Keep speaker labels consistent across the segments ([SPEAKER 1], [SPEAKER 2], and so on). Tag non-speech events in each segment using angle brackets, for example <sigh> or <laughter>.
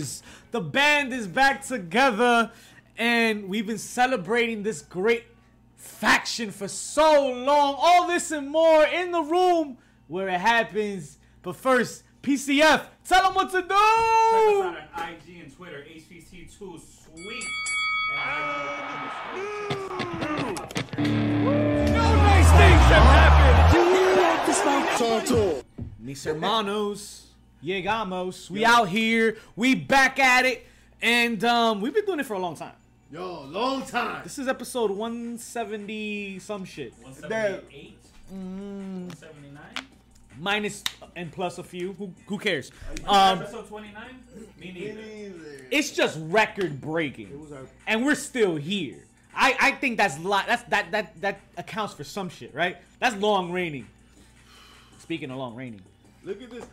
[SPEAKER 1] Ashes. The band is back together, and we've been celebrating this great faction for so long. All this and more in the room where it happens. But first, PCF, tell them what to do.
[SPEAKER 2] Check us out on IG and Twitter, HPC2 Sweet. And
[SPEAKER 1] Nice things have happened. Mis hermanos, llegamos. We out here. We back at it. And um, we've been doing it for a long time.
[SPEAKER 3] Yo, long time.
[SPEAKER 1] This is episode 170 some shit.
[SPEAKER 2] 178,
[SPEAKER 1] Mm.
[SPEAKER 2] 179.
[SPEAKER 1] Minus and plus a few. Who, who cares?
[SPEAKER 2] Um, episode 29? Me neither.
[SPEAKER 1] it's just record breaking. Our- And we're still here. I, I think that's lot that's that that that accounts for some shit, right? That's long reigning. Speaking of long reigning.
[SPEAKER 3] Look at this.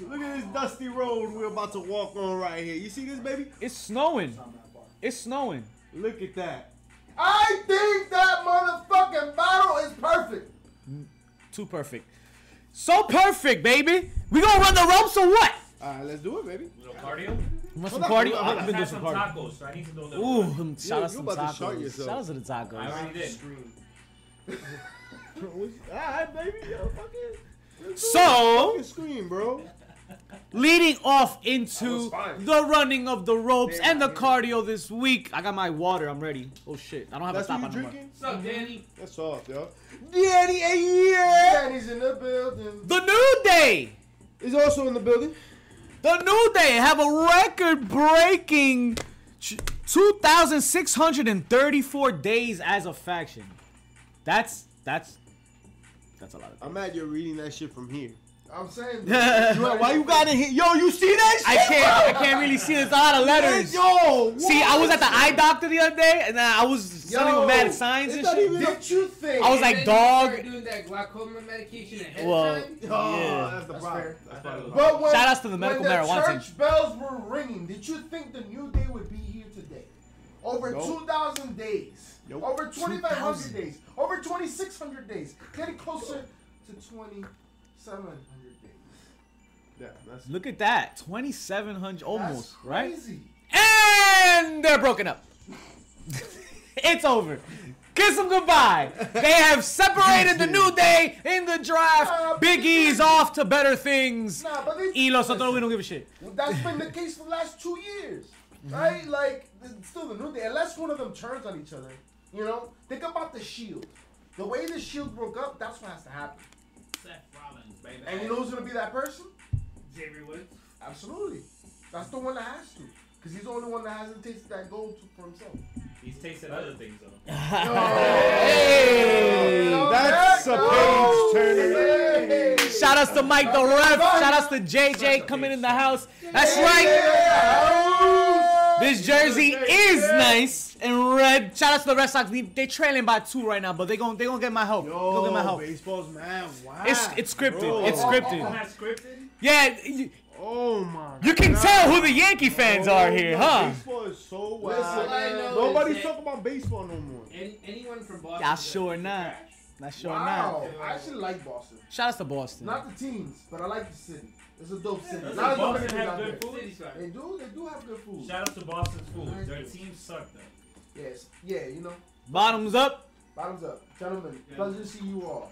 [SPEAKER 3] Look at this dusty road we're about to walk on right here. You see this, baby?
[SPEAKER 1] It's snowing. It's snowing.
[SPEAKER 3] Look at that.
[SPEAKER 4] I think that motherfucking battle is perfect.
[SPEAKER 1] Too perfect. So perfect, baby. We gonna run the ropes or what?
[SPEAKER 3] All right, let's do it, baby.
[SPEAKER 2] Little cardio?
[SPEAKER 1] Want some cardio? I've been doing some
[SPEAKER 2] some
[SPEAKER 1] cardio.
[SPEAKER 2] tacos, so I need to do a little.
[SPEAKER 1] Ooh, mm, shout
[SPEAKER 3] Yeah,
[SPEAKER 1] out
[SPEAKER 3] you
[SPEAKER 1] some
[SPEAKER 3] about to
[SPEAKER 1] tacos.
[SPEAKER 3] yourself.
[SPEAKER 1] Shout out to the
[SPEAKER 2] I already did. <laughs>
[SPEAKER 3] All right, baby. Yo, fuck it. Let's do it.
[SPEAKER 1] So,
[SPEAKER 3] Fucking scream, bro.
[SPEAKER 1] leading off into the running of the ropes
[SPEAKER 4] Yeah,
[SPEAKER 1] and the
[SPEAKER 4] yeah.
[SPEAKER 1] cardio this week. I got my water. I'm ready. Oh shit! I don't have
[SPEAKER 3] That's
[SPEAKER 1] a stop
[SPEAKER 3] you
[SPEAKER 1] on no
[SPEAKER 3] drinking?
[SPEAKER 2] What's up, Danny?
[SPEAKER 3] That's soft, yo. Danny, hey, yeah.
[SPEAKER 4] Danny's in the building.
[SPEAKER 1] The New Day.
[SPEAKER 3] Is also in the building.
[SPEAKER 1] The New Day have a record-breaking 2,634 days as a faction. That's that's that's a lot. Of
[SPEAKER 3] I'm mad you're reading that shit from here.
[SPEAKER 4] I'm saying. <laughs>
[SPEAKER 1] You-
[SPEAKER 3] Why you got it here? Yo, you see that shit?
[SPEAKER 1] I can't I can't really see. There's a lot of letters.
[SPEAKER 3] Yo,
[SPEAKER 1] See, I was at the eye doctor the other day, and I was sending
[SPEAKER 4] Yo,
[SPEAKER 1] mad signs and shit.
[SPEAKER 4] Did you think?
[SPEAKER 1] I was like, dog.
[SPEAKER 5] Doing that glaucoma medication ahead
[SPEAKER 1] Well,
[SPEAKER 5] of time.
[SPEAKER 3] Oh,
[SPEAKER 1] Yeah.
[SPEAKER 3] that's the
[SPEAKER 4] That's
[SPEAKER 3] problem.
[SPEAKER 4] fair.
[SPEAKER 3] That's probably
[SPEAKER 4] But when,
[SPEAKER 1] Shout outs to the medical
[SPEAKER 4] when
[SPEAKER 1] marijuana
[SPEAKER 4] the
[SPEAKER 1] team.
[SPEAKER 4] church bells were ringing, did you think the new day would be here today? Over
[SPEAKER 3] Nope.
[SPEAKER 4] 2,000 days.
[SPEAKER 3] Nope.
[SPEAKER 4] Over 2,500 days. Over 2,600 days. Getting closer to 2,700 days.
[SPEAKER 3] Yeah, that's
[SPEAKER 1] Look at that, 2,700 almost,
[SPEAKER 4] That's
[SPEAKER 1] right?
[SPEAKER 4] crazy.
[SPEAKER 1] And they're broken up. <laughs> it's over. Kiss them goodbye. They have separated the new day in the draft. Big E's off to better things.
[SPEAKER 4] Nah, but they,
[SPEAKER 1] Y los otros we don't give a shit.
[SPEAKER 4] That's been the case for the last two years, right? Like, it's still the new day. Unless one of them turns on each other, you know. Think about the Shield. The way the Shield broke up, that's what has to happen.
[SPEAKER 2] Seth Rollins, baby.
[SPEAKER 4] And you know who's gonna be that person?
[SPEAKER 2] Xavier Woods.
[SPEAKER 4] Absolutely. That's the one that has to, because he's the only one that hasn't tasted that gold for himself.
[SPEAKER 2] He's tasted other things, though. <laughs>
[SPEAKER 1] Hey,
[SPEAKER 3] that's a page turner.
[SPEAKER 4] Hey.
[SPEAKER 1] Shout outs to Mike the ref. Shout outs to JJ coming in the house. That's right. This jersey is nice and red. Shout outs to the Red Sox. They, they trailing by two right now, but they gon' they gonna get my help. They gonna get my
[SPEAKER 3] Yo,
[SPEAKER 1] help.
[SPEAKER 3] baseball's mad. Wow.
[SPEAKER 1] It's it's scripted.
[SPEAKER 3] Bro.
[SPEAKER 1] It's
[SPEAKER 2] Isn't
[SPEAKER 1] scripted.
[SPEAKER 2] Oh, that scripted?
[SPEAKER 1] Yeah, you,
[SPEAKER 3] Oh my.
[SPEAKER 1] you can
[SPEAKER 3] God.
[SPEAKER 1] tell who the Yankee fans
[SPEAKER 3] Oh,
[SPEAKER 1] are here, huh?
[SPEAKER 3] Baseball is so wild.
[SPEAKER 5] All I
[SPEAKER 3] Nobody's talking about baseball no more.
[SPEAKER 5] any, anyone from Boston.
[SPEAKER 1] Yeah,
[SPEAKER 5] is a
[SPEAKER 1] sure
[SPEAKER 5] piece
[SPEAKER 1] not.
[SPEAKER 5] trash.
[SPEAKER 1] Not sure
[SPEAKER 4] Wow.
[SPEAKER 1] now.
[SPEAKER 4] I actually like Boston.
[SPEAKER 1] Shout outs to Boston.
[SPEAKER 4] Not the teams, but I like the city. It's a dope city.
[SPEAKER 2] Doesn't
[SPEAKER 4] Not as
[SPEAKER 2] Boston
[SPEAKER 4] many
[SPEAKER 2] have
[SPEAKER 4] out
[SPEAKER 2] good
[SPEAKER 4] there.
[SPEAKER 2] food?
[SPEAKER 4] They do. They do have good food.
[SPEAKER 2] Shout out to Boston's food. Their team sucked, though.
[SPEAKER 4] Yes. Yeah. You know.
[SPEAKER 1] Bottoms up.
[SPEAKER 4] Bottoms up, gentlemen. Pleasure to see you all.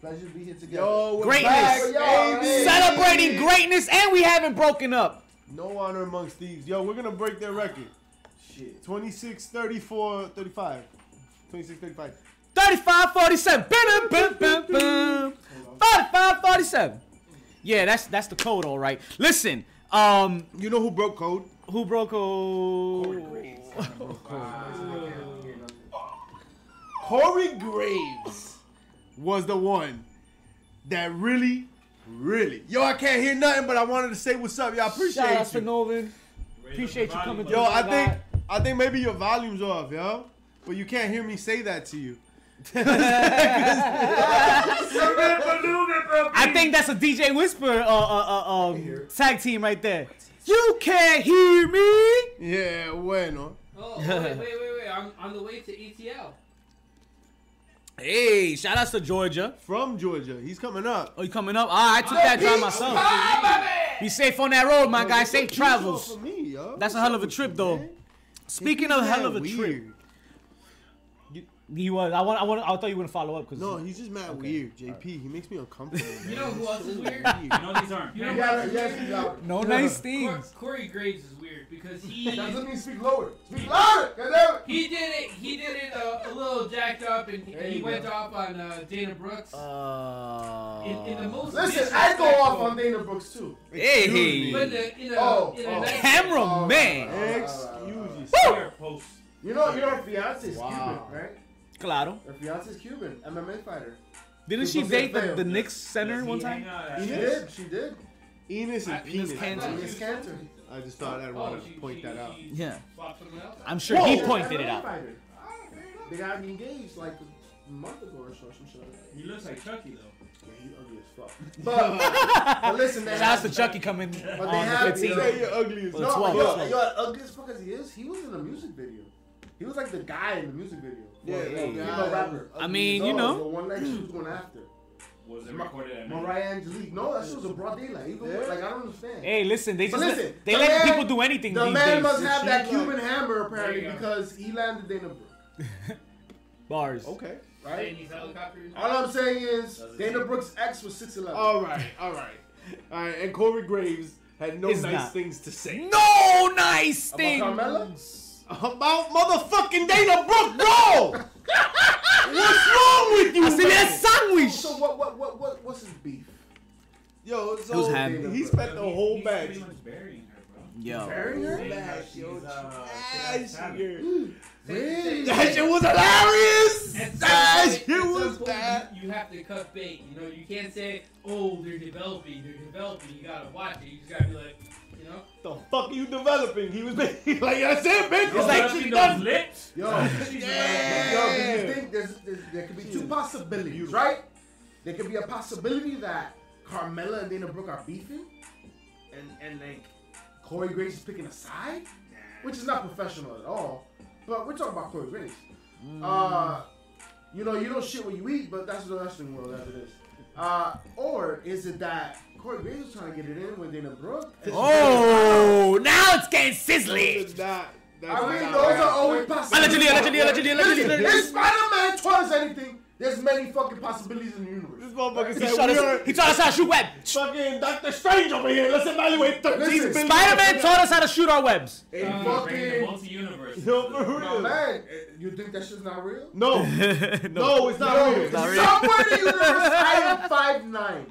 [SPEAKER 4] Pleasure to be here together.
[SPEAKER 3] Yo, we're
[SPEAKER 1] Greatness.
[SPEAKER 3] back,
[SPEAKER 4] Yo,
[SPEAKER 3] baby.
[SPEAKER 4] hey.
[SPEAKER 1] Celebrating greatness, and we haven't broken up.
[SPEAKER 3] No honor amongst thieves. Yo, we're gonna break their record.
[SPEAKER 4] Shit.
[SPEAKER 3] 26, 34, 35. 26, 35.
[SPEAKER 1] 35 47. Bum, bum, bum, bum. 35 47. Yeah, that's that's the code, all right. Listen, um,
[SPEAKER 3] You know who broke code?
[SPEAKER 1] who broke code?
[SPEAKER 3] Corey Graves <laughs> Corey Graves was the one that really, really. Yo, I can't hear nothing, but I wanted to say what's up. Y'all appreciate
[SPEAKER 1] Shout outs to. Novin. Appreciate you coming
[SPEAKER 2] volume,
[SPEAKER 1] through.
[SPEAKER 3] Yo, I think. I think maybe your volume's off, yo. But you can't hear me say that to you.
[SPEAKER 1] I think that's a DJ Whisper uh, uh, uh, um, tag team right there. You can't hear me.
[SPEAKER 3] Yeah, bueno.
[SPEAKER 5] Oh, wait, wait, wait, wait. I'm on the way to ETL.
[SPEAKER 1] Hey, shout outs to Georgia.
[SPEAKER 3] From Georgia. He's coming up.
[SPEAKER 1] Oh, you coming up? Ah, I took that drive myself. Be safe on that road, my
[SPEAKER 3] Yo,
[SPEAKER 1] guy. Safe
[SPEAKER 3] some peace off
[SPEAKER 1] travels.
[SPEAKER 3] of me, yo.
[SPEAKER 1] That's a hell of a trip, though.
[SPEAKER 3] man?
[SPEAKER 1] Speaking of hell of a trip,
[SPEAKER 3] weird.
[SPEAKER 1] He was. I want. I want. I thought you were gonna follow up because
[SPEAKER 3] No, he's just mad weird. JP, he makes me uncomfortable. Man.
[SPEAKER 5] You know who else is weird?
[SPEAKER 2] You know these aren't.
[SPEAKER 5] You know
[SPEAKER 4] You gotta, you gotta speak louder.
[SPEAKER 1] no
[SPEAKER 4] Yeah.
[SPEAKER 1] nice
[SPEAKER 5] Cor-
[SPEAKER 1] things.
[SPEAKER 5] Corey Graves is weird because he
[SPEAKER 4] That doesn't mean speak lower. Speak louder.
[SPEAKER 5] He did it he did it uh, a little jacked up and
[SPEAKER 4] There
[SPEAKER 5] he went
[SPEAKER 4] go.
[SPEAKER 5] off on uh, Dana Brooks.
[SPEAKER 1] Uh,
[SPEAKER 5] in, in the most
[SPEAKER 4] Listen, I go off on Dana Brooks too.
[SPEAKER 1] Hey,
[SPEAKER 3] Excuse
[SPEAKER 5] but in
[SPEAKER 3] me.
[SPEAKER 5] a, in a,
[SPEAKER 4] Oh,
[SPEAKER 5] in a
[SPEAKER 4] oh.
[SPEAKER 5] nice
[SPEAKER 1] Cameraman.
[SPEAKER 3] Excuse
[SPEAKER 2] Fire post.
[SPEAKER 4] You know, you know her fiance is
[SPEAKER 3] Wow.
[SPEAKER 4] Cuban, right?
[SPEAKER 1] Claro.
[SPEAKER 4] Her fiance is Cuban, MMA fighter.
[SPEAKER 1] Didn't
[SPEAKER 4] She
[SPEAKER 1] she date the,
[SPEAKER 4] failed.
[SPEAKER 1] the Knicks center one time?
[SPEAKER 2] hang
[SPEAKER 4] She did, she did.
[SPEAKER 3] Enes and uh,
[SPEAKER 5] I-
[SPEAKER 3] penis.
[SPEAKER 4] Enes Kanter.
[SPEAKER 3] I just thought I'd
[SPEAKER 5] Oh,
[SPEAKER 3] want
[SPEAKER 5] she-
[SPEAKER 3] to point
[SPEAKER 5] she-
[SPEAKER 3] that out.
[SPEAKER 1] Yeah.
[SPEAKER 5] swapped someone else?
[SPEAKER 1] I'm sure he pointed it out.
[SPEAKER 4] They got engaged like a month ago or so, some shit like that.
[SPEAKER 2] He looks like Chucky though.
[SPEAKER 4] Yeah, he ugly as fuck. But, but listen, they
[SPEAKER 1] Shout out
[SPEAKER 4] have-
[SPEAKER 1] to Chucky coming
[SPEAKER 4] But they
[SPEAKER 1] on the
[SPEAKER 4] have,
[SPEAKER 1] 15th.
[SPEAKER 4] you know-
[SPEAKER 3] Say you're ugly as
[SPEAKER 1] Well,
[SPEAKER 4] No,
[SPEAKER 1] the
[SPEAKER 3] fuck.
[SPEAKER 1] 12th,
[SPEAKER 4] yo, yo, ugly as fuck as he is, he was in a music video. He was like the guy in the music video.
[SPEAKER 3] Yeah,
[SPEAKER 4] For a
[SPEAKER 3] the
[SPEAKER 4] female rapper.
[SPEAKER 1] I mean, you know.
[SPEAKER 4] The one that she was going after.
[SPEAKER 2] Was it
[SPEAKER 4] Ma-
[SPEAKER 2] recorded at
[SPEAKER 4] Mariah Angeliq. No, that shit was a broad daylight. Even
[SPEAKER 3] Yeah.
[SPEAKER 4] like I don't understand.
[SPEAKER 1] Hey, listen, they just
[SPEAKER 4] listen,
[SPEAKER 1] let, they
[SPEAKER 4] the
[SPEAKER 1] let
[SPEAKER 4] man-
[SPEAKER 1] people do anything
[SPEAKER 4] the
[SPEAKER 1] these
[SPEAKER 4] man
[SPEAKER 1] days.
[SPEAKER 4] must have that Cuban hammer apparently
[SPEAKER 5] There you go.
[SPEAKER 4] because he landed Dana Brooke, <laughs>
[SPEAKER 1] Bars.
[SPEAKER 3] Okay.
[SPEAKER 4] right?
[SPEAKER 5] And he's.
[SPEAKER 4] All I'm saying is Dana
[SPEAKER 2] seem-
[SPEAKER 4] Brooks' ex was six eleven.
[SPEAKER 3] All right. All right. All right. And Corey Graves had no
[SPEAKER 1] It's
[SPEAKER 3] nice
[SPEAKER 1] not.
[SPEAKER 3] things to say
[SPEAKER 1] No nice
[SPEAKER 4] About
[SPEAKER 1] thing.
[SPEAKER 4] Carmella?
[SPEAKER 3] About motherfucking Dana Brooke, bro. What's wrong with you?
[SPEAKER 1] I see
[SPEAKER 3] man?
[SPEAKER 1] that sandwich.
[SPEAKER 4] So what? What? What? What? What's his beef?
[SPEAKER 3] Yo,
[SPEAKER 1] Who's
[SPEAKER 3] so
[SPEAKER 1] happy?
[SPEAKER 3] he spent the
[SPEAKER 2] He-
[SPEAKER 3] whole
[SPEAKER 2] he's
[SPEAKER 3] match.
[SPEAKER 2] much burying her, bro.
[SPEAKER 1] Yo.
[SPEAKER 4] Burying her?
[SPEAKER 2] Saying how
[SPEAKER 3] Back, yo, trash here. That shit was hilarious.
[SPEAKER 5] At some
[SPEAKER 3] That shit was bad.
[SPEAKER 5] You, you have to cut bait. You know, you can't say, "Oh, they're developing, they're developing." You gotta watch it. You just gotta be like, you know.
[SPEAKER 3] The fuck are you developing? He was <laughs> like, that's it, bitch.
[SPEAKER 1] It's
[SPEAKER 3] It's
[SPEAKER 1] like-
[SPEAKER 3] like
[SPEAKER 2] She
[SPEAKER 3] she's
[SPEAKER 2] those
[SPEAKER 3] done.
[SPEAKER 2] lips.
[SPEAKER 4] Yo, <laughs>
[SPEAKER 3] Yeah.
[SPEAKER 4] yo, do you think there's, there's there could be two possibilities, right? There could be a possibility that Carmella and Dana Brooke are beefing, and and like Corey Graves is picking a side, which is not professional at all. But we're talking about Corey Graves. Uh, you know, you don't shit what you eat, but that's the wrestling world as it is. Uh, or is it that Corey Graves is trying to get it in with Dana Brooke?
[SPEAKER 1] Oh, now it's getting sizzly.
[SPEAKER 3] It's not. That's
[SPEAKER 4] I mean, those are always possibilities.
[SPEAKER 1] Allegedly, allegedly, allegedly, allegedly,
[SPEAKER 4] Listen,
[SPEAKER 1] allegedly.
[SPEAKER 4] If Spider-Man taught us anything, there's many fucking possibilities in the universe.
[SPEAKER 3] This motherfucker
[SPEAKER 1] He
[SPEAKER 3] said
[SPEAKER 1] taught,
[SPEAKER 3] we
[SPEAKER 1] us,
[SPEAKER 3] are
[SPEAKER 1] he taught us how to shoot web.
[SPEAKER 3] fucking Doctor Strange over here. Let's evaluate 13
[SPEAKER 4] Listen,
[SPEAKER 3] billion.
[SPEAKER 1] Spider-Man taught us how to shoot our webs.
[SPEAKER 4] A
[SPEAKER 5] Uh,
[SPEAKER 2] Bringing the
[SPEAKER 4] fucking
[SPEAKER 2] multi-universe.
[SPEAKER 3] Yo, for
[SPEAKER 4] no,
[SPEAKER 3] real.
[SPEAKER 4] man, you think that shit's not real?
[SPEAKER 3] No, <laughs> no, it's not
[SPEAKER 4] No,
[SPEAKER 3] real.
[SPEAKER 1] not real.
[SPEAKER 4] somewhere in the universe, I <laughs> am five nine.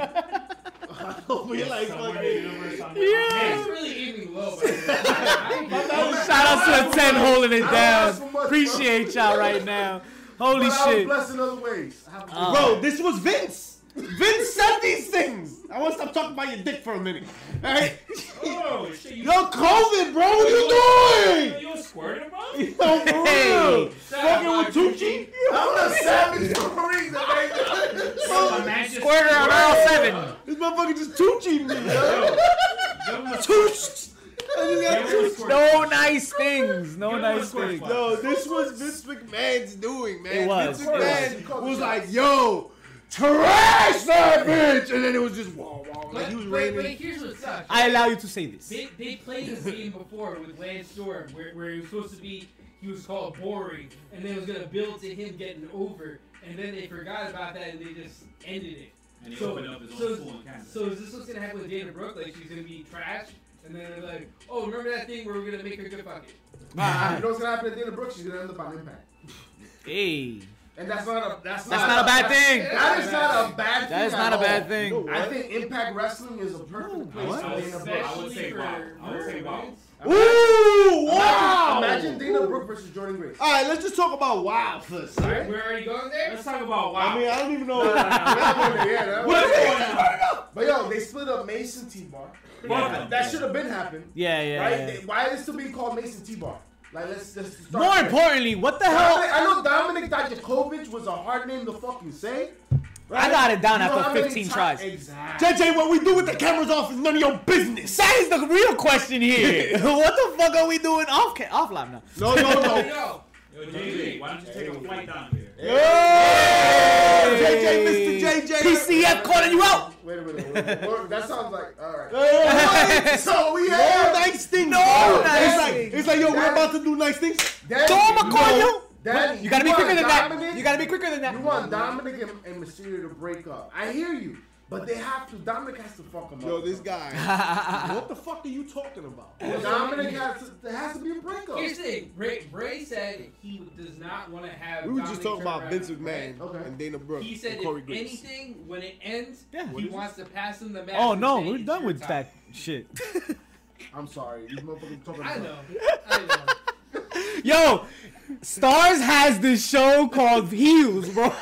[SPEAKER 3] I don't realize
[SPEAKER 2] Somewhere in
[SPEAKER 3] fucking.
[SPEAKER 2] universe, I'm-
[SPEAKER 1] Yeah.
[SPEAKER 5] It's really aiming low. By the way. I ain't gonna lie.
[SPEAKER 1] Shout out to a 10 holding it down.
[SPEAKER 4] ask for much, bro.
[SPEAKER 1] Appreciate y'all right now. Holy
[SPEAKER 4] But I was
[SPEAKER 1] shit.
[SPEAKER 4] blessed in other ways.
[SPEAKER 1] Uh,
[SPEAKER 3] Bro, this was Vince. Vince said these things. I want to stop talking about your dick for a minute. Alright?
[SPEAKER 2] Oh, shit, you,
[SPEAKER 3] Yo, COVID, bro, what are you doing?
[SPEAKER 2] you a squirter, bro? <laughs>
[SPEAKER 3] Yo, for real. Fucking with Tucci?
[SPEAKER 4] I'm the savage for a reason, baby.
[SPEAKER 2] Man,
[SPEAKER 1] Squirter on aisle 7.
[SPEAKER 3] This motherfucker just Tucci me, yo.
[SPEAKER 2] Yo, give him a
[SPEAKER 3] Tucci.
[SPEAKER 1] No nice things. No
[SPEAKER 2] Give
[SPEAKER 1] nice things.
[SPEAKER 3] No, this was Vince McMahon's doing, man.
[SPEAKER 1] It was.
[SPEAKER 3] Vince
[SPEAKER 1] It
[SPEAKER 3] McMahon
[SPEAKER 4] was.
[SPEAKER 3] was. like, yo, trash that bitch. And then it was just, whoa, whoa. Like,
[SPEAKER 5] But,
[SPEAKER 3] he was
[SPEAKER 5] but, but here's what sucks.
[SPEAKER 1] I allow you to say this.
[SPEAKER 5] They, they played this game before with Lance Storm, where, where he was supposed to be, he was called boring, and then it was gonna build to him getting over, and then they forgot about that and they just ended it.
[SPEAKER 2] And he
[SPEAKER 5] So-
[SPEAKER 2] opened up his own
[SPEAKER 5] so-
[SPEAKER 2] school in Kansas.
[SPEAKER 5] So is this what's gonna happen with Dana Brooke? Like she's gonna be trash, and then they're like, oh, remember that thing where we're gonna make her good fucking?
[SPEAKER 4] You know what's gonna happen at Dana Brooks? She's gonna end up on Impact,
[SPEAKER 1] Hey.
[SPEAKER 4] and that's not a that's,
[SPEAKER 1] That's not a bad thing.
[SPEAKER 4] That is not a bad thing.
[SPEAKER 1] That is
[SPEAKER 4] at
[SPEAKER 1] not a bad thing.
[SPEAKER 3] No.
[SPEAKER 4] I think Impact Wrestling is a perfect place
[SPEAKER 3] what?
[SPEAKER 4] for
[SPEAKER 2] I would
[SPEAKER 4] Dana
[SPEAKER 2] say-
[SPEAKER 4] Brooks.
[SPEAKER 2] I would say
[SPEAKER 5] for-
[SPEAKER 2] wow. I would say
[SPEAKER 5] for
[SPEAKER 2] wow.
[SPEAKER 3] Ooh, wow.
[SPEAKER 4] Imagine Dana Brooke versus Jordynne Grace.
[SPEAKER 3] All right, let's just talk about WoW for a
[SPEAKER 5] Alright, we're already going there.
[SPEAKER 2] Let's talk about wow.
[SPEAKER 3] I mean, I don't even know. <laughs>
[SPEAKER 4] That-
[SPEAKER 3] What's going on?
[SPEAKER 4] But yo, they split up Mace and T-Bar.
[SPEAKER 1] Yeah.
[SPEAKER 4] That should have been happened,
[SPEAKER 1] Yeah, yeah.
[SPEAKER 4] right?
[SPEAKER 1] yeah.
[SPEAKER 4] They- Why is it still being called Mace and T-Bar? Like, let's just start
[SPEAKER 1] More
[SPEAKER 4] there.
[SPEAKER 1] importantly, what the
[SPEAKER 4] Dominic,
[SPEAKER 1] hell?
[SPEAKER 4] I know Dominik Dijakovic was a hard name to fucking say. Right?
[SPEAKER 1] I got it down
[SPEAKER 4] You
[SPEAKER 1] after 15
[SPEAKER 4] ti-
[SPEAKER 1] tries.
[SPEAKER 4] Exactly.
[SPEAKER 3] JJ, what we do with the cameras off is none of your business.
[SPEAKER 1] That is the real question here. <laughs> what the fuck are we doing off ca- off live now?
[SPEAKER 3] No, no,
[SPEAKER 5] Yo,
[SPEAKER 3] no.
[SPEAKER 5] yo,
[SPEAKER 2] Yo, JJ, why don't you take a flight down here?
[SPEAKER 3] Hey, JJ, Mr. JJ.
[SPEAKER 1] PCF calling you out.
[SPEAKER 4] Wait a minute. Wait, wait, wait, that sounds like all right. so we
[SPEAKER 3] No
[SPEAKER 4] have
[SPEAKER 3] nice things.
[SPEAKER 1] No
[SPEAKER 3] bro.
[SPEAKER 1] nice
[SPEAKER 3] It's like
[SPEAKER 1] things.
[SPEAKER 3] it's like yo, we're about to do nice things.
[SPEAKER 4] Daddy,
[SPEAKER 1] Toma,
[SPEAKER 4] you
[SPEAKER 1] coño!
[SPEAKER 4] want- Daddy,
[SPEAKER 1] You gotta be quicker than that. You gotta be quicker than that.
[SPEAKER 4] You want Dominic and, and Mysterio to break up. I hear you. But they have to. Dominic has to fuck him
[SPEAKER 3] Yo,
[SPEAKER 4] up.
[SPEAKER 3] Yo, this guy. <laughs> what the fuck are you talking about?
[SPEAKER 4] Dominic has to. There has to be a breakup.
[SPEAKER 5] Here's the thing. Bray, Bray said he does not want to have.
[SPEAKER 3] We were just talking about
[SPEAKER 5] around,
[SPEAKER 3] Vince? McMahon
[SPEAKER 4] Okay.
[SPEAKER 3] and Dana Brooke.
[SPEAKER 5] He said
[SPEAKER 3] and Corey
[SPEAKER 5] if
[SPEAKER 3] Graves.
[SPEAKER 5] anything, when it ends,
[SPEAKER 1] Yeah.
[SPEAKER 5] he wants to pass him the match.
[SPEAKER 1] Oh no, we're done with
[SPEAKER 5] time."
[SPEAKER 1] that shit. <laughs>
[SPEAKER 4] I'm sorry. These motherfuckers talking
[SPEAKER 5] I
[SPEAKER 4] about.
[SPEAKER 5] know. <laughs> I know.
[SPEAKER 1] Yo, Starz has this show called Heels, bro.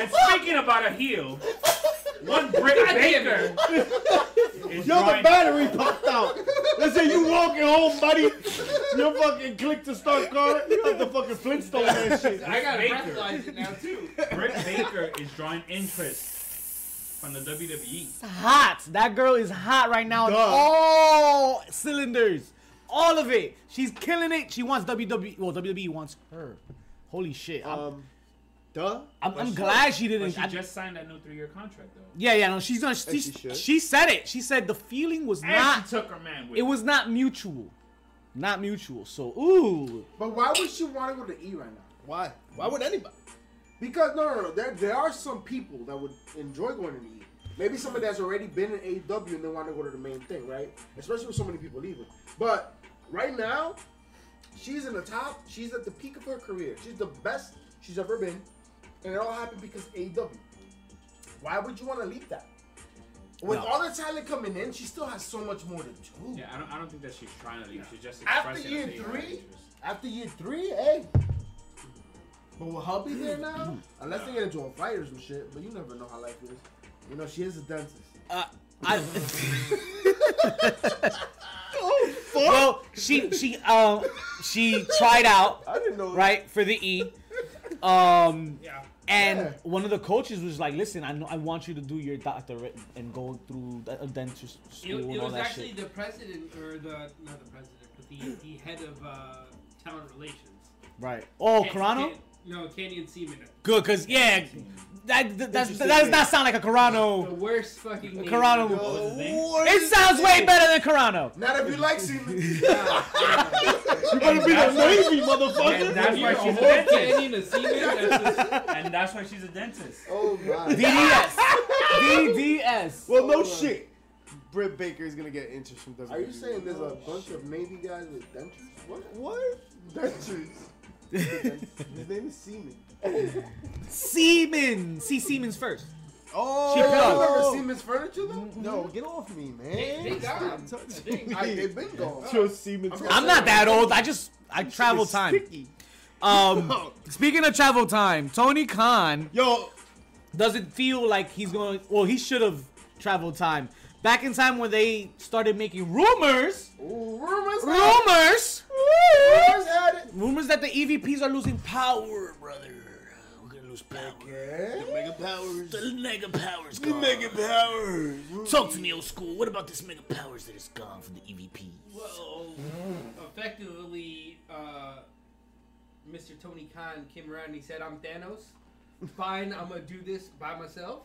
[SPEAKER 2] And speaking about a heel, one Britt Baker
[SPEAKER 5] it.
[SPEAKER 2] is
[SPEAKER 3] Yo, the
[SPEAKER 2] drawing.
[SPEAKER 3] battery popped out. Let's say you walking home, buddy. You fucking click to start car. You have to fucking Flintstone that shit.
[SPEAKER 5] I got to
[SPEAKER 2] Baker.
[SPEAKER 5] breathalyze it now too.
[SPEAKER 2] Britt Baker is drawing interest from the. WWE.
[SPEAKER 1] hot. That girl is hot right now. on
[SPEAKER 3] Duh.
[SPEAKER 1] All cylinders. All of it. She's killing it. She wants WWE. Well, WWE wants her. Holy shit. I'm,
[SPEAKER 3] Um, duh.
[SPEAKER 1] I'm, I'm
[SPEAKER 2] she-
[SPEAKER 1] glad she didn't.
[SPEAKER 2] she
[SPEAKER 1] I-
[SPEAKER 2] just signed that new three-year contract, though.
[SPEAKER 1] yeah, yeah, no, she's gonna. She,
[SPEAKER 3] she should.
[SPEAKER 1] she said it. She said the feeling was
[SPEAKER 2] And
[SPEAKER 1] not.
[SPEAKER 2] she took her man with
[SPEAKER 1] It
[SPEAKER 2] her.
[SPEAKER 1] was not mutual. Not mutual. So, ooh.
[SPEAKER 4] But why would she want to go to E right now?
[SPEAKER 3] Why? Why would anybody?
[SPEAKER 4] Because no, no, no. There, there are some people that would enjoy going to the E. Maybe somebody that's already been in AEW and they want to go to the main thing, right? Especially with so many people leaving. But right now, she's in the top. She's at the peak of her career. She's the best she's ever been, and it all happened because AW. Why would you want to leave that? With
[SPEAKER 1] No.
[SPEAKER 4] all the talent coming in, she still has so much more to do.
[SPEAKER 2] Yeah, I don't, I don't think that she's trying to leave. She's just
[SPEAKER 4] After
[SPEAKER 2] expressing
[SPEAKER 4] year
[SPEAKER 2] a favor of
[SPEAKER 4] three? After year three, hey. But will hubby there now? <clears throat> Unless they get into a fight or some shit. But you never know how life is. You know, she is a dentist.
[SPEAKER 1] Uh, I. <laughs> well, she she um she tried out
[SPEAKER 3] I didn't know.
[SPEAKER 1] right for the E. Um,
[SPEAKER 5] Yeah.
[SPEAKER 1] And
[SPEAKER 4] Yeah.
[SPEAKER 1] one of the coaches was like, "Listen, I know I want you to do your doctorate and go through a dentist school
[SPEAKER 5] it
[SPEAKER 1] and all
[SPEAKER 5] was
[SPEAKER 1] that
[SPEAKER 5] actually
[SPEAKER 1] shit."
[SPEAKER 5] the president, or the not the president, but the, the head of uh, talent relations.
[SPEAKER 1] Right. Oh,
[SPEAKER 5] Can-
[SPEAKER 1] Carano.
[SPEAKER 5] Can- no, Canyon Ceman.
[SPEAKER 1] Good, cause yeah, that, that that's, that does not sound like a
[SPEAKER 5] The
[SPEAKER 1] Carano.
[SPEAKER 5] worst fucking name.
[SPEAKER 1] Carano.
[SPEAKER 5] the
[SPEAKER 2] What was
[SPEAKER 5] world.
[SPEAKER 2] name?
[SPEAKER 1] It sounds way better than Carano.
[SPEAKER 4] Not if you like semen. <laughs> <laughs>
[SPEAKER 3] You better be the Navy, motherfucker.
[SPEAKER 2] And that's why she's a
[SPEAKER 5] a
[SPEAKER 2] dentist.
[SPEAKER 5] Canyon of Seaman. That's just, <laughs>
[SPEAKER 2] And that's why she's a dentist.
[SPEAKER 4] oh my.
[SPEAKER 1] DDS. DDS.
[SPEAKER 3] well, no
[SPEAKER 4] Hold
[SPEAKER 3] shit. Britt Baker is gonna get interest from WWE.
[SPEAKER 4] Are you saying there's a bunch of Navy guys with dentures? What?
[SPEAKER 3] what? Dentures. His name is Seaman.
[SPEAKER 1] Seaman. See Siemens first.
[SPEAKER 3] Oh,
[SPEAKER 1] She
[SPEAKER 4] You
[SPEAKER 1] plugged.
[SPEAKER 4] remember Siemens Furniture though?
[SPEAKER 3] No, get off me, man.
[SPEAKER 5] They- they got him. I
[SPEAKER 3] touching
[SPEAKER 5] think.
[SPEAKER 3] me.
[SPEAKER 4] I, they've been gone.
[SPEAKER 3] Your Seaman.
[SPEAKER 4] I'm
[SPEAKER 1] I'm not that old. I just I travel time.
[SPEAKER 3] Sticky.
[SPEAKER 1] Um, <laughs> speaking of travel time, Tony Khan
[SPEAKER 3] Yo,
[SPEAKER 1] doesn't feel like he's going. Well, he should have traveled time. Back in time when they started making rumors,
[SPEAKER 4] Ooh, rumors.
[SPEAKER 1] rumors,
[SPEAKER 4] Rumors had it.
[SPEAKER 1] rumors that the EVPs are losing power, brother. We're gonna lose power.
[SPEAKER 4] Yeah.
[SPEAKER 3] Mega Powers.
[SPEAKER 1] The mega powers
[SPEAKER 3] The
[SPEAKER 1] gone.
[SPEAKER 3] Mega Powers.
[SPEAKER 1] Talk to me, old school. What about this mega powers that is gone from the EVPs?
[SPEAKER 5] Well, effectively, uh, Mr. Tony Khan came around and he said, "I'm Thanos. Fine, I'm gonna do this by myself."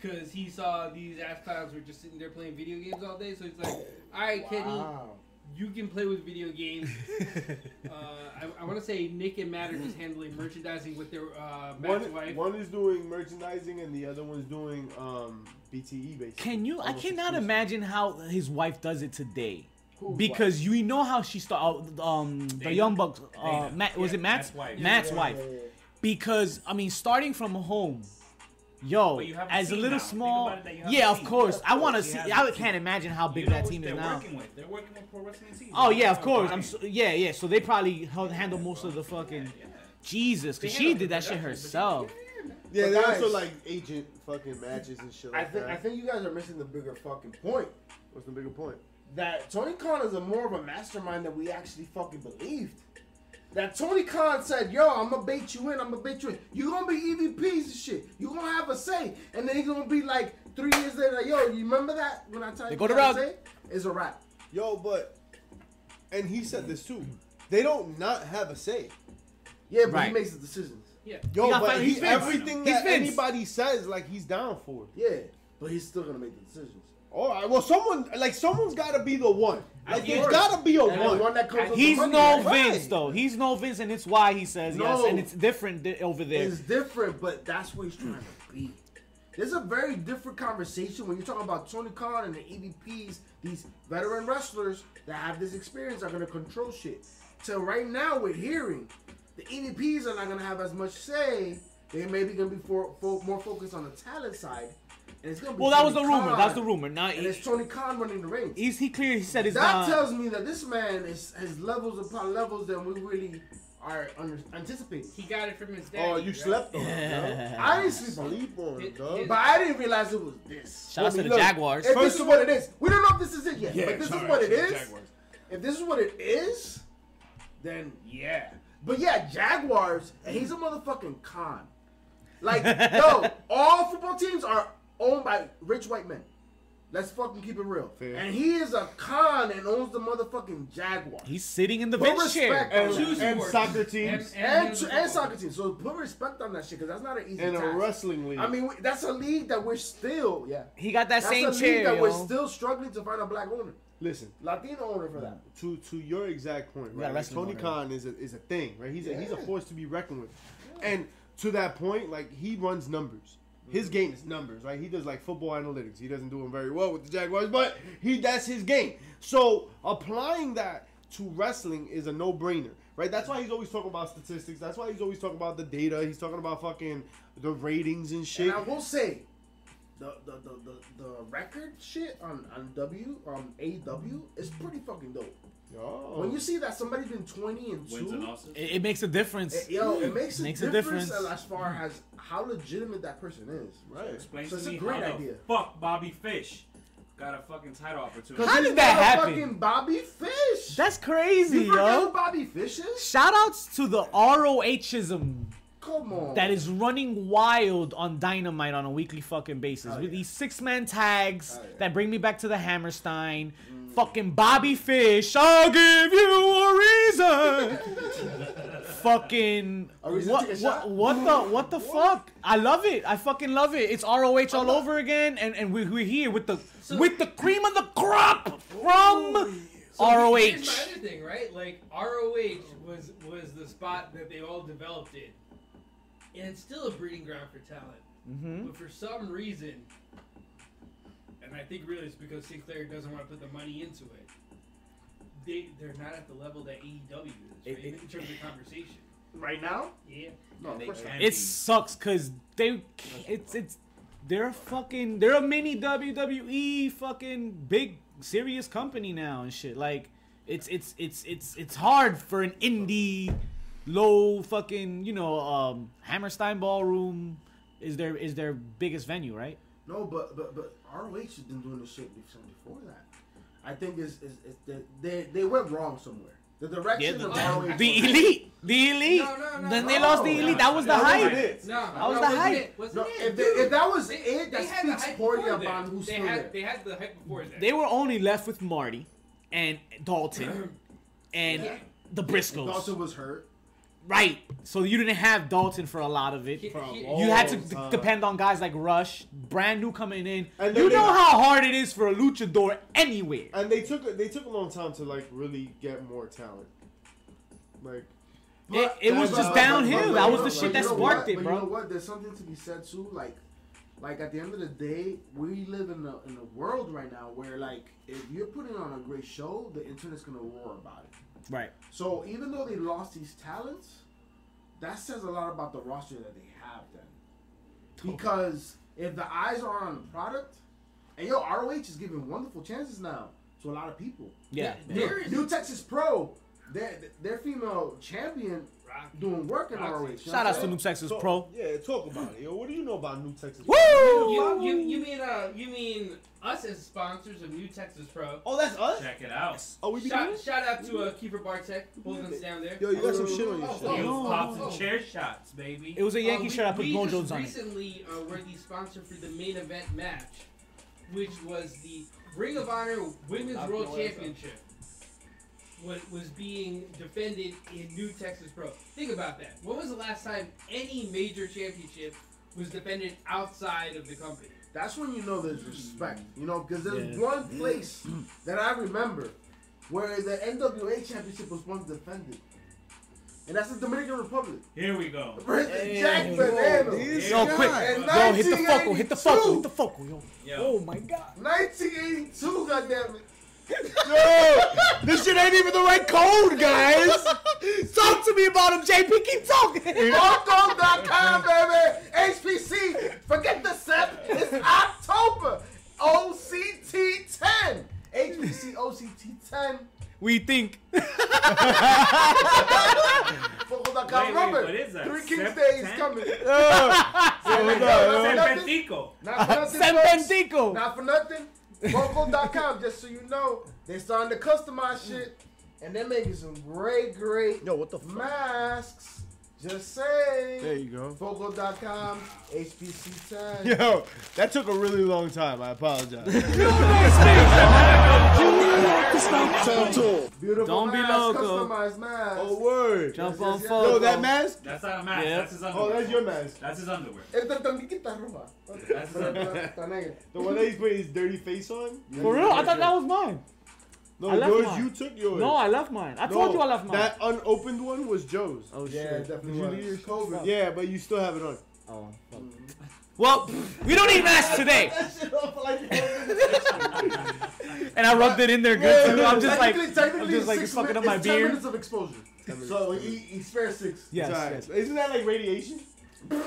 [SPEAKER 5] Because he saw these ass clowns were just sitting there playing video games all day, so he's like, "All right, Kenny,
[SPEAKER 4] Wow.
[SPEAKER 5] you can play with video games." <laughs> uh, I, I want to say Nick and Matt are just handling merchandising with their uh, Matt's
[SPEAKER 3] One,
[SPEAKER 5] wife.
[SPEAKER 3] one is doing merchandising and the other one's doing um, BTE basically.
[SPEAKER 1] Can you? I cannot
[SPEAKER 3] exclusive.
[SPEAKER 1] imagine how his wife does it today.
[SPEAKER 4] Who,
[SPEAKER 1] Because you know how she started. Um, the young bucks. Uh,
[SPEAKER 2] Dana.
[SPEAKER 1] Matt was
[SPEAKER 2] Yeah,
[SPEAKER 1] it Matt's
[SPEAKER 2] Matt's wife.
[SPEAKER 1] Matt's
[SPEAKER 4] Yeah,
[SPEAKER 1] wife.
[SPEAKER 4] yeah, yeah.
[SPEAKER 1] Because I mean, starting from home, yo,
[SPEAKER 2] But you haven't
[SPEAKER 1] as a little
[SPEAKER 2] now.
[SPEAKER 1] Small,
[SPEAKER 2] about it that you haven't
[SPEAKER 1] yeah, of course.
[SPEAKER 4] Yeah,
[SPEAKER 1] I want to see. I can't imagine how big
[SPEAKER 2] You know
[SPEAKER 1] that team is now.
[SPEAKER 2] with. They're working with Pro Wrestling Tees.
[SPEAKER 1] Oh yeah, of course. I'm so, yeah, yeah. So they probably held- handle most of the fucking Jesus, cause she did that shit
[SPEAKER 2] production, but
[SPEAKER 1] herself.
[SPEAKER 3] Yeah,
[SPEAKER 4] But
[SPEAKER 3] they also like agent fucking matches and shit
[SPEAKER 4] I think
[SPEAKER 3] that.
[SPEAKER 4] I think you guys are missing the bigger fucking point.
[SPEAKER 3] What's the bigger point?
[SPEAKER 4] That Tony Khan is a more of a mastermind than we actually fucking believed. That Tony Khan said, "Yo, I'm gonna bait you in. I'm gonna bait you in. You're gonna be EVPs and shit. You gonna have a say." And then he's gonna be like three years later, like, "Yo, you remember that when I tell
[SPEAKER 1] They
[SPEAKER 4] you
[SPEAKER 1] go to
[SPEAKER 4] you say?" It's a wrap.
[SPEAKER 3] Yo, but and he said this too. They don't not have a say.
[SPEAKER 4] Yeah, but
[SPEAKER 1] Right.
[SPEAKER 4] he makes the decisions.
[SPEAKER 5] Yeah.
[SPEAKER 3] Yo,
[SPEAKER 1] He
[SPEAKER 3] but
[SPEAKER 1] five-
[SPEAKER 3] he,
[SPEAKER 1] he's
[SPEAKER 3] everything that
[SPEAKER 1] Vince.
[SPEAKER 3] anybody says, like he's down for. it.
[SPEAKER 4] Yeah, but he's still gonna make the decisions.
[SPEAKER 3] All right. Well, someone like someone's got to be the one. Like
[SPEAKER 4] Of
[SPEAKER 3] there's
[SPEAKER 4] course.
[SPEAKER 3] got to be a
[SPEAKER 4] And
[SPEAKER 3] one.
[SPEAKER 4] one that comes with
[SPEAKER 1] He's
[SPEAKER 4] the
[SPEAKER 1] no
[SPEAKER 4] money, right?
[SPEAKER 1] Vince though. He's no Vince, and it's why he says yes,
[SPEAKER 4] No.
[SPEAKER 1] and it's different th- over there.
[SPEAKER 4] It's different, but that's what he's trying to be. There's a very different conversation when you're talking about Tony Khan and the EVPs, these veteran wrestlers that have this experience are gonna control shit. So right now we're hearing the EVPs are not gonna have as much say. They may be gonna be for, for, more focused on the talent side, and it's gonna be.
[SPEAKER 1] Well, that was the rumor.
[SPEAKER 4] Khan,
[SPEAKER 1] That's the rumor. Now
[SPEAKER 4] And it's Tony Khan running the reins.
[SPEAKER 1] he's he clear. He said it's
[SPEAKER 4] That
[SPEAKER 1] not.
[SPEAKER 4] tells me that this man is has levels upon levels that we really are under, anticipating.
[SPEAKER 5] He got it from his dad.
[SPEAKER 3] Oh, you slept on it,
[SPEAKER 4] I didn't sleep on it.
[SPEAKER 3] Sleep on it,
[SPEAKER 5] It-
[SPEAKER 3] dog.
[SPEAKER 4] But I didn't realize it was this.
[SPEAKER 1] Shout out to the
[SPEAKER 3] look,
[SPEAKER 1] Jaguars.
[SPEAKER 4] If
[SPEAKER 3] First
[SPEAKER 4] this is what it is, we don't know if this is it yet. but this is what it is.
[SPEAKER 3] Jaguars.
[SPEAKER 4] If this is what it is, then yeah. But yeah, Jaguars, and he's a motherfucking con. Like, <laughs> yo, all football teams are owned by rich white men. Let's fucking keep it real.
[SPEAKER 3] Fair.
[SPEAKER 4] And he is a con and owns the motherfucking Jaguar.
[SPEAKER 1] He's sitting in the
[SPEAKER 4] Put
[SPEAKER 1] Vince chair.
[SPEAKER 4] respect
[SPEAKER 3] And,
[SPEAKER 4] on
[SPEAKER 5] Two
[SPEAKER 4] that.
[SPEAKER 3] and soccer teams
[SPEAKER 5] And-
[SPEAKER 4] And,
[SPEAKER 5] and-
[SPEAKER 4] and, soccer teams. So put respect on that shit because that's not an easy
[SPEAKER 3] and a wrestling league.
[SPEAKER 4] I mean, we- that's a league that we're still, yeah.
[SPEAKER 1] He got that
[SPEAKER 4] That's
[SPEAKER 1] same
[SPEAKER 4] a league
[SPEAKER 1] chair,
[SPEAKER 4] that
[SPEAKER 1] yo.
[SPEAKER 4] we're still struggling to find a black owner,
[SPEAKER 3] listen.
[SPEAKER 4] Latino owner for that.
[SPEAKER 3] To to your exact point,
[SPEAKER 1] We got
[SPEAKER 3] right? Like, Tony
[SPEAKER 1] owner.
[SPEAKER 3] Khan is a is a thing, right? He's a, he's a force to be reckoned with, and to that point, like he runs numbers. His game is numbers, right? He does like football analytics. He doesn't do them very well with the Jaguars, but he that's his game. So applying that to wrestling is a no brainer, right? That's why he's always talking about statistics. That's why he's always talking about the data. He's talking about fucking the ratings and shit.
[SPEAKER 4] And I will say, the the, the, the, the record shit on, on W um, on AEW is pretty fucking dope.
[SPEAKER 3] Oh.
[SPEAKER 4] When you see that somebody's been twenty and
[SPEAKER 2] Wins
[SPEAKER 4] two,
[SPEAKER 2] losses.
[SPEAKER 1] It, it makes a difference.
[SPEAKER 4] it, yo, it makes a
[SPEAKER 1] Makes a
[SPEAKER 4] difference,
[SPEAKER 1] difference.
[SPEAKER 4] as far as how legitimate that person is.
[SPEAKER 3] right.
[SPEAKER 2] Explain
[SPEAKER 4] So
[SPEAKER 2] to
[SPEAKER 4] it's a
[SPEAKER 2] me
[SPEAKER 4] great
[SPEAKER 2] how
[SPEAKER 4] idea.
[SPEAKER 2] fuck Bobby Fish got a fucking title opportunity.
[SPEAKER 1] How
[SPEAKER 4] He's
[SPEAKER 1] did that happen?
[SPEAKER 4] Fucking Bobby Fish.
[SPEAKER 1] That's crazy,
[SPEAKER 4] you forget
[SPEAKER 1] yo.
[SPEAKER 4] who Bobby Fish is?
[SPEAKER 1] Shout outs to the ROHism
[SPEAKER 4] Come on.
[SPEAKER 1] that is running wild on Dynamite on a weekly fucking basis
[SPEAKER 4] Oh,
[SPEAKER 1] with
[SPEAKER 4] yeah.
[SPEAKER 1] these six man tags
[SPEAKER 4] Oh, yeah.
[SPEAKER 1] that bring me back to the Hammerstein. Mm. Fucking Bobby Fish, I'll give you a reason. fucking
[SPEAKER 4] A reason to
[SPEAKER 1] what, what,
[SPEAKER 4] shot?
[SPEAKER 1] what the what the fuck? I love it. I fucking love it. It's ROH all over again, and and we, we're here with the
[SPEAKER 5] So-
[SPEAKER 1] with the cream of the crop from
[SPEAKER 5] So
[SPEAKER 1] ROH.
[SPEAKER 5] Here's my other thing, right? Like ROH was was the spot that they all developed in, and it's still a breeding ground for talent.
[SPEAKER 1] Mhm.
[SPEAKER 5] But for some reason, and I think really it's because Sinclair doesn't want to put the money into it. They they're not at the level that AEW is
[SPEAKER 1] It-
[SPEAKER 5] right?
[SPEAKER 1] it-
[SPEAKER 5] in terms of conversation.
[SPEAKER 4] right now?
[SPEAKER 5] Yeah.
[SPEAKER 4] No,
[SPEAKER 2] They
[SPEAKER 4] course not.
[SPEAKER 2] can
[SPEAKER 1] It sucks because they, it's it's, they're a fucking, they're a mini WWE fucking big serious company now and shit. Like, it's it's it's it's it's hard for an indie, low fucking, you know, um, Hammerstein Ballroom is their is their biggest venue, right?
[SPEAKER 4] No, but but but ROH has been doing this shit since before that. I think is is, is that they they went wrong somewhere. The
[SPEAKER 1] Yeah,
[SPEAKER 4] direction
[SPEAKER 1] the,
[SPEAKER 4] of
[SPEAKER 1] the,
[SPEAKER 4] ROH.
[SPEAKER 1] the elite, the elite.
[SPEAKER 5] No, no, no,
[SPEAKER 1] then they
[SPEAKER 4] no.
[SPEAKER 1] lost the elite. That was the
[SPEAKER 3] That was
[SPEAKER 1] hype.
[SPEAKER 3] it.
[SPEAKER 5] No,
[SPEAKER 1] That was the
[SPEAKER 5] wasn't
[SPEAKER 1] hype.
[SPEAKER 5] Wasn't
[SPEAKER 4] No, if, they, if that was
[SPEAKER 5] They-
[SPEAKER 4] it,
[SPEAKER 5] they
[SPEAKER 4] that
[SPEAKER 5] the
[SPEAKER 4] speaks poorly
[SPEAKER 5] before
[SPEAKER 4] about
[SPEAKER 5] that.
[SPEAKER 4] who's
[SPEAKER 5] they
[SPEAKER 4] still
[SPEAKER 5] had,
[SPEAKER 4] there.
[SPEAKER 5] They had the hype before that.
[SPEAKER 1] They were only left with Marty and Dalton <clears throat> and
[SPEAKER 5] Yeah.
[SPEAKER 1] the Briscoes.
[SPEAKER 4] Dawson was hurt.
[SPEAKER 1] Right. So you didn't have Dalton for a lot of it.
[SPEAKER 5] He- he-
[SPEAKER 1] You had to d- depend on guys like Rush, brand new coming in.
[SPEAKER 3] And
[SPEAKER 1] you know
[SPEAKER 3] they-
[SPEAKER 1] how hard it is for a luchador anywhere.
[SPEAKER 3] And they took a, they took a long time to like really get more talent. Like
[SPEAKER 1] It, it was
[SPEAKER 3] But-
[SPEAKER 1] just
[SPEAKER 3] but-
[SPEAKER 1] downhill.
[SPEAKER 3] but-
[SPEAKER 1] that
[SPEAKER 3] but-
[SPEAKER 1] was the
[SPEAKER 3] but
[SPEAKER 1] shit
[SPEAKER 3] you
[SPEAKER 1] that
[SPEAKER 3] know
[SPEAKER 1] sparked
[SPEAKER 3] what?
[SPEAKER 1] it,
[SPEAKER 4] but
[SPEAKER 1] bro.
[SPEAKER 4] you know what? There's something to be said too. Like, like at the end of the day, we live in a in a world right now where like if you're putting on a great show, the internet's gonna roar about it.
[SPEAKER 1] Right.
[SPEAKER 4] So even though they lost these talents, that says a lot about the roster that they have then. Because if the eyes are on the product, and yo, ROH is giving wonderful chances now to a lot of people.
[SPEAKER 1] Yeah.
[SPEAKER 5] There is
[SPEAKER 4] New Texas Pro, their their female champion
[SPEAKER 5] Rok-C.
[SPEAKER 4] Doing work in
[SPEAKER 5] Rok-C.
[SPEAKER 4] ROH. you know
[SPEAKER 1] Shout
[SPEAKER 4] what
[SPEAKER 1] outs to? New Texas
[SPEAKER 3] talk-
[SPEAKER 1] Pro.
[SPEAKER 3] Yeah, talk about it. Yo, what do you know about New Texas?
[SPEAKER 1] Woo!
[SPEAKER 5] You, you, you mean uh you mean us as sponsors of New Texas Pro?
[SPEAKER 3] Oh, that's us.
[SPEAKER 2] Check it out.
[SPEAKER 3] Oh, we be doing
[SPEAKER 5] Shout,
[SPEAKER 3] it?
[SPEAKER 5] shout out to uh, Keeper Bartek holding us down there.
[SPEAKER 3] Yo, you got some shit on your
[SPEAKER 5] Oh,
[SPEAKER 3] shirt.
[SPEAKER 2] He
[SPEAKER 5] oh,
[SPEAKER 2] was pops
[SPEAKER 5] oh.
[SPEAKER 2] and chair shots, baby.
[SPEAKER 1] It was a Yankee
[SPEAKER 5] Uh,
[SPEAKER 1] shirt. I put
[SPEAKER 5] we
[SPEAKER 1] Mo
[SPEAKER 5] just
[SPEAKER 1] Jones on it.
[SPEAKER 5] recently uh, were the sponsor for the main event match, which was the Ring of Honor Women's
[SPEAKER 3] Knock
[SPEAKER 5] World
[SPEAKER 3] your ass.
[SPEAKER 5] Championship, what was being defended in New Texas Pro. Think about that. When was the last time any major championship was defended outside of the company?
[SPEAKER 4] That's when you know there's respect. You know, because there's
[SPEAKER 1] Yeah.
[SPEAKER 4] one place that I remember where the NWA championship was once defended. And that's the Dominican Republic.
[SPEAKER 2] Here we go.
[SPEAKER 4] Right?
[SPEAKER 1] Hey,
[SPEAKER 4] Jack
[SPEAKER 1] whoa,
[SPEAKER 4] Banana.
[SPEAKER 1] Yo, quick.
[SPEAKER 4] In
[SPEAKER 1] Yo, hit the focal, hit the focal,
[SPEAKER 4] 1982.
[SPEAKER 1] hit the focal, yo.
[SPEAKER 2] Yo.
[SPEAKER 1] Oh my god.
[SPEAKER 4] 1982, goddammit.
[SPEAKER 3] Yo, this shit ain't even the right code, guys.
[SPEAKER 1] Talk to me about him, JP. Keep talking.
[SPEAKER 4] Foco.com, baby. HPC. Forget the SEP. It's October. OCT 10. HPC OCT 10.
[SPEAKER 1] we think.
[SPEAKER 4] Foco.com.
[SPEAKER 2] Wait, wait,
[SPEAKER 4] Remember,
[SPEAKER 2] what is that?
[SPEAKER 4] Three Kings
[SPEAKER 2] Sep-
[SPEAKER 4] Day is
[SPEAKER 2] 10?
[SPEAKER 4] coming. Oh.
[SPEAKER 3] hold on,
[SPEAKER 4] Nothing?
[SPEAKER 2] Serpentico.
[SPEAKER 4] Not for nothing, folks.
[SPEAKER 1] Serpentico.
[SPEAKER 4] Not for nothing. Foco.com, just so you know, they starting to customize shit. And they're making some great, great
[SPEAKER 3] Yo, what the fuck?
[SPEAKER 4] masks. Just say.
[SPEAKER 3] There you go.
[SPEAKER 4] Foco.com, HPC 10.
[SPEAKER 3] Yo, that took a really long time. I apologize. <laughs>
[SPEAKER 4] Beautiful
[SPEAKER 1] Don't be
[SPEAKER 4] mask,
[SPEAKER 1] loco.
[SPEAKER 4] Customized mask.
[SPEAKER 3] oh word.
[SPEAKER 1] Jump
[SPEAKER 4] Yes,
[SPEAKER 1] on
[SPEAKER 4] yes, yes.
[SPEAKER 3] Yo, that mask.
[SPEAKER 2] That's not a mask.
[SPEAKER 1] Yeah.
[SPEAKER 2] That's his underwear.
[SPEAKER 3] Oh, that's your mask.
[SPEAKER 2] That's his underwear.
[SPEAKER 4] Esta tanguita roja.
[SPEAKER 2] That's his <laughs> underwear.
[SPEAKER 3] The one that he's putting his dirty face on.
[SPEAKER 1] For real? I thought that was mine.
[SPEAKER 3] No,
[SPEAKER 1] I left
[SPEAKER 3] yours.
[SPEAKER 1] mine.
[SPEAKER 3] You took yours.
[SPEAKER 1] No, I left mine. I
[SPEAKER 3] No,
[SPEAKER 1] told you I left mine.
[SPEAKER 3] That unopened one was Joe's.
[SPEAKER 1] oh
[SPEAKER 4] Yeah,
[SPEAKER 1] shit.
[SPEAKER 4] definitely
[SPEAKER 3] Did you
[SPEAKER 4] was.
[SPEAKER 3] leave your
[SPEAKER 4] COVID.
[SPEAKER 3] Yeah, but you still have it on.
[SPEAKER 1] Oh, fuck. <laughs> Well, we don't need masks today. <laughs> <laughs> And I rubbed it in there good too. I'm just like,
[SPEAKER 4] Technically- technically
[SPEAKER 1] I'm just like
[SPEAKER 4] six
[SPEAKER 1] it's fucking up my
[SPEAKER 4] it's 10
[SPEAKER 1] beard.
[SPEAKER 4] minutes of exposure. So he, he spares six.
[SPEAKER 1] Yes,
[SPEAKER 3] It's alright.
[SPEAKER 1] yes.
[SPEAKER 3] Isn't that like radiation? I
[SPEAKER 4] I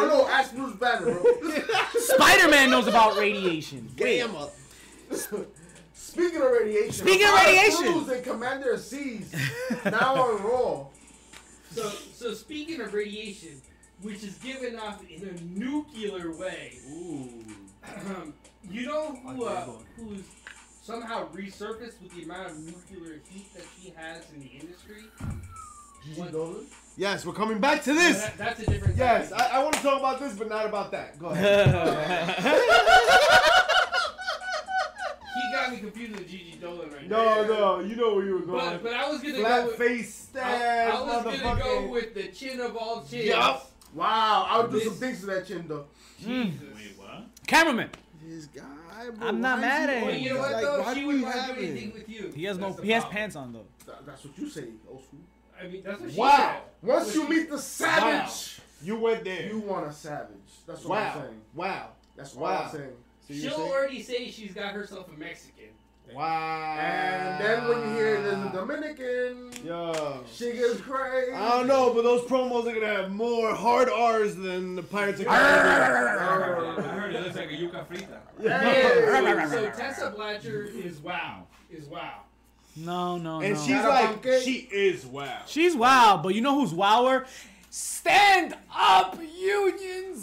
[SPEAKER 4] don't know. Ask Bruce Banner, bro.
[SPEAKER 1] Spider-Man knows about radiation. Wait.
[SPEAKER 3] Damn.
[SPEAKER 4] Speaking of radiation.
[SPEAKER 1] Speaking of radiation.
[SPEAKER 4] Crews and Commander Azeez <laughs> now on Raw.
[SPEAKER 5] So, so speaking of radiation, which is given off in a nuclear way,
[SPEAKER 2] Ooh. <clears throat>
[SPEAKER 5] you know who uh, who's somehow resurfaced with the amount of nuclear heat that she has in the industry? What?
[SPEAKER 3] Yes, we're coming back to
[SPEAKER 5] Well,
[SPEAKER 3] this.
[SPEAKER 5] that- that's a different.
[SPEAKER 3] Yes. I, I want to talk about this, but not about that. Go ahead. <laughs> <laughs>
[SPEAKER 5] he got me confused with Gigi Dolan right
[SPEAKER 3] no,
[SPEAKER 5] now.
[SPEAKER 3] no, you know where you were going.
[SPEAKER 5] But, but I was gonna go with,
[SPEAKER 3] face
[SPEAKER 5] I, I was gonna go with the chin of all chins.
[SPEAKER 3] Yup.
[SPEAKER 4] Wow, I would do
[SPEAKER 5] This-
[SPEAKER 4] some things to that chin though.
[SPEAKER 5] Jesus. Hmm.
[SPEAKER 2] Wait, what?
[SPEAKER 1] Cameraman.
[SPEAKER 3] This guy, bro.
[SPEAKER 1] I'm not mad at
[SPEAKER 5] Well,
[SPEAKER 1] him.
[SPEAKER 3] always
[SPEAKER 5] you know what
[SPEAKER 3] like,
[SPEAKER 5] though?
[SPEAKER 3] why
[SPEAKER 5] She
[SPEAKER 3] do
[SPEAKER 5] wouldn't
[SPEAKER 3] we have
[SPEAKER 5] do anything with you.
[SPEAKER 1] He has no.
[SPEAKER 5] That's the
[SPEAKER 1] He has pants on though.
[SPEAKER 4] That- That's what you say, old school.
[SPEAKER 5] I mean, that's what she
[SPEAKER 3] Wow.
[SPEAKER 5] said.
[SPEAKER 4] Once you meet the savage,
[SPEAKER 3] You went there.
[SPEAKER 4] you want a savage. That's what I'm saying.
[SPEAKER 3] Wow.
[SPEAKER 4] That's what
[SPEAKER 3] Wow.
[SPEAKER 4] I'm saying.
[SPEAKER 3] So
[SPEAKER 5] She'll
[SPEAKER 3] saying-
[SPEAKER 5] already say she's got herself a Mexican.
[SPEAKER 3] Wow.
[SPEAKER 4] And then when you hear there's a Dominican,
[SPEAKER 3] Yo.
[SPEAKER 4] she gets crazy.
[SPEAKER 3] I don't know, but those promos are gonna have more hard R's than the Pirates of
[SPEAKER 2] I
[SPEAKER 3] Caribbean.
[SPEAKER 2] heard it looks like a yuca frita.
[SPEAKER 4] Hey.
[SPEAKER 5] So, so Tessa Blanchard is wow. Is wow.
[SPEAKER 1] No, no,
[SPEAKER 3] And
[SPEAKER 1] no.
[SPEAKER 4] And she's
[SPEAKER 3] like,
[SPEAKER 4] pumpkin?
[SPEAKER 3] she is wow.
[SPEAKER 1] She's wow, but you know who's wower? Stand up, Union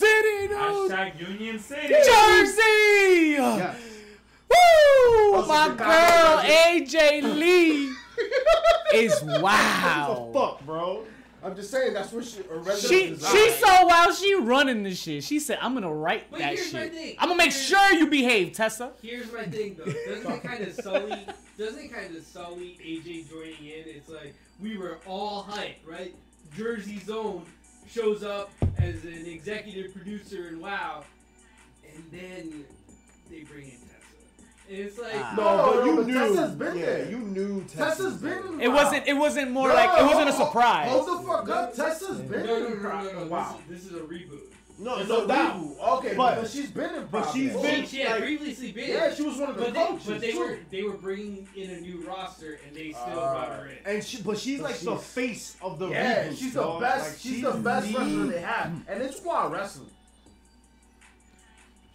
[SPEAKER 1] City, dude.
[SPEAKER 2] Hashtag Union City.
[SPEAKER 1] Jersey.
[SPEAKER 3] Yeah.
[SPEAKER 1] Woo!
[SPEAKER 4] Also
[SPEAKER 1] My
[SPEAKER 4] Chicago
[SPEAKER 1] girl
[SPEAKER 4] Magic.
[SPEAKER 1] AJ Lee <laughs> is
[SPEAKER 3] What the
[SPEAKER 1] wow.
[SPEAKER 3] fuck, bro?
[SPEAKER 4] I'm just saying that's what she. A
[SPEAKER 1] She
[SPEAKER 4] resident
[SPEAKER 1] she's so wild. She running this shit. She said, "I'm gonna write
[SPEAKER 5] But
[SPEAKER 1] that
[SPEAKER 5] here's my
[SPEAKER 1] shit.
[SPEAKER 5] thing.
[SPEAKER 1] I'm gonna make
[SPEAKER 5] Here's-
[SPEAKER 1] sure you behave, Tessa."
[SPEAKER 5] Here's my thing though. Doesn't it kind of sully? Doesn't it kind of sully AJ joining in? It's like we were all hyped, right? Jersey Zone shows up as an executive producer in WoW, and then they bring in Tessa. And it's like,
[SPEAKER 1] Ah.
[SPEAKER 3] No,
[SPEAKER 4] No,
[SPEAKER 3] but you
[SPEAKER 4] but
[SPEAKER 3] knew.
[SPEAKER 4] Tessa's been
[SPEAKER 3] yeah,
[SPEAKER 4] there.
[SPEAKER 3] you knew Tessa's,
[SPEAKER 4] Tessa's been.
[SPEAKER 1] It wasn't. It wasn't more
[SPEAKER 4] No,
[SPEAKER 1] like it wasn't a surprise.
[SPEAKER 4] Hold the fuck up. Tessa's
[SPEAKER 5] no,
[SPEAKER 4] been
[SPEAKER 5] no, no,
[SPEAKER 4] in
[SPEAKER 5] no,
[SPEAKER 4] Pro-
[SPEAKER 5] no, no.
[SPEAKER 4] Wow.
[SPEAKER 5] This, is, this is a reboot.
[SPEAKER 3] No,
[SPEAKER 4] It's
[SPEAKER 3] no
[SPEAKER 4] a
[SPEAKER 3] doubt.
[SPEAKER 4] reboot. Okay,
[SPEAKER 3] But-
[SPEAKER 4] but, she's been in.
[SPEAKER 3] but she's
[SPEAKER 4] Providence.
[SPEAKER 3] been-
[SPEAKER 5] She, she had
[SPEAKER 3] like-
[SPEAKER 5] previously been.
[SPEAKER 4] Yeah, she was one of the
[SPEAKER 5] but they,
[SPEAKER 4] coaches.
[SPEAKER 5] but they
[SPEAKER 4] too.
[SPEAKER 5] were they were bringing in a new roster, and they still
[SPEAKER 4] Ah.
[SPEAKER 5] brought her in.
[SPEAKER 3] And she, but she's
[SPEAKER 4] But
[SPEAKER 3] like the face of the
[SPEAKER 4] Yeah,
[SPEAKER 3] reboot,
[SPEAKER 4] she's the best.
[SPEAKER 3] Like,
[SPEAKER 4] she's, the best
[SPEAKER 3] the-
[SPEAKER 4] wrestler they have, and it's wild wrestling.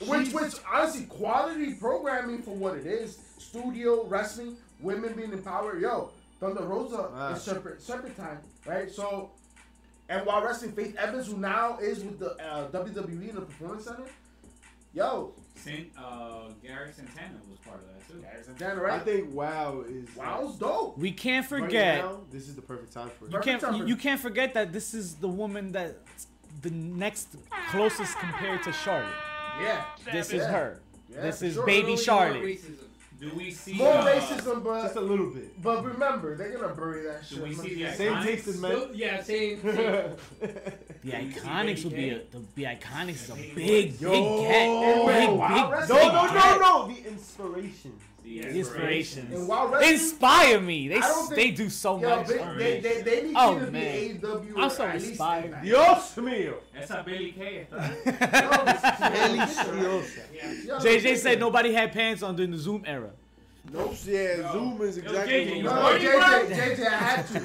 [SPEAKER 4] Which,
[SPEAKER 3] She's-
[SPEAKER 4] which honestly, quality programming for what it is. Studio wrestling, women being empowered. Yo, Thunder Rosa
[SPEAKER 3] Ah.
[SPEAKER 4] is separate, separate time, right? So, and while wrestling, Faith Evans, who now is with the uh, WWE in the Performance Center. Yo,
[SPEAKER 2] Saint, uh, Gary Santana was part of that too.
[SPEAKER 4] Guys and Dan,
[SPEAKER 3] I think WoW is.
[SPEAKER 4] Wow's dope.
[SPEAKER 1] We can't
[SPEAKER 3] right
[SPEAKER 1] forget.
[SPEAKER 3] now, this is the perfect time for it.
[SPEAKER 1] You
[SPEAKER 4] Perfect
[SPEAKER 1] can't. You,
[SPEAKER 4] for-
[SPEAKER 1] you can't forget that this is the woman that the next closest compared to Charlotte.
[SPEAKER 4] Yeah.
[SPEAKER 1] This is her.
[SPEAKER 4] Yeah,
[SPEAKER 1] this is
[SPEAKER 4] sure.
[SPEAKER 1] baby
[SPEAKER 5] Really more
[SPEAKER 1] Charlotte.
[SPEAKER 5] Racism.
[SPEAKER 2] Do we see
[SPEAKER 4] More
[SPEAKER 2] uh,
[SPEAKER 4] racism, but
[SPEAKER 3] Just a little bit.
[SPEAKER 4] but remember they're gonna bury that shit.
[SPEAKER 2] Do we
[SPEAKER 4] as much
[SPEAKER 2] see the
[SPEAKER 4] as-
[SPEAKER 3] Same
[SPEAKER 2] Iconics?
[SPEAKER 3] tasted men.
[SPEAKER 5] Still- yeah, same. same. <laughs>
[SPEAKER 1] The
[SPEAKER 2] Can you see
[SPEAKER 1] Iconics would be a the, the Iconics is a
[SPEAKER 2] Baby
[SPEAKER 1] big,
[SPEAKER 3] Yo.
[SPEAKER 1] big cat. Big,
[SPEAKER 4] wow,
[SPEAKER 1] big,
[SPEAKER 4] that's-
[SPEAKER 3] No,
[SPEAKER 1] big
[SPEAKER 3] no,
[SPEAKER 1] cat.
[SPEAKER 3] no, no. The inspiration.
[SPEAKER 2] The
[SPEAKER 1] The inspirations.
[SPEAKER 4] And while wrestling,
[SPEAKER 1] Inspire me. They
[SPEAKER 4] I don't
[SPEAKER 1] they do so
[SPEAKER 4] yo,
[SPEAKER 1] much.
[SPEAKER 4] they, they, they, they need
[SPEAKER 1] Oh,
[SPEAKER 4] to
[SPEAKER 1] man.
[SPEAKER 4] be AEW.
[SPEAKER 1] I'm so inspired.
[SPEAKER 4] Impact.
[SPEAKER 3] Dios mío.
[SPEAKER 2] Esa Billie Kay está.
[SPEAKER 3] ¿eh? <laughs>
[SPEAKER 4] Deliciosa.
[SPEAKER 1] JJ said nobody had pants on during the Zoom era.
[SPEAKER 3] Nope. Yeah, Zoom is
[SPEAKER 2] Yo,
[SPEAKER 3] exactly
[SPEAKER 2] JJ,
[SPEAKER 3] what
[SPEAKER 2] you
[SPEAKER 4] No,
[SPEAKER 3] we're
[SPEAKER 4] no,
[SPEAKER 2] horny,
[SPEAKER 3] talking
[SPEAKER 4] JJ, JJ, I had to.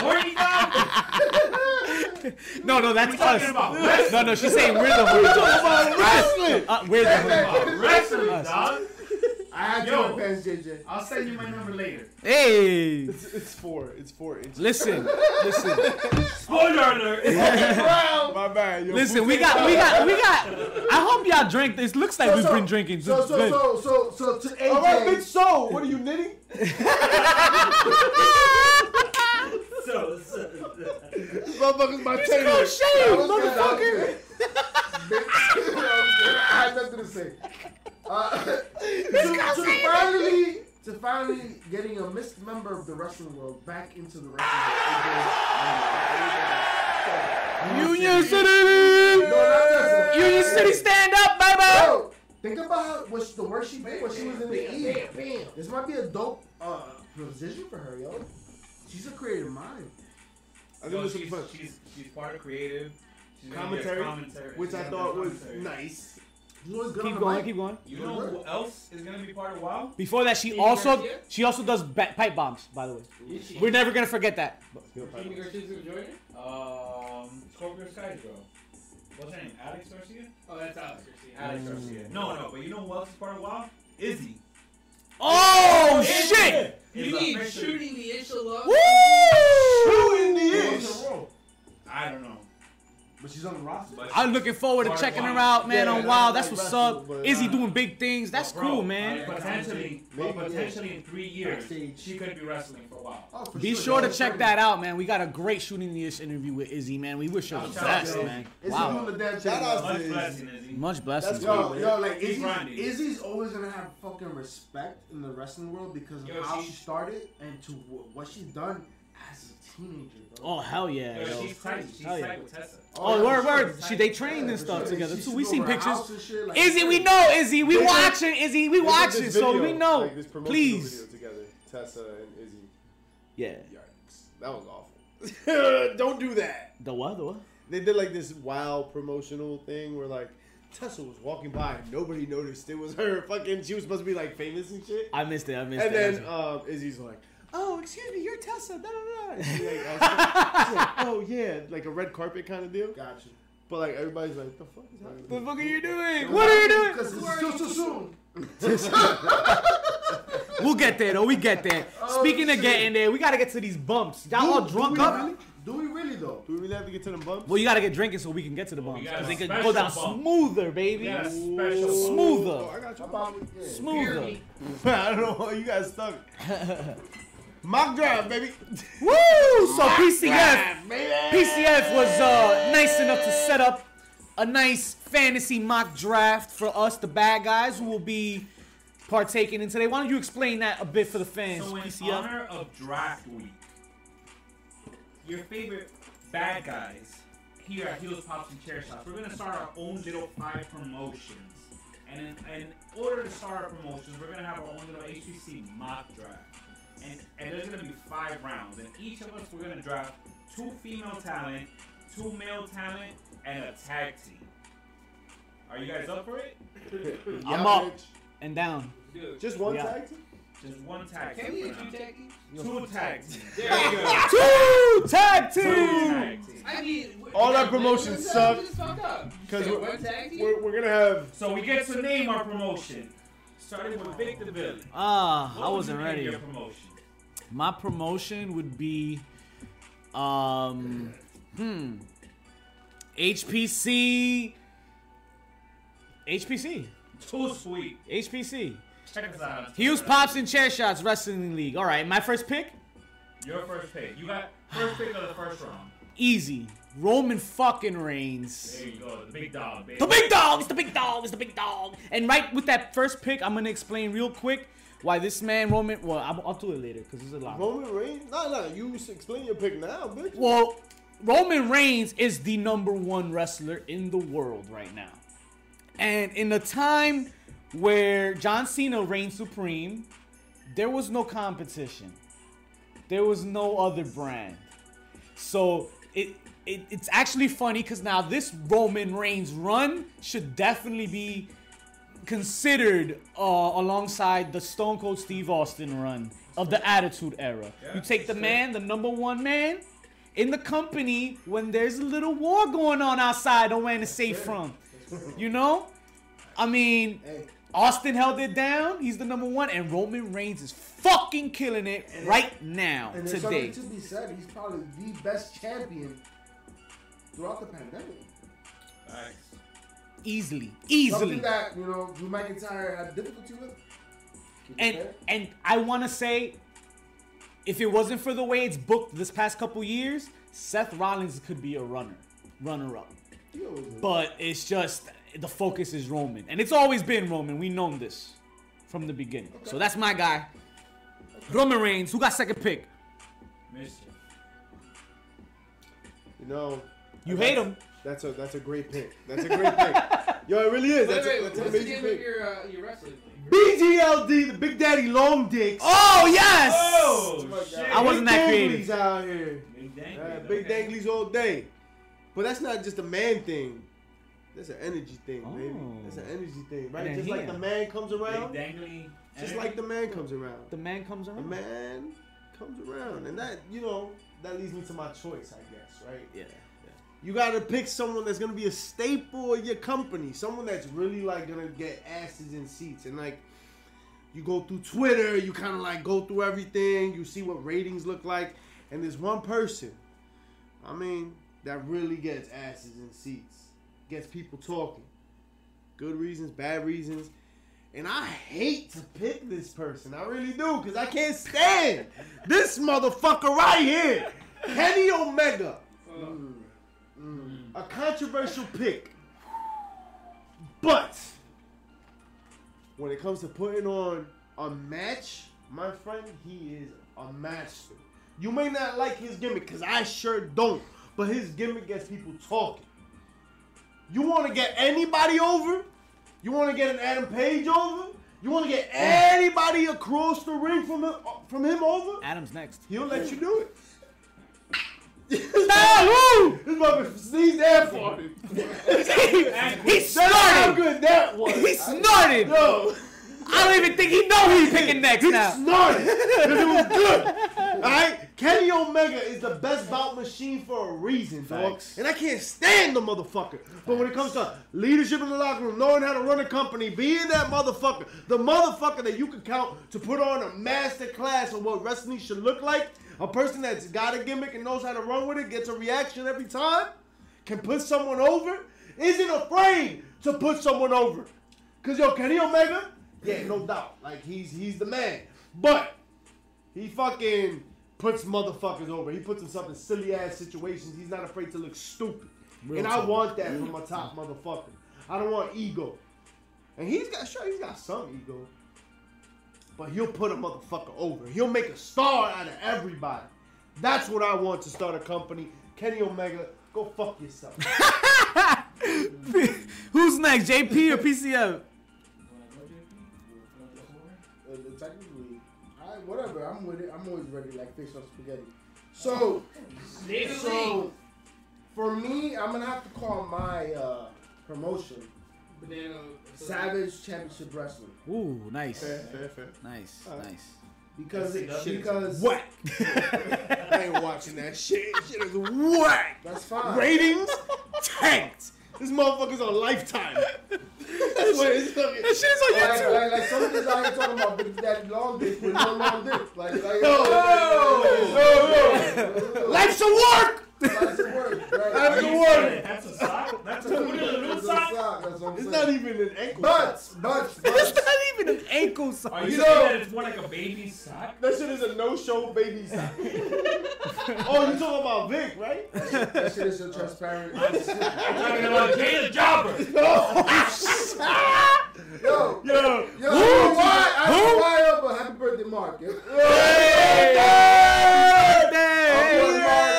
[SPEAKER 2] Horny <laughs> dog?
[SPEAKER 1] No, no, that's
[SPEAKER 2] We talking
[SPEAKER 1] us. No, no, she's saying we're the horny dogs.
[SPEAKER 3] about. Wrestling.
[SPEAKER 1] Uh, we're the horny dogs.
[SPEAKER 2] About wrestling, dog.
[SPEAKER 4] I had
[SPEAKER 2] Yo.
[SPEAKER 4] wear pants, JJ.
[SPEAKER 2] I'll send you my number later.
[SPEAKER 1] Hey,
[SPEAKER 3] It's, it's four. It's four inches.
[SPEAKER 1] listen, <laughs> listen,
[SPEAKER 2] Spoiler alert.
[SPEAKER 3] My bad. Yo,
[SPEAKER 1] listen. We got, we got, we got. I hope y'all drink. This looks like
[SPEAKER 4] So,
[SPEAKER 1] we've
[SPEAKER 4] so-
[SPEAKER 1] been drinking.
[SPEAKER 4] So, so,
[SPEAKER 1] Good.
[SPEAKER 4] so, so, so, to AJ.
[SPEAKER 3] All right, bitch. So, what are you knitting? <laughs>
[SPEAKER 2] so, so,
[SPEAKER 3] This motherfucker's my tailor.
[SPEAKER 1] Go shave,
[SPEAKER 4] That was good, that was
[SPEAKER 1] motherfucker.
[SPEAKER 4] Bitch, that was good. I had nothing to say. Uh, <laughs> to, to finally, to finally getting a missed member of the wrestling world back into the wrestling world. <laughs>
[SPEAKER 1] Union City.
[SPEAKER 4] No, not
[SPEAKER 1] Union City, stand up, baby.
[SPEAKER 4] Yo, think about how was the work she did when she was in the E. This might be a dope uh, position for her, yo. She's a creative mind.
[SPEAKER 3] I think
[SPEAKER 2] Yo,
[SPEAKER 3] this
[SPEAKER 2] she's,
[SPEAKER 3] fun.
[SPEAKER 2] she's, she's part of creative. She's
[SPEAKER 3] Commentary,
[SPEAKER 2] commentary.
[SPEAKER 3] which
[SPEAKER 2] She's
[SPEAKER 3] I thought was nice.
[SPEAKER 4] She's always
[SPEAKER 1] Keep going,
[SPEAKER 4] mic.
[SPEAKER 1] keep going.
[SPEAKER 2] You know who else is gonna be part of WoW?
[SPEAKER 1] Before that, she
[SPEAKER 5] Jimmy
[SPEAKER 1] also
[SPEAKER 5] Garcia?
[SPEAKER 1] she also does ba- pipe bombs. By the way, we're never gonna forget that.
[SPEAKER 5] Jimmy Garcia's gonna join it?
[SPEAKER 2] Um, Scorpio Sky Girl. What's her name? Alex Garcia?
[SPEAKER 5] Oh, that's Alex Garcia.
[SPEAKER 2] Alex Garcia. No, no, but you know who else is part of WoW? Izzy.
[SPEAKER 1] Oh
[SPEAKER 2] Izzy
[SPEAKER 1] shit!
[SPEAKER 2] is
[SPEAKER 5] You need
[SPEAKER 2] officially-
[SPEAKER 5] shooting the inch of.
[SPEAKER 1] Woo!
[SPEAKER 3] Shooting the
[SPEAKER 4] Who's
[SPEAKER 3] ish.
[SPEAKER 4] in a row?
[SPEAKER 2] I don't know.
[SPEAKER 4] But she's on the roster.
[SPEAKER 2] But
[SPEAKER 1] I'm looking forward to checking her out, man.
[SPEAKER 3] Yeah,
[SPEAKER 1] on
[SPEAKER 3] that-
[SPEAKER 1] Wow,
[SPEAKER 3] that
[SPEAKER 1] that's what's up.
[SPEAKER 3] but,
[SPEAKER 1] Izzy
[SPEAKER 3] uh,
[SPEAKER 1] doing big things. That's
[SPEAKER 2] Bro,
[SPEAKER 1] cool, man.
[SPEAKER 2] uh, Potentially,
[SPEAKER 4] Maybe,
[SPEAKER 2] but potentially in three years,
[SPEAKER 4] Backstage.
[SPEAKER 2] she could be wrestling for a while.
[SPEAKER 4] Oh, for
[SPEAKER 1] Be
[SPEAKER 4] sure.
[SPEAKER 1] sure to check that out, man. We got a great shooting the ish interview with Izzy, man. We wish her the best,
[SPEAKER 2] to
[SPEAKER 1] man.
[SPEAKER 4] Izzy
[SPEAKER 1] Wow.
[SPEAKER 4] doing the damn.
[SPEAKER 3] Shout out to
[SPEAKER 2] Much
[SPEAKER 3] Izzy.
[SPEAKER 2] blessing, Izzy.
[SPEAKER 1] Much blessings.
[SPEAKER 3] That's
[SPEAKER 4] Yo,
[SPEAKER 3] man.
[SPEAKER 4] yo, like
[SPEAKER 2] Keep
[SPEAKER 4] Izzy's. Izzy's always gonna have fucking respect in the wrestling world because of
[SPEAKER 2] Yo,
[SPEAKER 4] how
[SPEAKER 2] she-
[SPEAKER 4] she started and to what she's done as a teenager, bro.
[SPEAKER 1] Oh hell yeah,
[SPEAKER 2] Yo,
[SPEAKER 1] yo.
[SPEAKER 2] she's tight. She's
[SPEAKER 1] Hell yeah.
[SPEAKER 2] tight with Tessa.
[SPEAKER 1] Oh,
[SPEAKER 4] yeah,
[SPEAKER 1] word, word.
[SPEAKER 4] sure.
[SPEAKER 1] She they trained
[SPEAKER 4] Yeah,
[SPEAKER 1] and stuff
[SPEAKER 4] sure.
[SPEAKER 1] together
[SPEAKER 4] She
[SPEAKER 1] too. We
[SPEAKER 4] to
[SPEAKER 1] seen
[SPEAKER 4] go over her
[SPEAKER 1] pictures.
[SPEAKER 4] shit, like,
[SPEAKER 1] Izzy, we
[SPEAKER 4] shit.
[SPEAKER 1] know Izzy. We
[SPEAKER 3] They did-
[SPEAKER 1] watching Izzy. We watching,
[SPEAKER 3] this
[SPEAKER 1] so we know.
[SPEAKER 3] like, this
[SPEAKER 1] Please.
[SPEAKER 3] video together, Tessa and Izzy.
[SPEAKER 1] Yeah.
[SPEAKER 3] Yikes, that was awful. <laughs> Don't do that.
[SPEAKER 1] The what? The what?
[SPEAKER 3] They did like this wild promotional thing where like Tessa was walking by and nobody noticed it was her. <laughs> Fucking, she was supposed to be like famous and shit.
[SPEAKER 1] I missed it. I missed
[SPEAKER 3] And
[SPEAKER 1] it.
[SPEAKER 3] And then um, Izzy's like, "Oh, excuse me, you're Tessa." Da, da, da. <laughs> And <laughs> like, she's like, "Oh yeah," like a red carpet kind of deal.
[SPEAKER 4] Gotcha.
[SPEAKER 3] But like everybody's like, "The fuck is happening?"
[SPEAKER 1] the fuck are you doing? What are you doing?
[SPEAKER 4] Because it's still too soon. <laughs>
[SPEAKER 1] We'll get there though. We get there.
[SPEAKER 4] Oh,
[SPEAKER 1] Speaking of getting there, we gotta get to these bumps. Y'all all
[SPEAKER 4] Do-
[SPEAKER 1] drunk
[SPEAKER 4] do we
[SPEAKER 1] up?
[SPEAKER 4] really? Do we really though?
[SPEAKER 3] Do we really have to get to the bumps?
[SPEAKER 1] Well, you gotta get drinking so we can get to the bumps because
[SPEAKER 2] a
[SPEAKER 1] they can go down
[SPEAKER 2] bump.
[SPEAKER 1] smoother, baby.
[SPEAKER 2] We got a special bump.
[SPEAKER 1] Smoother.
[SPEAKER 3] Oh, I got you.
[SPEAKER 4] How yeah.
[SPEAKER 1] Smoother.
[SPEAKER 3] I don't know. You guys stuck. Mock draft, baby.
[SPEAKER 1] Woo! So PCF,
[SPEAKER 3] baby.
[SPEAKER 1] PCF was uh, nice enough to set up a nice fantasy mock draft for us, the bad guys, who will be partaking in today. Why don't you explain that a bit for the fans,
[SPEAKER 2] So in
[SPEAKER 1] PCF?
[SPEAKER 2] honor of Draft Week, your favorite bad guys here at Heels, Pops, and Chair Shots, we're gonna start our own little five promotions. And in, in order to start our promotions, we're gonna have our own little HPC mock draft. And, and there's gonna be five rounds. And each of us, we're gonna draft two female talent, two male talent, and a tag team. Are you guys up for it? <laughs>
[SPEAKER 1] I'm
[SPEAKER 3] Yeah,
[SPEAKER 1] up.
[SPEAKER 3] bitch.
[SPEAKER 1] And down.
[SPEAKER 5] Dude,
[SPEAKER 3] Just one
[SPEAKER 1] Yeah.
[SPEAKER 3] tag team?
[SPEAKER 2] Just one tag
[SPEAKER 5] can we
[SPEAKER 2] team.
[SPEAKER 5] get two tag teams?
[SPEAKER 2] Two tag teams.
[SPEAKER 5] There you go.
[SPEAKER 1] Two tag
[SPEAKER 2] Two tag teams.
[SPEAKER 5] I mean,
[SPEAKER 3] All
[SPEAKER 5] we
[SPEAKER 3] that
[SPEAKER 5] got
[SPEAKER 3] promotion
[SPEAKER 5] one
[SPEAKER 3] sucked.
[SPEAKER 5] tag team, fucked up.
[SPEAKER 3] 'Cause
[SPEAKER 5] Say
[SPEAKER 3] we're-
[SPEAKER 5] one tag team?
[SPEAKER 3] We're, we're gonna have.
[SPEAKER 2] So we get to name our promotion. Starting with Vic the Billy.
[SPEAKER 1] Ah,
[SPEAKER 2] What
[SPEAKER 1] I wasn't ready.
[SPEAKER 2] Your promotion.
[SPEAKER 1] My promotion would be, um, hmm, HPC. HPC.
[SPEAKER 2] Too sweet.
[SPEAKER 1] HPC.
[SPEAKER 2] Check us out. Heels
[SPEAKER 1] Pops and Chair Shots Wrestling League. All right, my first pick,
[SPEAKER 2] Your first pick. You got first pick of the first round.
[SPEAKER 1] easy. Roman fucking Reigns.
[SPEAKER 2] There you go, the big dog, baby.
[SPEAKER 1] The big dog, it's the big dog, it's the big dog. And right with that first pick, I'm gonna explain real quick why this man Roman. Well, I'll, I'll do it later because there's a lot.
[SPEAKER 3] Roman Reigns? Nah, nah. You explain your pick now, bitch.
[SPEAKER 1] Well, Roman Reigns is the number one wrestler in the world right now. And in a time where John Cena reigned supreme, there was no competition. There was no other brand. So it, it it's actually funny because now this Roman Reigns run should definitely be considered uh, alongside the Stone Cold Steve Austin run of the Attitude Era. you take the man, the number one man, in the company when there's a little war going on outside, no man to save from. You know? I mean,
[SPEAKER 4] Hey,
[SPEAKER 1] Austin held it down. He's the number one, and Roman Reigns is fucking killing it right now,
[SPEAKER 4] and
[SPEAKER 1] today.
[SPEAKER 4] to be said. He's probably the best champion throughout the pandemic.
[SPEAKER 2] Nice.
[SPEAKER 1] Easily, easily.
[SPEAKER 4] Something that you know Drew McIntyre had difficulty with. Keep
[SPEAKER 1] And
[SPEAKER 4] fair.
[SPEAKER 1] and I want to say, if it wasn't for the way it's booked this past couple years, Seth Rollins could be a runner, runner up.
[SPEAKER 4] He always is.
[SPEAKER 1] But it's just the focus is Roman, and it's always been Roman. We known this from the beginning. So that's my guy, Roman Reigns. Who got second pick?
[SPEAKER 2] Mischief.
[SPEAKER 3] You know.
[SPEAKER 1] You hate him.
[SPEAKER 3] That's a that's a great pick. That's a great pick. Yo, it really is.
[SPEAKER 5] Wait,
[SPEAKER 3] That's,
[SPEAKER 5] wait,
[SPEAKER 3] a, that's an
[SPEAKER 5] what's the
[SPEAKER 3] amazing
[SPEAKER 5] name of
[SPEAKER 3] pick.
[SPEAKER 5] your uh, your wrestling?
[SPEAKER 3] BGLD, the Big Daddy Long Dicks.
[SPEAKER 1] Oh yes.
[SPEAKER 2] Oh, shit.
[SPEAKER 1] I wasn't
[SPEAKER 3] Big
[SPEAKER 1] that creative.
[SPEAKER 3] danglies out here.
[SPEAKER 2] Big dang.
[SPEAKER 3] Uh, big danglies all day. But that's not just a man thing. That's an energy thing, baby.
[SPEAKER 1] Oh.
[SPEAKER 3] That's an energy thing, right?
[SPEAKER 1] And
[SPEAKER 3] Just like the man comes around.
[SPEAKER 2] Big
[SPEAKER 3] around.
[SPEAKER 2] dangly.
[SPEAKER 3] Just like the man comes around.
[SPEAKER 1] The man comes around.
[SPEAKER 3] The man comes around. And that, you know, that leads me to my choice, I guess, right?
[SPEAKER 1] Yeah.
[SPEAKER 3] You gotta pick someone that's gonna be a staple of your company, someone that's really like gonna get asses in seats. And like, you go through Twitter, you kind of like go through everything, you see what ratings look like, and there's one person, I mean, that really gets asses in seats, gets people talking, good reasons, bad reasons. And I hate to pick this person. I really do, because I can't stand this motherfucker right here. Kenny Omega. A controversial pick. But when it comes to putting on a match, my friend, he is a master. You may not like his gimmick, because I sure don't. But his gimmick gets people talking. You want to get anybody over? You want to get an Adam Page over? You want to get oh. anybody across the ring from him, from him over?
[SPEAKER 1] Adam's next.
[SPEAKER 3] He'll let you do it.
[SPEAKER 1] Woo!
[SPEAKER 3] This motherfucker sneezed and farted.
[SPEAKER 1] he
[SPEAKER 3] That's how
[SPEAKER 1] snorted.
[SPEAKER 3] good that was.
[SPEAKER 1] He snorted.
[SPEAKER 3] Yo,
[SPEAKER 1] I don't even think he know he's picking next
[SPEAKER 3] he
[SPEAKER 1] now.
[SPEAKER 3] He snorted because it was good. All right, Kenny Omega is the best bout machine for a reason, dog. And I can't stand the motherfucker. But when it comes to leadership in the locker room, knowing how to run a company, being that motherfucker, the motherfucker that you can count to put on a master class of what wrestling should look like, a person that's got a gimmick and knows how to run with it, gets a reaction every time, can put someone over, isn't afraid to put someone over. Cause yo, Kenny Omega, yeah, no doubt, like he's he's the man. But he fucking puts motherfuckers over. He puts himself in silly ass situations. He's not afraid to look stupid. and I want that from a top motherfucker. I don't want ego. And he's got sure he's got some ego. But he'll put a motherfucker over. He'll make a star out of everybody. That's what I want to start a company. Kenny Omega, go fuck yourself. <laughs>
[SPEAKER 1] Who's next, JP or PCO?
[SPEAKER 4] Uh, whatever. I'm with it. I'm always ready, like fish on spaghetti. So, so for me, I'm gonna have to call my uh, promotion
[SPEAKER 5] Banana.
[SPEAKER 4] Savage Championship Wrestling
[SPEAKER 1] Ooh, nice,
[SPEAKER 3] fair, fair, fair.
[SPEAKER 1] nice,
[SPEAKER 3] Alright.
[SPEAKER 1] nice.
[SPEAKER 4] because it,
[SPEAKER 2] Shit is
[SPEAKER 4] because
[SPEAKER 3] Whack. <laughs> I ain't watching that shit. Shit is whack.
[SPEAKER 4] that's fine.
[SPEAKER 3] Ratings tanked. This motherfucker's on lifetime. That's what it's fucking.
[SPEAKER 1] That shit's on
[SPEAKER 4] Like,
[SPEAKER 1] YouTube.
[SPEAKER 4] like, like some of this I ain't talking about Big Daddy Long Dick with no long dick. Like, like
[SPEAKER 3] Oh, Life's a work.
[SPEAKER 4] Life's a work, right?
[SPEAKER 3] Life's a work.
[SPEAKER 2] Said it. That's a sock. That's a
[SPEAKER 4] It's
[SPEAKER 2] little
[SPEAKER 4] a
[SPEAKER 2] sock.
[SPEAKER 4] sock, that's what I'm
[SPEAKER 3] It's
[SPEAKER 4] saying.
[SPEAKER 3] not even an ankle.
[SPEAKER 4] But, but,
[SPEAKER 1] It's not even an ankle sock.
[SPEAKER 2] Are you
[SPEAKER 3] You
[SPEAKER 2] saying
[SPEAKER 3] know-
[SPEAKER 2] that it's more like a baby sock?
[SPEAKER 3] That shit is a no-show baby sock. oh, you talking about Vic, right?
[SPEAKER 4] That shit is so transparent.
[SPEAKER 2] I'm talking about Jay the Jobber.
[SPEAKER 4] Yo,
[SPEAKER 3] Yo,
[SPEAKER 4] yo, I don't know why, I don't know why, uh, but happy birthday, Mark. yo. October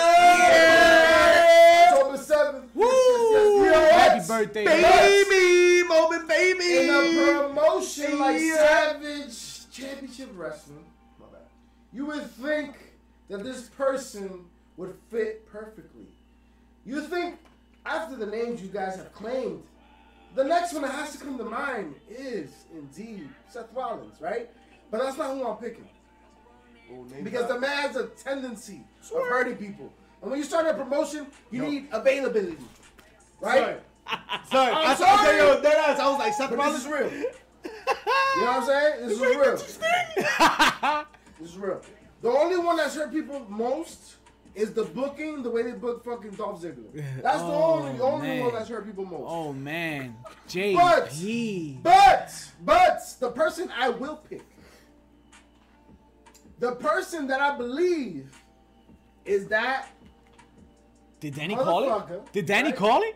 [SPEAKER 1] birthday,
[SPEAKER 3] baby, moment, baby.
[SPEAKER 4] In a promotion like
[SPEAKER 3] Yeah.
[SPEAKER 4] Savage Championship Wrestling, my bad, you would think that this person would fit perfectly. You think after the names you guys have claimed, the next one that has to come to mind is indeed Seth Rollins, right? But that's not who I'm picking.
[SPEAKER 3] Oh,
[SPEAKER 4] Because the man has a tendency of hurting people. And when you start a promotion, you need availability. Right?
[SPEAKER 3] Sorry,
[SPEAKER 4] I'm
[SPEAKER 3] I
[SPEAKER 4] sorry.
[SPEAKER 3] sorry. Yo, dead ass. I was like, Seth
[SPEAKER 4] But
[SPEAKER 3] Rollins.
[SPEAKER 4] this is real. <laughs> You know what I'm saying? This is real. <laughs> This is real. The only one that's hurt people most is the booking, the way they book fucking Dolph Ziggler. <laughs> That's the
[SPEAKER 1] Oh,
[SPEAKER 4] only, the only
[SPEAKER 1] man.
[SPEAKER 4] one that's hurt people most.
[SPEAKER 1] Oh man,
[SPEAKER 4] But-
[SPEAKER 1] JP.
[SPEAKER 4] But, but the person I will pick, the person that I believe is that
[SPEAKER 1] Did Danny call it? Did Danny
[SPEAKER 4] right?
[SPEAKER 1] call it?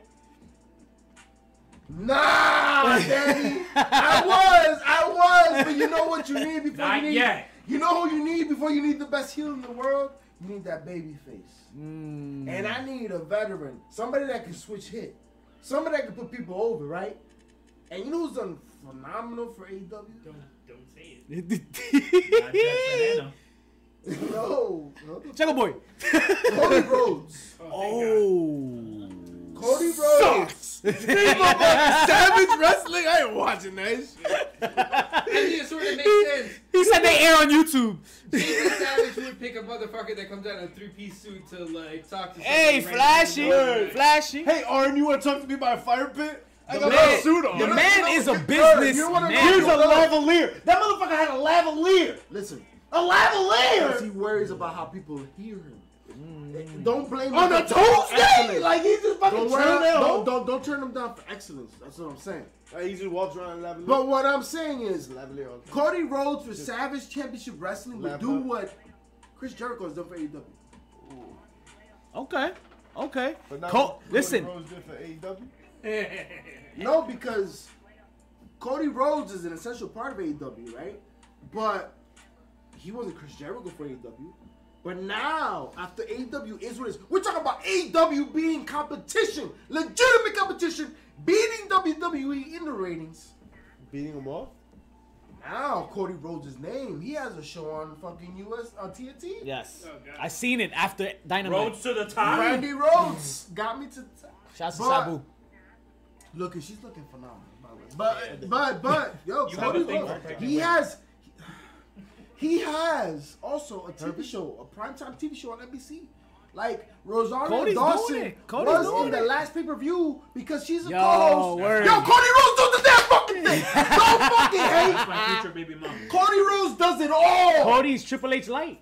[SPEAKER 4] Nah, <laughs> Danny. I was, I was, but you know what you need before
[SPEAKER 2] Not
[SPEAKER 4] you need.
[SPEAKER 2] yet.
[SPEAKER 4] You know who you need before you need the best heel in the world. You need that baby face,
[SPEAKER 1] Mm.
[SPEAKER 4] and I need a veteran, somebody that can switch hit, somebody that can put people over, right? And you know who's done phenomenal for AEW?
[SPEAKER 5] Don't don't say it. <laughs>
[SPEAKER 2] Not Jeff Banana. <laughs>
[SPEAKER 4] no, no,
[SPEAKER 1] Check boy.
[SPEAKER 4] Cody Rhodes.
[SPEAKER 1] Oh.
[SPEAKER 4] Cody Rhodes. <laughs>
[SPEAKER 3] Savage Wrestling. I ain't watching that shit.
[SPEAKER 5] I think it sort of makes sense.
[SPEAKER 1] He said they air on YouTube.
[SPEAKER 5] Jesus Savage would pick a motherfucker that comes out in a three-piece suit to like talk to.
[SPEAKER 1] Hey, flashy,
[SPEAKER 5] randomly.
[SPEAKER 1] flashy.
[SPEAKER 3] Hey, Arn, you want to talk to me about a fire pit? I
[SPEAKER 1] The
[SPEAKER 3] got
[SPEAKER 1] man-
[SPEAKER 3] my suit on.
[SPEAKER 1] the
[SPEAKER 4] You
[SPEAKER 1] man
[SPEAKER 4] know
[SPEAKER 1] is a business
[SPEAKER 4] you wanna know-
[SPEAKER 1] man.
[SPEAKER 3] Here's a lavalier. That motherfucker had a lavalier.
[SPEAKER 4] Listen,
[SPEAKER 3] A lavalier.
[SPEAKER 4] because he worries about how people hear him. Don't blame him
[SPEAKER 3] On a
[SPEAKER 4] for- for
[SPEAKER 3] Tuesday? Like he's just fucking
[SPEAKER 4] Don't, worry,
[SPEAKER 3] chilling
[SPEAKER 4] don't, don't, don't turn him down for excellence. That's what I'm saying.
[SPEAKER 3] Uh, he just walks around lavalier.
[SPEAKER 4] But what I'm saying is,
[SPEAKER 3] lavalier. okay.
[SPEAKER 4] Cody Rhodes for Savage Championship Wrestling would do what Chris Jericho has done for AEW.
[SPEAKER 1] Okay. Okay.
[SPEAKER 3] But now,
[SPEAKER 1] Co-
[SPEAKER 3] Cody
[SPEAKER 1] listen.
[SPEAKER 3] Rhodes did for AEW. <laughs>
[SPEAKER 4] No, because Cody Rhodes is an essential part of AEW, right? But he wasn't Chris Jericho for AEW. But now, after AEW is what it is, we're talking about AEW being competition, legitimate competition, beating WWE in the ratings.
[SPEAKER 3] Beating them off.
[SPEAKER 4] Now Cody Rhodes' name. He has a show on fucking US on uh, TNT.
[SPEAKER 1] Yes.
[SPEAKER 5] Oh, God.
[SPEAKER 1] I seen it after Dynamite.
[SPEAKER 2] Rhodes to the top.
[SPEAKER 4] Brandi Rhodes got me to. T-
[SPEAKER 1] Shouts to Sabu.
[SPEAKER 4] Looking, she's looking phenomenal. By the way. But but but yo,
[SPEAKER 2] You
[SPEAKER 4] Cody
[SPEAKER 2] have a thing
[SPEAKER 4] Rhodes,
[SPEAKER 2] for pregnant
[SPEAKER 4] he has he has also a TV show, a primetime TV show on NBC. Like Rosario
[SPEAKER 1] Cody's
[SPEAKER 4] Dawson
[SPEAKER 1] doing
[SPEAKER 4] was
[SPEAKER 1] doing
[SPEAKER 4] in the
[SPEAKER 1] it.
[SPEAKER 4] last pay per view because she's a
[SPEAKER 1] Yo,
[SPEAKER 4] co-host.
[SPEAKER 1] word.
[SPEAKER 4] Yo, Cody Rhodes does the damn fucking thing. <laughs> Don't fucking
[SPEAKER 2] That's
[SPEAKER 4] hate.
[SPEAKER 2] my future baby mama.
[SPEAKER 4] Cody Rhodes does it all.
[SPEAKER 1] Cody's Triple H light.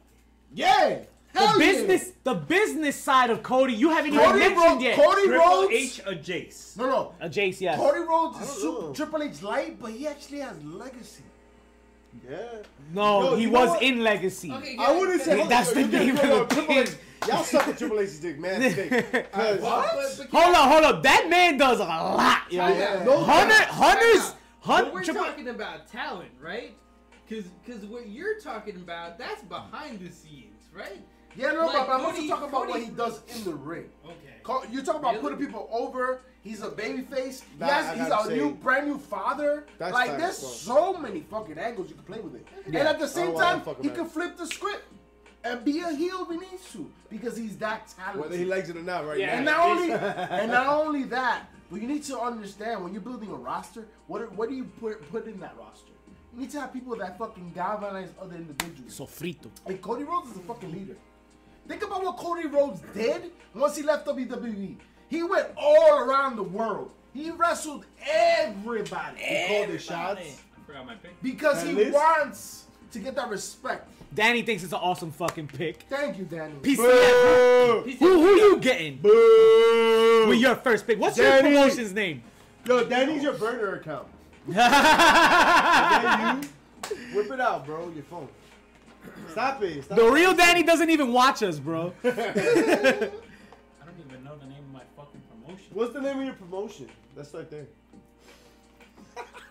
[SPEAKER 4] Yeah.
[SPEAKER 1] The
[SPEAKER 4] Hell yeah.
[SPEAKER 1] business, the business side of Cody, you haven't even
[SPEAKER 4] Cody
[SPEAKER 1] mentioned
[SPEAKER 4] Rhodes.
[SPEAKER 1] yet.
[SPEAKER 4] Cody
[SPEAKER 2] Triple
[SPEAKER 4] Rhodes.
[SPEAKER 2] H a Jace.
[SPEAKER 4] No, no.
[SPEAKER 1] Uh, Jace, yes.
[SPEAKER 4] Cody Rhodes is super. Triple H light, but he actually has legacy.
[SPEAKER 3] Yeah.
[SPEAKER 1] no,
[SPEAKER 3] Yo,
[SPEAKER 1] he was in Legacy.
[SPEAKER 5] Okay,
[SPEAKER 3] I wouldn't say
[SPEAKER 1] Hey, that's the
[SPEAKER 3] you can
[SPEAKER 1] name
[SPEAKER 3] throw
[SPEAKER 1] of the
[SPEAKER 3] Triple. H- Y'all suck at Triple H's dick, man. It's big. <laughs> 'Cause-
[SPEAKER 5] What?
[SPEAKER 1] Hold on, hold on. That man does a lot, yo.
[SPEAKER 5] Yeah.
[SPEAKER 4] No,
[SPEAKER 1] Hunter, Hunter's,
[SPEAKER 5] But
[SPEAKER 1] Hunter,
[SPEAKER 5] we're
[SPEAKER 1] Triple,
[SPEAKER 5] talking about talent, right? Because because what you're talking about, that's behind the scenes, right?
[SPEAKER 4] Yeah, no,
[SPEAKER 5] Like,
[SPEAKER 4] but I'm also talking about what he does in the ring.
[SPEAKER 5] Okay.
[SPEAKER 4] You're talking about
[SPEAKER 5] Really?
[SPEAKER 4] putting people over. He's a baby face.
[SPEAKER 3] Nah,
[SPEAKER 4] has,
[SPEAKER 3] I
[SPEAKER 4] he's
[SPEAKER 3] gotta
[SPEAKER 4] a
[SPEAKER 3] say-
[SPEAKER 4] new, brand new father.
[SPEAKER 3] That's
[SPEAKER 4] like,
[SPEAKER 3] facts,
[SPEAKER 4] there's
[SPEAKER 3] bro.
[SPEAKER 4] so many fucking angles you can play with it.
[SPEAKER 1] Yeah.
[SPEAKER 4] And at the same time, he
[SPEAKER 3] him
[SPEAKER 4] can flip the script and be a heel if he needs to because he's that talented.
[SPEAKER 3] Whether he likes it or not, right
[SPEAKER 5] Yeah.
[SPEAKER 4] and
[SPEAKER 3] now.
[SPEAKER 4] not only <laughs> and not only that, but you need to understand when you're building a roster, what are- what do you put put in that roster? You need to have people that fucking galvanize other individuals.
[SPEAKER 1] Sofrito.
[SPEAKER 4] Like Cody Rhodes is a fucking leader. Think about what Cody Rhodes did once he left WWE. He went all around the world. He wrestled everybody
[SPEAKER 3] He called the shots.
[SPEAKER 2] I forgot my pick.
[SPEAKER 4] because
[SPEAKER 3] That
[SPEAKER 4] he
[SPEAKER 3] list?
[SPEAKER 4] wants to get that respect.
[SPEAKER 1] Danny thinks it's an awesome fucking pick.
[SPEAKER 4] Thank you, Danny.
[SPEAKER 1] PCF.
[SPEAKER 3] Boo!
[SPEAKER 5] He
[SPEAKER 1] Who, who you getting
[SPEAKER 3] Boo!
[SPEAKER 1] with your first pick? What's your promotion's name?
[SPEAKER 3] Yo, Danny's your burner account. Is that you? Whip it out, bro. Your phone. Stop it. Stop
[SPEAKER 1] The
[SPEAKER 3] it.
[SPEAKER 1] real Danny doesn't even watch us, bro. <laughs> <laughs>
[SPEAKER 3] What's the name of your promotion? That's right there.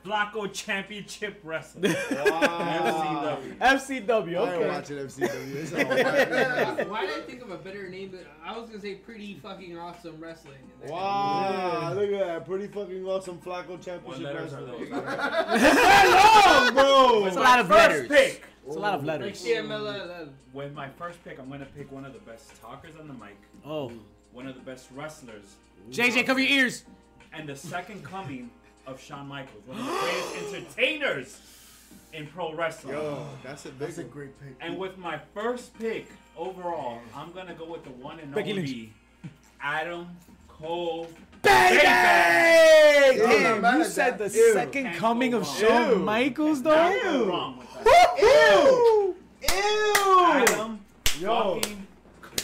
[SPEAKER 2] Flacco Championship Wrestling. <laughs>
[SPEAKER 3] Wow.
[SPEAKER 2] FCW.
[SPEAKER 1] FCW,
[SPEAKER 3] I ain't watching FCW. It's all right.
[SPEAKER 5] Why, why did I think of a better name? I was gonna say pretty fucking awesome wrestling. and that-
[SPEAKER 3] Wow, look at that. Pretty fucking awesome Flacco
[SPEAKER 2] What
[SPEAKER 3] championship
[SPEAKER 2] letters are
[SPEAKER 3] wrestling. <laughs>
[SPEAKER 2] those?
[SPEAKER 3] long, bro.
[SPEAKER 1] It's a lot of
[SPEAKER 2] First
[SPEAKER 1] letters.
[SPEAKER 2] pick.
[SPEAKER 1] It's a lot of letters.
[SPEAKER 5] CML,
[SPEAKER 2] With my first pick, I'm gonna pick one of the best talkers on the mic,
[SPEAKER 1] Oh.
[SPEAKER 2] One of the best wrestlers,
[SPEAKER 1] JJ, cover your ears.
[SPEAKER 2] and the second coming of Shawn Michaels, one of the greatest <gasps> entertainers in pro wrestling.
[SPEAKER 3] Yo, that's a big
[SPEAKER 4] That's a great pick.
[SPEAKER 2] And with my first pick overall, I'm gonna go with the one and
[SPEAKER 1] Becky
[SPEAKER 2] only Adam Cole.
[SPEAKER 1] Baby!
[SPEAKER 3] I'm not
[SPEAKER 1] Damn, you said
[SPEAKER 3] that.
[SPEAKER 1] the
[SPEAKER 3] Ew.
[SPEAKER 1] second
[SPEAKER 2] Can't
[SPEAKER 1] coming of
[SPEAKER 2] wrong.
[SPEAKER 1] Shawn
[SPEAKER 3] Ew.
[SPEAKER 1] Michaels, though?
[SPEAKER 2] go wrong with that.
[SPEAKER 3] Ew! Ew!
[SPEAKER 2] Adam
[SPEAKER 3] Yo.
[SPEAKER 2] fucking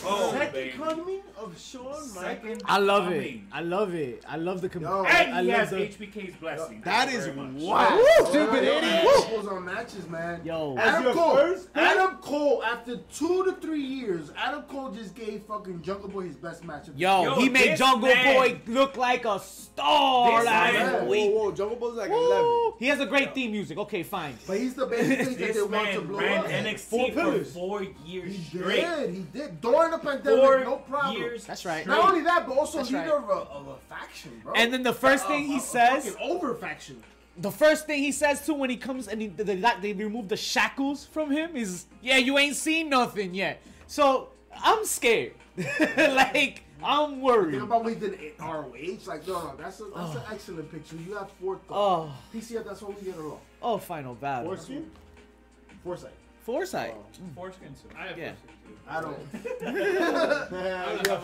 [SPEAKER 2] Cole,
[SPEAKER 3] Second
[SPEAKER 2] baby.
[SPEAKER 3] coming of Shawn Michaels.
[SPEAKER 1] I love it. I love it. I love the com-
[SPEAKER 4] Yo.
[SPEAKER 2] And
[SPEAKER 1] I
[SPEAKER 2] he
[SPEAKER 1] love
[SPEAKER 2] has
[SPEAKER 1] the
[SPEAKER 2] HBK's blessing.
[SPEAKER 3] That
[SPEAKER 2] Thank you
[SPEAKER 3] is
[SPEAKER 2] very much.
[SPEAKER 3] wow.
[SPEAKER 4] Woo,
[SPEAKER 3] Stupid idiot.
[SPEAKER 4] Adam Cole's on matches, man.
[SPEAKER 1] Yo.
[SPEAKER 3] As
[SPEAKER 4] Adam
[SPEAKER 3] your
[SPEAKER 4] Cole.
[SPEAKER 3] first pick?
[SPEAKER 4] Adam Cole, after two to three years, Adam Cole just gave fucking Jungle Boy his best match. Of
[SPEAKER 1] Yo,
[SPEAKER 2] Yo,
[SPEAKER 1] he made
[SPEAKER 2] this
[SPEAKER 1] Jungle
[SPEAKER 2] man-
[SPEAKER 1] Boy look like a star
[SPEAKER 2] This
[SPEAKER 1] last
[SPEAKER 2] man-
[SPEAKER 1] week.
[SPEAKER 3] Whoa, whoa, Jungle Boy's like
[SPEAKER 1] Woo.
[SPEAKER 3] 11.
[SPEAKER 1] He has a great theme music. Okay, fine.
[SPEAKER 4] But he's the baby face that
[SPEAKER 2] This
[SPEAKER 4] they want to
[SPEAKER 2] man
[SPEAKER 4] blow
[SPEAKER 2] ran
[SPEAKER 4] up.
[SPEAKER 2] NXT
[SPEAKER 3] Four
[SPEAKER 2] for
[SPEAKER 3] pillars.
[SPEAKER 2] four years
[SPEAKER 4] He
[SPEAKER 2] straight.
[SPEAKER 4] did. He did during the pandemic.
[SPEAKER 2] Four
[SPEAKER 4] no problem.
[SPEAKER 2] Years.
[SPEAKER 1] That's right.
[SPEAKER 2] straight.
[SPEAKER 4] Not only that, but also
[SPEAKER 1] That's
[SPEAKER 4] leader
[SPEAKER 1] right.
[SPEAKER 4] of, a, of a faction, bro.
[SPEAKER 1] And then the first
[SPEAKER 4] A-
[SPEAKER 1] thing
[SPEAKER 4] a-
[SPEAKER 1] he
[SPEAKER 4] a
[SPEAKER 1] says,
[SPEAKER 4] over faction.
[SPEAKER 1] the first thing he says too when he comes and he, they, they, they remove the shackles from him is, yeah, you ain't seen nothing yet. So I'm scared. <laughs> like I'm
[SPEAKER 4] Think
[SPEAKER 1] worried.
[SPEAKER 4] about what he did in ROH. Like, no, no, that's a, that's an oh. excellent picture. You have forethought.
[SPEAKER 1] Oh,
[SPEAKER 4] PCF, that's what we get along.
[SPEAKER 1] oh, final battle.
[SPEAKER 3] Foreskin?
[SPEAKER 4] Foresight.
[SPEAKER 1] Foresight.
[SPEAKER 2] Oh, foreskin too.
[SPEAKER 5] I have
[SPEAKER 1] Yeah.
[SPEAKER 4] I don't. <laughs>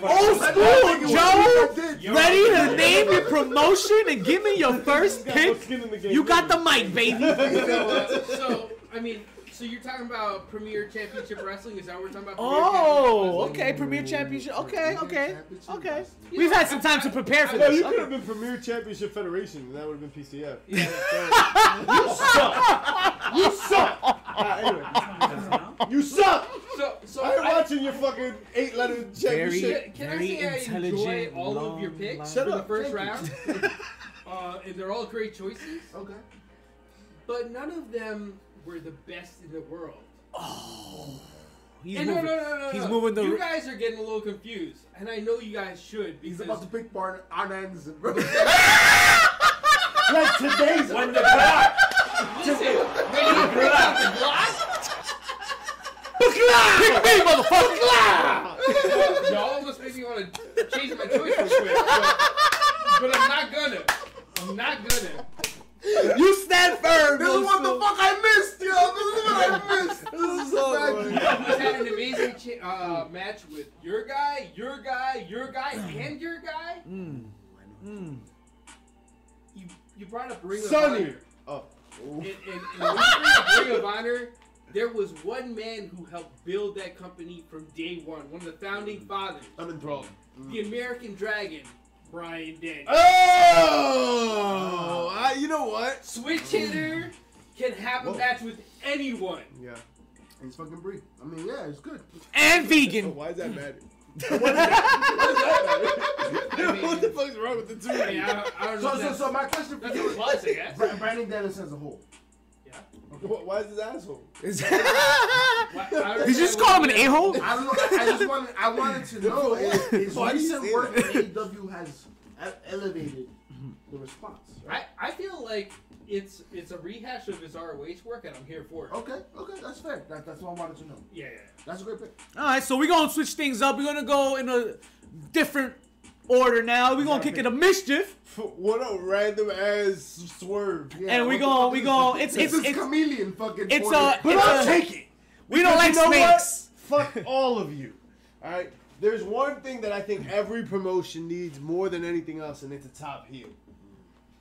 [SPEAKER 1] Old school, Joe. Ready
[SPEAKER 2] right.
[SPEAKER 1] to name your promotion and give me your <laughs> first
[SPEAKER 3] Got
[SPEAKER 1] pick?
[SPEAKER 3] skin in the game.
[SPEAKER 1] You got the mic, baby. <laughs>
[SPEAKER 5] so I mean, so you're talking about Premier Championship Wrestling? Is that what we're talking about? Premier
[SPEAKER 1] Oh, okay, Premier Championship. Okay, okay,
[SPEAKER 4] Championship
[SPEAKER 1] okay.
[SPEAKER 4] Wrestling.
[SPEAKER 1] We've had some time to prepare for
[SPEAKER 3] No,
[SPEAKER 1] this.
[SPEAKER 3] you could have been Premier Championship Federation, and that would have been PCF.
[SPEAKER 5] Yeah. <laughs>
[SPEAKER 3] you suck. You suck. <laughs> Ah, anyway, you suck.
[SPEAKER 5] So, so
[SPEAKER 3] I ain't
[SPEAKER 5] I,
[SPEAKER 3] watching your fucking eight-letter
[SPEAKER 1] Very-
[SPEAKER 3] championship.
[SPEAKER 5] can I
[SPEAKER 1] Very
[SPEAKER 5] say I enjoy
[SPEAKER 1] intelligent,
[SPEAKER 5] all of your picks
[SPEAKER 1] line.
[SPEAKER 5] for
[SPEAKER 3] Shut
[SPEAKER 5] the first round? <laughs> uh, and they're all great choices,
[SPEAKER 4] Okay.
[SPEAKER 5] but none of them were the best in the world.
[SPEAKER 1] Oh, he's
[SPEAKER 5] And no,
[SPEAKER 1] moving.
[SPEAKER 5] no, no, no,
[SPEAKER 1] he's
[SPEAKER 5] no.
[SPEAKER 1] moving the-
[SPEAKER 5] You guys are getting a little confused, and I know you guys should
[SPEAKER 4] He's
[SPEAKER 5] because
[SPEAKER 4] about to pick Barn Arn Anderson, <laughs> bro.
[SPEAKER 3] Like today's
[SPEAKER 2] When the block.
[SPEAKER 5] listen, when you bring the block,
[SPEAKER 1] Pick me, motherfucker!
[SPEAKER 5] y'all almost make me want to change my choice real quick, but, but I'm not gonna. I'm not gonna. <laughs>
[SPEAKER 1] You stand firm,
[SPEAKER 4] this is what the fuck I missed, yo. This is what I <laughs> missed. This is so bad.
[SPEAKER 5] He's had an amazing cha- uh, match with your guy, your guy, your guy, and your guy.
[SPEAKER 1] Mm. Mm.
[SPEAKER 5] You you brought up Ring
[SPEAKER 3] Sonny.
[SPEAKER 5] of Honor.
[SPEAKER 3] Oh.
[SPEAKER 5] And, and, and bring Ring of Honor, there was one man who helped build that company from day one. One of the founding fathers,
[SPEAKER 3] I'm enthralled.
[SPEAKER 5] the American Dragon, Bryan Danielson.
[SPEAKER 3] Oh, I, you know what?
[SPEAKER 5] Switch hitter can have a
[SPEAKER 3] Whoa.
[SPEAKER 5] match with anyone.
[SPEAKER 3] Yeah.
[SPEAKER 4] And it's fucking Brie. I mean, yeah, it's good.
[SPEAKER 1] And
[SPEAKER 3] So
[SPEAKER 1] vegan.
[SPEAKER 3] why is that matter? <laughs> what is that?
[SPEAKER 5] I mean-
[SPEAKER 3] what the fuck's wrong with the two?
[SPEAKER 5] I mean, I, I.
[SPEAKER 4] So, so, so my question for you
[SPEAKER 5] a plus, I guess.
[SPEAKER 4] Bra- Brandon Dennis as a whole.
[SPEAKER 3] Wh- <laughs> Why is this asshole?
[SPEAKER 5] Why- <laughs>
[SPEAKER 1] Did you just call him an
[SPEAKER 5] what-
[SPEAKER 1] a-hole?
[SPEAKER 4] I don't know. I just wanted. I wanted to know if his
[SPEAKER 3] Why do you
[SPEAKER 4] recent
[SPEAKER 3] say
[SPEAKER 4] work
[SPEAKER 3] that?
[SPEAKER 4] in AEW has e- elevated the response. Right?
[SPEAKER 5] I, I feel like it's it's a rehash of his ROH work, and I'm here for it.
[SPEAKER 4] Okay. Okay. That's fair. That, that's what I wanted to know.
[SPEAKER 5] Yeah, yeah.
[SPEAKER 4] That's a great pick.
[SPEAKER 1] All right, so we're gonna switch things up. We're gonna go in a different order now. We're gonna kick it a mischief, <laughs>
[SPEAKER 3] What a random ass swerve.
[SPEAKER 4] Yeah,
[SPEAKER 1] and we
[SPEAKER 4] what the
[SPEAKER 1] gon'
[SPEAKER 4] fuck
[SPEAKER 1] we
[SPEAKER 4] is
[SPEAKER 1] gon'
[SPEAKER 4] this?
[SPEAKER 1] it's it's
[SPEAKER 4] is
[SPEAKER 1] it's
[SPEAKER 4] chameleon fucking.
[SPEAKER 1] it's
[SPEAKER 4] order.
[SPEAKER 1] a
[SPEAKER 3] But
[SPEAKER 1] it's
[SPEAKER 3] I'll
[SPEAKER 1] a-
[SPEAKER 3] take it.
[SPEAKER 1] we don't like
[SPEAKER 3] you know
[SPEAKER 1] snakes.
[SPEAKER 3] What? Fuck all of you. All right. There's one thing that I think every promotion needs more than anything else, and it's a top heel.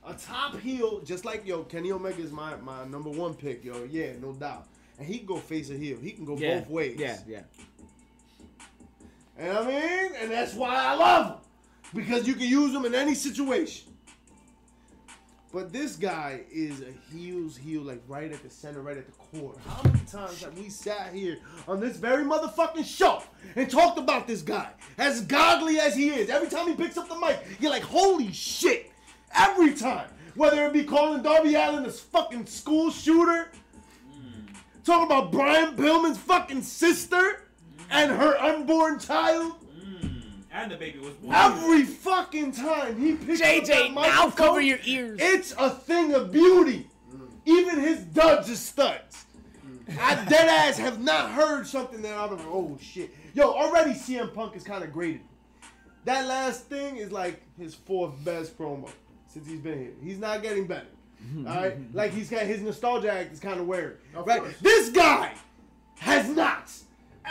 [SPEAKER 3] A top heel, just like yo, Kenny Omega is my, my number one pick, yo. Yeah, no doubt. And he can go face a heel. He can go
[SPEAKER 1] Yeah,
[SPEAKER 3] both ways.
[SPEAKER 1] Yeah, yeah.
[SPEAKER 3] And I mean, and that's why I love him. Because you can use them in any situation. But this guy is a heels heel, like right at the center, right at the core. How many times have we sat here on this very motherfucking show and talked about this guy? As godly as he is, every time he picks up the mic, you're like, holy shit. Every time. Whether it be calling Darby Allin a fucking school shooter, talking about Brian Pillman's fucking sister and her unborn child.
[SPEAKER 2] And the baby was born.
[SPEAKER 3] Every fucking time he picks up that
[SPEAKER 1] JJ, now
[SPEAKER 3] microphone,
[SPEAKER 1] cover your ears.
[SPEAKER 3] It's a thing of beauty. Even his duds are studs. I dead ass have not heard something that I'm like, oh shit. Yo, already CM Punk is kind of graded. That last thing is like his fourth best promo since he's been here. He's not getting better. <laughs> All right, like he's got his nostalgia act is kind of wearing.
[SPEAKER 4] Of
[SPEAKER 3] Right,
[SPEAKER 4] course.
[SPEAKER 3] this guy has not.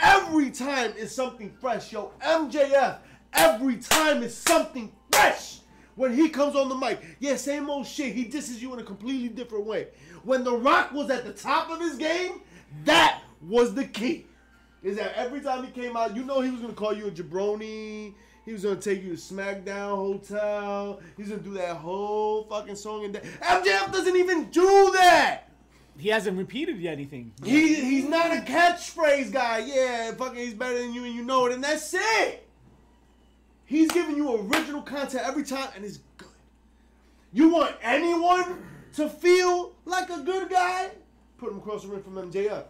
[SPEAKER 3] Every time is something fresh, yo. MJF. Every time is something fresh. When he comes on the mic, yeah, same old shit. He disses you in a completely different way. When The Rock was at the top of his game, that was the key. Is that every time he came out, you know he was gonna call you a jabroni. He was gonna take you to SmackDown Hotel. He's gonna do that whole fucking song and that. MJF doesn't even do that.
[SPEAKER 1] He hasn't repeated anything.
[SPEAKER 3] He he's not a catchphrase guy. Yeah, fucking he's better than you and you know it, and that's it. He's giving you original content every time, and it's good. You want anyone to feel like a good guy? Put him across the ring from MJF.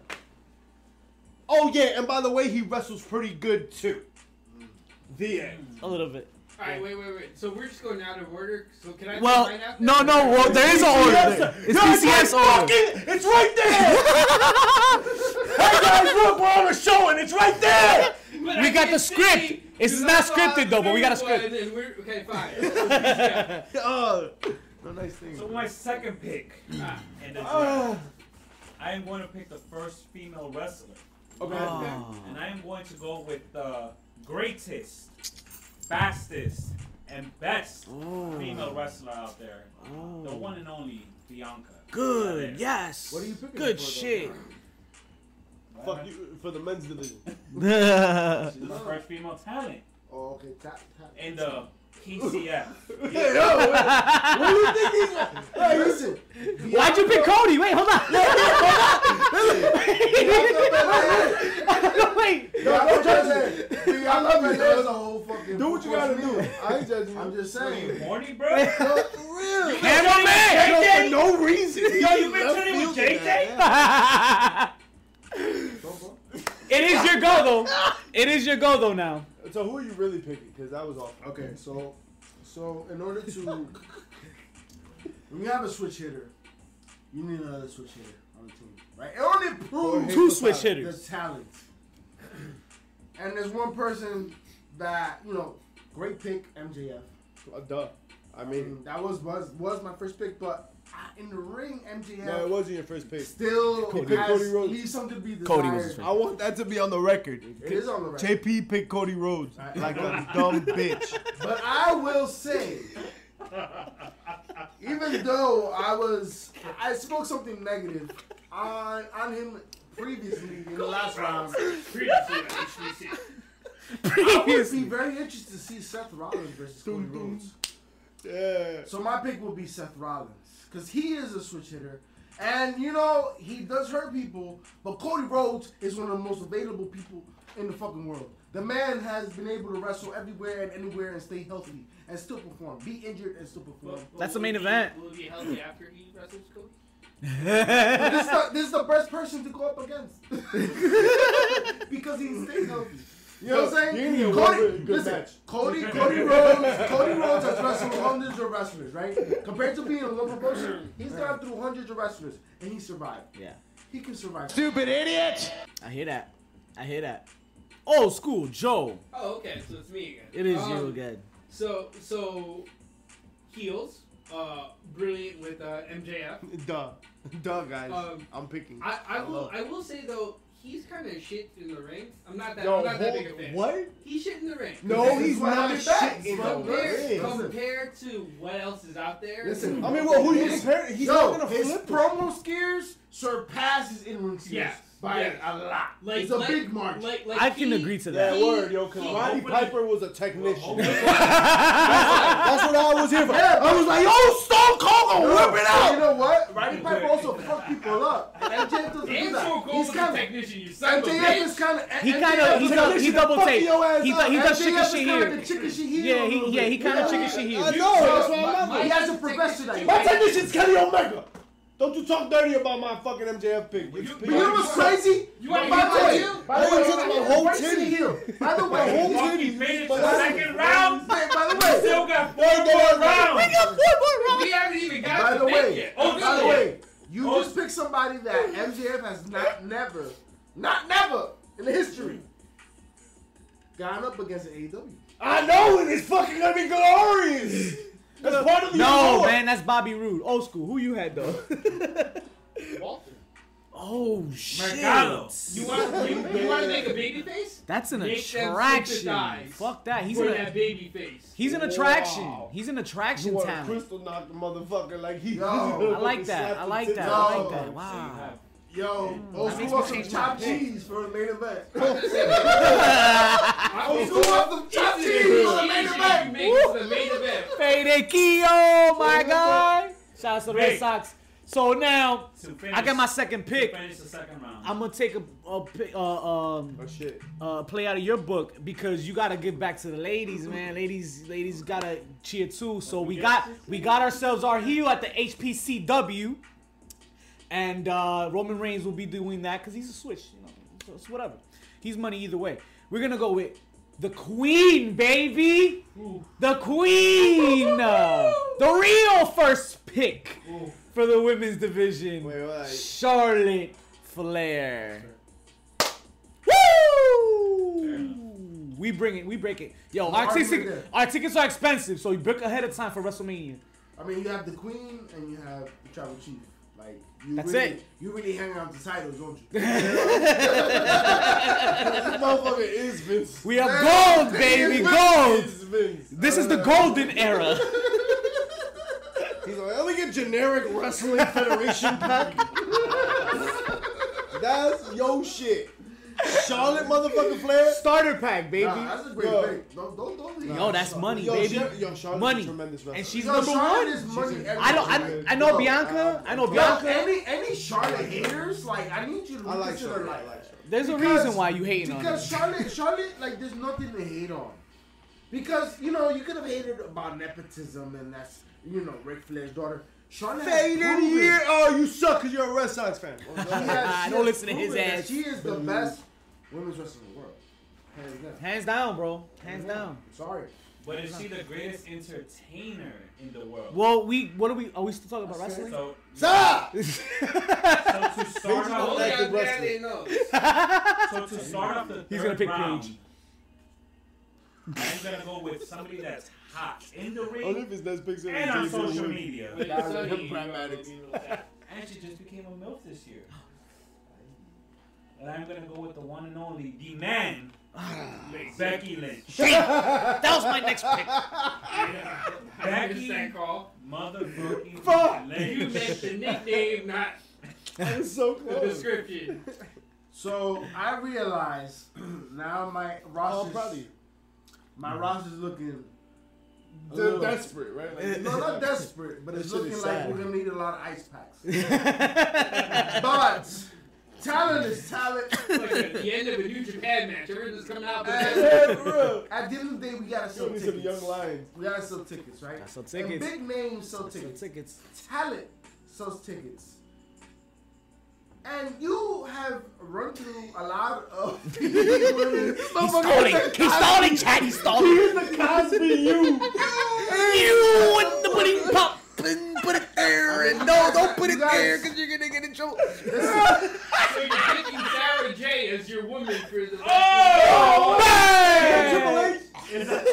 [SPEAKER 3] Oh yeah, and by the way, he wrestles pretty good too. The end.
[SPEAKER 1] A little bit.
[SPEAKER 5] All right, wait, wait, wait. So we're just going out of order. So can I?
[SPEAKER 1] Well,
[SPEAKER 5] mine after?
[SPEAKER 1] no, no. Well, there is an order. It's
[SPEAKER 3] Yo,
[SPEAKER 1] PCS
[SPEAKER 3] right
[SPEAKER 1] order.
[SPEAKER 3] fucking- It's right there. <laughs> hey guys, look, we're on a show, and it's right there.
[SPEAKER 5] But
[SPEAKER 1] We
[SPEAKER 5] I
[SPEAKER 1] got the
[SPEAKER 5] say,
[SPEAKER 1] script. It's
[SPEAKER 5] 'cause
[SPEAKER 1] not scripted, though, but we got a script.
[SPEAKER 5] one, and we're, okay, fine. <laughs> <laughs> Yeah.
[SPEAKER 3] Oh, no nice thing.
[SPEAKER 2] So my second pick, mm.
[SPEAKER 5] Ah,
[SPEAKER 2] and it's.
[SPEAKER 3] Oh.
[SPEAKER 2] Uh, I am going to pick the first female wrestler,
[SPEAKER 3] Okay.
[SPEAKER 1] Oh.
[SPEAKER 2] and I am going to go with the greatest, fastest, and best
[SPEAKER 1] Oh.
[SPEAKER 2] female wrestler out there, oh. the
[SPEAKER 1] Oh.
[SPEAKER 2] one and only Bianca.
[SPEAKER 1] Good. Yes.
[SPEAKER 4] What are you picking
[SPEAKER 1] Good
[SPEAKER 4] for, though?
[SPEAKER 1] Shit.
[SPEAKER 3] Fuck you for the men's division. <laughs> <laughs>
[SPEAKER 2] She's the first female talent
[SPEAKER 4] Oh, okay. Tap, tap.
[SPEAKER 2] in the PCF. <laughs>
[SPEAKER 3] Hey, yo, what, what do you think he's?
[SPEAKER 4] Hey, listen.
[SPEAKER 1] Why'd you pick Cody? Wait, hold on. Wait.
[SPEAKER 4] No, I'm not judging. I love you. There's a whole fucking.
[SPEAKER 3] Do what you gotta do. I ain't judging you.
[SPEAKER 4] I'm just
[SPEAKER 2] What are you,
[SPEAKER 4] saying.
[SPEAKER 2] horny, bro?
[SPEAKER 3] No, for real.
[SPEAKER 1] Cameraman.
[SPEAKER 3] Yo, for no reason.
[SPEAKER 2] Yo, you been
[SPEAKER 3] Left
[SPEAKER 2] turning with
[SPEAKER 3] field
[SPEAKER 2] JJ?
[SPEAKER 3] That,
[SPEAKER 4] Don't go.
[SPEAKER 1] it is your go though. It is your go though now.
[SPEAKER 3] So who are you really picking? Because that was off.
[SPEAKER 4] Okay, so, so in order to, when you have a switch hitter, you need another switch hitter on the team, right? It only proves
[SPEAKER 1] Two
[SPEAKER 3] the
[SPEAKER 1] switch
[SPEAKER 3] top.
[SPEAKER 4] the
[SPEAKER 1] hitters.
[SPEAKER 4] talent. And there's one person that you know, great pick, MJF.
[SPEAKER 3] Uh, duh. I
[SPEAKER 4] I
[SPEAKER 3] mean,
[SPEAKER 4] mean, that was was was my first pick, but in the ring, MJF
[SPEAKER 3] no, it wasn't your first pick.
[SPEAKER 4] still
[SPEAKER 3] Cody.
[SPEAKER 4] has
[SPEAKER 3] Cody Rhodes.
[SPEAKER 4] leaves something to be desired.
[SPEAKER 1] Cody was his
[SPEAKER 3] I want that to be on the record.
[SPEAKER 4] It is on the record.
[SPEAKER 3] JP picked Cody Rhodes
[SPEAKER 4] Alright.
[SPEAKER 3] like a <laughs> dumb bitch.
[SPEAKER 4] But I will say, even though I was, I spoke something negative on on him previously in the last round.
[SPEAKER 2] Previously.
[SPEAKER 4] I would be very interested to see Seth Rollins versus Cody Rhodes.
[SPEAKER 3] Yeah.
[SPEAKER 4] So my pick will be Seth Rollins because he is a switch hitter, and you know he does hurt people. But Cody Rhodes is one of the most available people in the fucking world. The man has been able to wrestle everywhere and anywhere and stay healthy and still perform. Be injured and still perform.
[SPEAKER 1] That's the
[SPEAKER 5] will
[SPEAKER 1] main
[SPEAKER 5] he
[SPEAKER 1] event.
[SPEAKER 5] Will he be healthy after he wrestles Cody?
[SPEAKER 4] This, is the, this is the best person to go up against <laughs> because he stays healthy. You know what I'm saying?
[SPEAKER 3] gonna
[SPEAKER 4] Cody,
[SPEAKER 3] good
[SPEAKER 4] listen,
[SPEAKER 3] match.
[SPEAKER 4] Cody, Cody Rhodes, Cody Rhodes has wrestled hundreds of wrestlers, right? Compared to being a one promotion, he's gone through hundreds of wrestlers and he survived.
[SPEAKER 1] Yeah.
[SPEAKER 4] He can survive.
[SPEAKER 3] Stupid idiot.
[SPEAKER 1] I hear that. I hear that. Old school Joe.
[SPEAKER 5] Oh, okay. So it's me again.
[SPEAKER 1] It is
[SPEAKER 5] Um,
[SPEAKER 1] you again.
[SPEAKER 5] So, so heels, uh, brilliant with uh, MJF.
[SPEAKER 3] Duh. Duh, guys.
[SPEAKER 5] Um,
[SPEAKER 3] I'm picking.
[SPEAKER 5] I, I will
[SPEAKER 3] love.
[SPEAKER 5] I will say though he's kind of shit in the ring. I'm not that
[SPEAKER 3] Yo,
[SPEAKER 5] I'm not that big a fan.
[SPEAKER 3] what?
[SPEAKER 5] He's shit in the ring.
[SPEAKER 3] No, he's not
[SPEAKER 4] happened
[SPEAKER 3] shit in the
[SPEAKER 5] Compared,
[SPEAKER 3] ring.
[SPEAKER 5] compared to what else is out there.
[SPEAKER 4] Listen,
[SPEAKER 3] I mean, well, who you
[SPEAKER 4] His-
[SPEAKER 3] compare? He's
[SPEAKER 4] Yo,
[SPEAKER 3] not gonna
[SPEAKER 4] his
[SPEAKER 3] flip.
[SPEAKER 4] promo skills surpasses his in-ring skills
[SPEAKER 5] Yes.
[SPEAKER 4] By
[SPEAKER 5] Yeah.
[SPEAKER 4] a lot.
[SPEAKER 5] Like
[SPEAKER 4] it's a
[SPEAKER 5] like,
[SPEAKER 4] big march.
[SPEAKER 5] Like, like
[SPEAKER 1] I can
[SPEAKER 5] he-
[SPEAKER 1] agree to
[SPEAKER 3] Yeah,
[SPEAKER 1] that.
[SPEAKER 5] he-
[SPEAKER 3] word, yo, because Roddy
[SPEAKER 2] hopefully-
[SPEAKER 3] Piper was a technician.
[SPEAKER 2] Hopefully-
[SPEAKER 3] That's what I was here for.
[SPEAKER 4] Yeah,
[SPEAKER 3] I was like, yo, Stone Cold gonna
[SPEAKER 4] No,
[SPEAKER 3] whip it
[SPEAKER 4] but You know what? Roddy Piper also fucked people up. <laughs> MJF doesn't do that. He's kind of
[SPEAKER 5] technician, you son of a
[SPEAKER 4] MJF is kind of
[SPEAKER 1] He kind of he, dou- he double
[SPEAKER 3] Fuck
[SPEAKER 1] take. He, he does chicken
[SPEAKER 4] MJF is
[SPEAKER 1] shit
[SPEAKER 4] kinda
[SPEAKER 1] here.
[SPEAKER 4] the chicken shit.
[SPEAKER 1] Yeah, he yeah he kind of chicken shit
[SPEAKER 3] I
[SPEAKER 1] here.
[SPEAKER 3] know, that's what
[SPEAKER 5] My-
[SPEAKER 3] I'm
[SPEAKER 5] my-
[SPEAKER 4] He has a professor that
[SPEAKER 3] My technician's Kenny Omega. Don't you talk dirty about my fucking MJF pick.
[SPEAKER 2] You- you
[SPEAKER 4] But you know what's
[SPEAKER 3] pick.
[SPEAKER 4] crazy?
[SPEAKER 5] You
[SPEAKER 4] By
[SPEAKER 5] want
[SPEAKER 4] the way,
[SPEAKER 5] you?
[SPEAKER 4] by the
[SPEAKER 3] I
[SPEAKER 4] way,
[SPEAKER 3] took my whole titty.
[SPEAKER 4] Hill. By the
[SPEAKER 3] My
[SPEAKER 4] way,
[SPEAKER 3] whole
[SPEAKER 2] Fucking
[SPEAKER 3] titty.
[SPEAKER 2] finished
[SPEAKER 3] But
[SPEAKER 2] the
[SPEAKER 3] that's-
[SPEAKER 2] second round.
[SPEAKER 4] by the way,
[SPEAKER 2] Still got four
[SPEAKER 3] Wait,
[SPEAKER 2] more
[SPEAKER 3] wait, wait.
[SPEAKER 2] rounds.
[SPEAKER 5] We haven't even got
[SPEAKER 4] by the way,
[SPEAKER 5] yet.
[SPEAKER 2] Oh,
[SPEAKER 4] by the way, you
[SPEAKER 2] Oh.
[SPEAKER 4] just picked somebody that MJF has not never, not never in the history gone up against an AEW.
[SPEAKER 3] I know it is fucking gonna be glorious. That's part of the
[SPEAKER 1] No
[SPEAKER 3] allure.
[SPEAKER 1] man, that's Bobby Roode. Old school. Who you had though? <laughs>
[SPEAKER 5] Walter.
[SPEAKER 1] oh shit.
[SPEAKER 2] Mercado.
[SPEAKER 5] You want you, you want to make a baby face?
[SPEAKER 1] That's an
[SPEAKER 5] Make
[SPEAKER 1] attraction. Fuck that. He's
[SPEAKER 5] for
[SPEAKER 1] an
[SPEAKER 5] that baby face.
[SPEAKER 1] he's an attraction.
[SPEAKER 3] Wow.
[SPEAKER 1] He's an
[SPEAKER 3] You
[SPEAKER 1] attraction
[SPEAKER 3] want
[SPEAKER 1] talent.
[SPEAKER 3] Crystal knock the motherfucker like he.
[SPEAKER 4] Yo.
[SPEAKER 1] I like <laughs> that. I like that. I like that.
[SPEAKER 4] No.
[SPEAKER 1] Wow.
[SPEAKER 4] Yo,
[SPEAKER 1] that
[SPEAKER 4] old school
[SPEAKER 1] me
[SPEAKER 4] wants some
[SPEAKER 1] change
[SPEAKER 4] chopped cheese for the main event.
[SPEAKER 5] I
[SPEAKER 4] Old school wants some chopped cheese for the main event.
[SPEAKER 5] Makes the main event.
[SPEAKER 1] Fede Keo, my guy. Shout out to the Red
[SPEAKER 2] Wait.
[SPEAKER 1] Sox. So now
[SPEAKER 2] finish,
[SPEAKER 1] I got my second
[SPEAKER 2] to
[SPEAKER 1] pick.
[SPEAKER 2] Finish the second round.
[SPEAKER 1] I'm gonna take a, a pick- uh, um,
[SPEAKER 3] Oh shit.
[SPEAKER 1] uh, play out of your book because you gotta give back to the ladies, man. Ladies, ladies gotta cheer too. So we got we got ourselves our heel at the HPCW, and uh, Roman Reigns will be doing that because he's a switch. You know, so it's whatever. He's money either way. We're gonna go with the Queen, baby. The Queen, the real first pick for the women's division.
[SPEAKER 3] Wait, wait.
[SPEAKER 1] Charlotte Flair. Woo! We bring it. We break it. Yo, our
[SPEAKER 4] argument
[SPEAKER 1] tickets, our tickets are expensive, so you book ahead of time for WrestleMania.
[SPEAKER 4] I mean, you have the queen and you have the tribal chief. Like you
[SPEAKER 1] That's
[SPEAKER 4] really,
[SPEAKER 1] it.
[SPEAKER 4] You really hang out the titles, don't you? <laughs>
[SPEAKER 3] This motherfucker is Vince.
[SPEAKER 1] We
[SPEAKER 4] are
[SPEAKER 1] gold, baby,
[SPEAKER 3] It's
[SPEAKER 1] gold.
[SPEAKER 3] Vince.
[SPEAKER 1] This is the golden era.
[SPEAKER 3] He's like, let me get generic wrestling federation pack. <laughs> That's yo shit. Charlotte motherfucking Flair.
[SPEAKER 1] Starter pack, baby.
[SPEAKER 4] Nah, that's a great
[SPEAKER 3] Yo.
[SPEAKER 4] pick. Don't don't don't leave.
[SPEAKER 1] Yo, that's money,
[SPEAKER 3] Yo,
[SPEAKER 1] baby.
[SPEAKER 3] Char- yo, Charlotte's
[SPEAKER 1] Money.
[SPEAKER 3] a tremendous wrestler.
[SPEAKER 1] And she's
[SPEAKER 4] Yo,
[SPEAKER 1] number
[SPEAKER 4] Charlotte
[SPEAKER 1] one.
[SPEAKER 4] is money.
[SPEAKER 3] She's-
[SPEAKER 1] I don't. I, I know
[SPEAKER 3] Yo,
[SPEAKER 1] Bianca. I know
[SPEAKER 3] Yo,
[SPEAKER 4] Yo,
[SPEAKER 1] Bianca.
[SPEAKER 4] any any Charlotte haters, like I need you to
[SPEAKER 3] I like Charlotte.
[SPEAKER 4] like
[SPEAKER 3] I like Charlotte.
[SPEAKER 1] There's a
[SPEAKER 4] because-
[SPEAKER 1] reason why you hating on
[SPEAKER 4] because. Charlotte, Charlotte, like there's nothing to hate on. Because you know you could have hated about nepotism and that's you know Ric Flair's daughter. Charlotte has
[SPEAKER 3] Faded year. Oh, you suck because you're a Red Sox fan.
[SPEAKER 4] She has- <laughs>
[SPEAKER 1] Don't listen to his ass.
[SPEAKER 4] She is the best women's wrestler in the world. Hands down.
[SPEAKER 1] Hands down, bro. Hands down.
[SPEAKER 4] Sorry.
[SPEAKER 2] But is she the greatest entertainer in the world?
[SPEAKER 1] Well, we. What are we? Are we still talking about wrestling?
[SPEAKER 2] So,
[SPEAKER 3] Stop.
[SPEAKER 2] so to <laughs> start off,
[SPEAKER 3] like the
[SPEAKER 5] on
[SPEAKER 3] wrestler.
[SPEAKER 2] So to start off the third
[SPEAKER 1] He's gonna pick
[SPEAKER 2] round,
[SPEAKER 1] Paige.
[SPEAKER 2] I'm gonna go with somebody that's hot in the
[SPEAKER 3] Only
[SPEAKER 2] ring
[SPEAKER 3] if his next picture
[SPEAKER 2] and on social media.
[SPEAKER 5] With
[SPEAKER 4] Nah,
[SPEAKER 5] Sonny,
[SPEAKER 4] him
[SPEAKER 5] you
[SPEAKER 4] pragmatics.
[SPEAKER 5] know, with that.
[SPEAKER 2] And she just became a MILF this year. <gasps> And I'm gonna go with the one and only, the man, <sighs> Becky Lynch. <laughs>
[SPEAKER 1] that was my next pick.
[SPEAKER 5] I
[SPEAKER 2] Becky
[SPEAKER 5] understand, Carl.
[SPEAKER 2] motherfucking
[SPEAKER 3] Fuck.
[SPEAKER 5] You
[SPEAKER 2] Lynch.
[SPEAKER 5] meant the nickname, not <laughs>
[SPEAKER 3] That's so
[SPEAKER 5] the description.
[SPEAKER 4] So I realize <clears throat> now my
[SPEAKER 3] Oh,
[SPEAKER 4] roster,
[SPEAKER 3] I'm proud of you.
[SPEAKER 4] my roster's looking. a
[SPEAKER 3] They're desperate, right? Like, eh,
[SPEAKER 4] No, not desperate, but it's looking like
[SPEAKER 3] sad.
[SPEAKER 4] we're gonna need a lot of ice packs. <laughs> but talent is talent. <laughs>
[SPEAKER 5] like at the end of a New Japan match, everything's coming out. But
[SPEAKER 4] And
[SPEAKER 3] Yeah, for real.
[SPEAKER 4] at the end of the day, we gotta sell
[SPEAKER 3] Show me some
[SPEAKER 4] tickets.
[SPEAKER 3] young lions.
[SPEAKER 4] We gotta sell tickets, right?
[SPEAKER 1] Gotta sell
[SPEAKER 4] And
[SPEAKER 1] tickets.
[SPEAKER 4] big names sell
[SPEAKER 1] Some
[SPEAKER 4] tickets.
[SPEAKER 1] tickets.
[SPEAKER 4] Talent sells tickets. And you have run through a lot of <laughs> women.
[SPEAKER 1] He's stalling. He's stalling, Chad. He's stalling.
[SPEAKER 3] He's the Cosby you.
[SPEAKER 1] You want to put it pop and put it there and no, don't put it
[SPEAKER 4] guys-
[SPEAKER 1] there because you're gonna get in trouble.
[SPEAKER 5] so you're picking Sarah J as your woman for the.
[SPEAKER 2] Oh!
[SPEAKER 3] Triple
[SPEAKER 1] Bang!
[SPEAKER 3] H.
[SPEAKER 2] Is that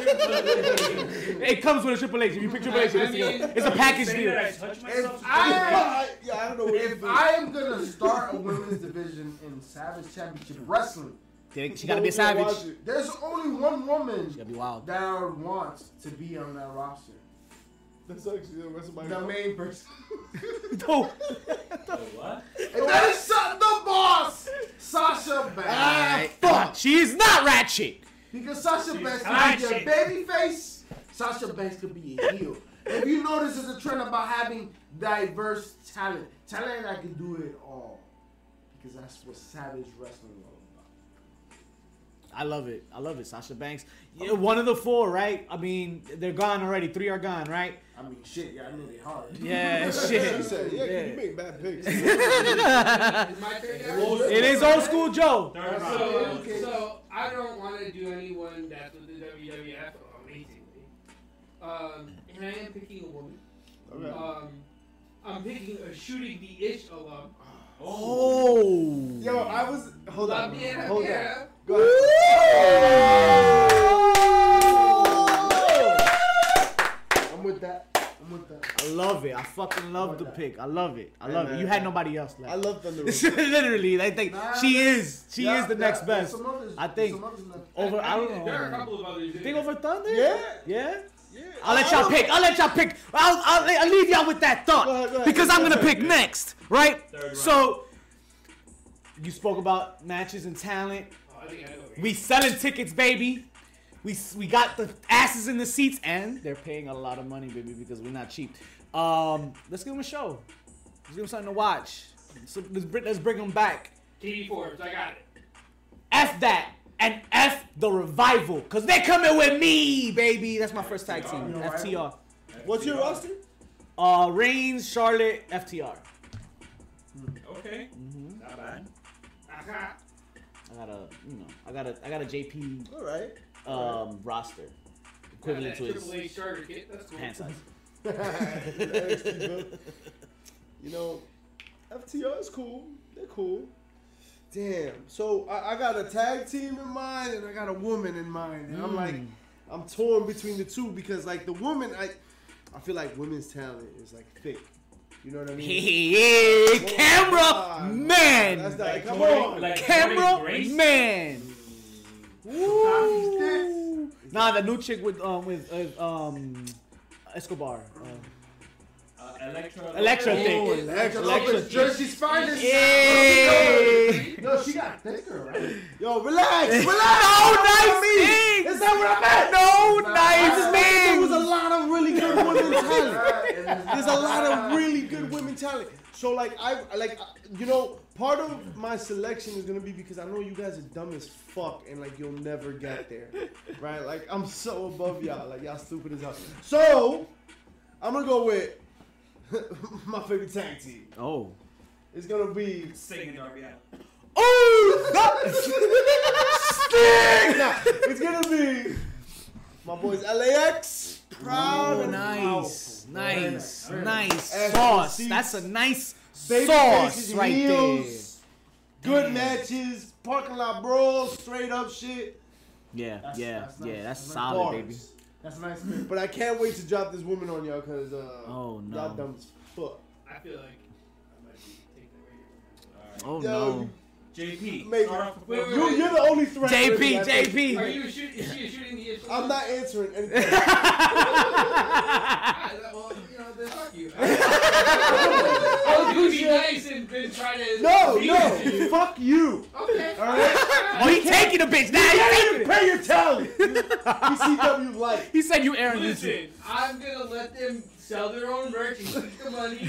[SPEAKER 2] Triple H?
[SPEAKER 1] It comes with a Triple H. If you pick Triple H,
[SPEAKER 5] I
[SPEAKER 1] it's,
[SPEAKER 5] mean-
[SPEAKER 1] it's a package deal.
[SPEAKER 2] I touch myself.
[SPEAKER 4] If I-
[SPEAKER 3] I, yeah, I don't know what
[SPEAKER 4] If I am gonna start a women's division in Savage Championship Wrestling,
[SPEAKER 1] She gotta be a savage.
[SPEAKER 4] there's only one woman
[SPEAKER 1] be wild.
[SPEAKER 4] that I would want to be on that roster.
[SPEAKER 3] That's actually the rest of my
[SPEAKER 4] The main person. <laughs>
[SPEAKER 1] No.
[SPEAKER 2] what?
[SPEAKER 4] And that is Sa- the boss, Sasha Banks.
[SPEAKER 3] Ah,
[SPEAKER 1] Fuck. She is not ratchet.
[SPEAKER 4] Because Sasha
[SPEAKER 2] She's
[SPEAKER 4] Banks
[SPEAKER 2] hot
[SPEAKER 4] could be a baby face, Sasha Banks could be a heel. If you notice, there's a trend about having diverse talent. Talent that can do it all. Because that's what Savage Wrestling is all about.
[SPEAKER 1] I love it. I love it. Sasha Banks. Yeah, one of the four, right? I mean, they're gone already. Three are gone, right?
[SPEAKER 4] I mean, shit, yeah, I know they hard.
[SPEAKER 1] Yeah, <laughs>
[SPEAKER 3] He
[SPEAKER 1] shit.
[SPEAKER 3] said, yeah, 'cause
[SPEAKER 1] Yeah.
[SPEAKER 3] you make bad picks.
[SPEAKER 5] Is my turn now?
[SPEAKER 1] It is old school Joe.
[SPEAKER 2] Third
[SPEAKER 4] That's
[SPEAKER 2] round.
[SPEAKER 4] so-
[SPEAKER 5] So, I don't want to do anyone that's with the WWF amazingly. Um, and I am picking a woman.
[SPEAKER 3] Okay.
[SPEAKER 5] Um, I'm picking a shooting the ish alum.
[SPEAKER 1] Oh.
[SPEAKER 3] Yo, I was. Hold on.
[SPEAKER 5] Viera
[SPEAKER 3] Hold on. Go ahead. I'm with that. I'm with that.
[SPEAKER 1] I love it. I fucking love the pick. I love it. I love it. You had nobody else
[SPEAKER 3] I love Thunder <laughs> Rosa.
[SPEAKER 1] Literally, I think
[SPEAKER 4] Nah,
[SPEAKER 1] she is. She
[SPEAKER 4] Yeah,
[SPEAKER 1] is the
[SPEAKER 4] yeah,
[SPEAKER 1] next
[SPEAKER 4] there's
[SPEAKER 1] best.
[SPEAKER 4] others-
[SPEAKER 1] I think
[SPEAKER 4] some others left.
[SPEAKER 1] over. I don't
[SPEAKER 5] mean, There are a
[SPEAKER 1] know.
[SPEAKER 5] couple of others.
[SPEAKER 1] You think over Thunder?
[SPEAKER 3] Yeah.
[SPEAKER 1] Yeah.
[SPEAKER 3] Yeah.
[SPEAKER 1] I'll let y'all pick. I'll let y'all pick. I'll, I'll, I'll leave y'all with that thought
[SPEAKER 3] Go ahead, go ahead.
[SPEAKER 1] because I'm gonna pick next, right? So you spoke about matches and talent.
[SPEAKER 5] Oh, I think I know.
[SPEAKER 1] We selling tickets, baby. We we got the asses in the seats, and they're paying a lot of money, baby, because we're not cheap. Um, let's give them a show. Let's give them something to watch. So let's bring, let's bring them back.
[SPEAKER 5] Katie Forbes, I got it.
[SPEAKER 1] F that and F the revival, cause they're coming with me, baby. That's my first tag team,
[SPEAKER 3] FTR.
[SPEAKER 1] FTR.
[SPEAKER 3] What's your roster?
[SPEAKER 1] Uh, Reigns, Charlotte, FTR.
[SPEAKER 2] Okay. Not bad.
[SPEAKER 1] I got a, you know, I got a, I got a JP
[SPEAKER 3] All right.
[SPEAKER 1] Um roster equivalent to his
[SPEAKER 5] Triple starter kit. That's cool.
[SPEAKER 1] pant size. <laughs>
[SPEAKER 3] You know, FTR is cool. They're cool. Damn. So I, I got a tag team in mind and I got a woman in mind. And I'm like,
[SPEAKER 1] Mm.
[SPEAKER 3] I'm torn between the two because like the woman, I I feel like women's talent is like thick. You know what I mean?
[SPEAKER 1] Hey,
[SPEAKER 3] Come
[SPEAKER 1] camera
[SPEAKER 3] on.
[SPEAKER 1] man.
[SPEAKER 3] That's not,
[SPEAKER 2] Like
[SPEAKER 3] come on.
[SPEAKER 2] like-
[SPEAKER 1] camera man.
[SPEAKER 3] Woo.
[SPEAKER 1] Woo. Nah, the new chick with um with uh, um Escobar. Uh,
[SPEAKER 2] Uh, Elektra.
[SPEAKER 1] Elektra
[SPEAKER 5] Oh,
[SPEAKER 1] thing.
[SPEAKER 3] Elektra-
[SPEAKER 1] Elektra
[SPEAKER 4] Elektra Jersey's finest.
[SPEAKER 1] Hey.
[SPEAKER 4] No, she got thicker, right?
[SPEAKER 3] Yo, relax, relax. <laughs>
[SPEAKER 1] no
[SPEAKER 3] relax.
[SPEAKER 1] nice things.
[SPEAKER 3] Is that what I meant?
[SPEAKER 1] No
[SPEAKER 4] Nah,
[SPEAKER 3] I just
[SPEAKER 1] nice
[SPEAKER 3] meant there was a lot of really good women <laughs> talent. There's a lot of really good women talent. So like I like you know part of my selection is gonna be because I know you guys are dumb as fuck and like you'll never get there, right? Like I'm so above y'all, like y'all stupid as hell. So I'm gonna go with <laughs> my favorite tag team.
[SPEAKER 1] Oh.
[SPEAKER 3] It's gonna be
[SPEAKER 2] Singing Darby Allin.
[SPEAKER 3] Oh, <laughs> Sting. Nah, it's gonna be my boys LAX. Proud
[SPEAKER 1] Oh,
[SPEAKER 3] and
[SPEAKER 1] nice,
[SPEAKER 3] powerful.
[SPEAKER 1] nice,
[SPEAKER 3] Very
[SPEAKER 1] nice
[SPEAKER 3] Ass
[SPEAKER 1] sauce. That's a nice
[SPEAKER 3] Baby
[SPEAKER 1] sauce right
[SPEAKER 3] heels, Good
[SPEAKER 1] Damn.
[SPEAKER 3] matches, parking lot brawls, straight up shit.
[SPEAKER 1] Yeah,
[SPEAKER 4] That's-
[SPEAKER 1] yeah,
[SPEAKER 4] that's
[SPEAKER 1] yeah. That's
[SPEAKER 4] That's
[SPEAKER 1] solid,
[SPEAKER 3] Bars.
[SPEAKER 1] baby.
[SPEAKER 4] That's nice.
[SPEAKER 3] But I can't wait to drop this woman on y'all because uh,
[SPEAKER 1] Oh, no.
[SPEAKER 3] y'all dumb as fuck.
[SPEAKER 5] I feel like I might be taking it right
[SPEAKER 1] Oh
[SPEAKER 3] Yo,
[SPEAKER 1] no.
[SPEAKER 2] JP.
[SPEAKER 3] Maybe.
[SPEAKER 2] Start off
[SPEAKER 5] Wait, wait,
[SPEAKER 3] You,
[SPEAKER 5] wait.
[SPEAKER 3] you're the only threat.
[SPEAKER 1] JP,
[SPEAKER 3] really,
[SPEAKER 1] JP.
[SPEAKER 5] Are you shooting? Is she shooting the ish?
[SPEAKER 3] I'm not answering anything. <laughs>
[SPEAKER 5] Well, you know, then fuck you. I was gonna be nice and then try to.
[SPEAKER 3] no, no,
[SPEAKER 5] you.
[SPEAKER 3] fuck you.
[SPEAKER 5] Okay.
[SPEAKER 3] All right.
[SPEAKER 1] Oh, he taking the bitch now.
[SPEAKER 3] You
[SPEAKER 1] He
[SPEAKER 3] can't even pay your talent. ECW life.
[SPEAKER 1] He said you Aaron YouTube.
[SPEAKER 5] Listen, I'm gonna let them sell their own merch and keep the money.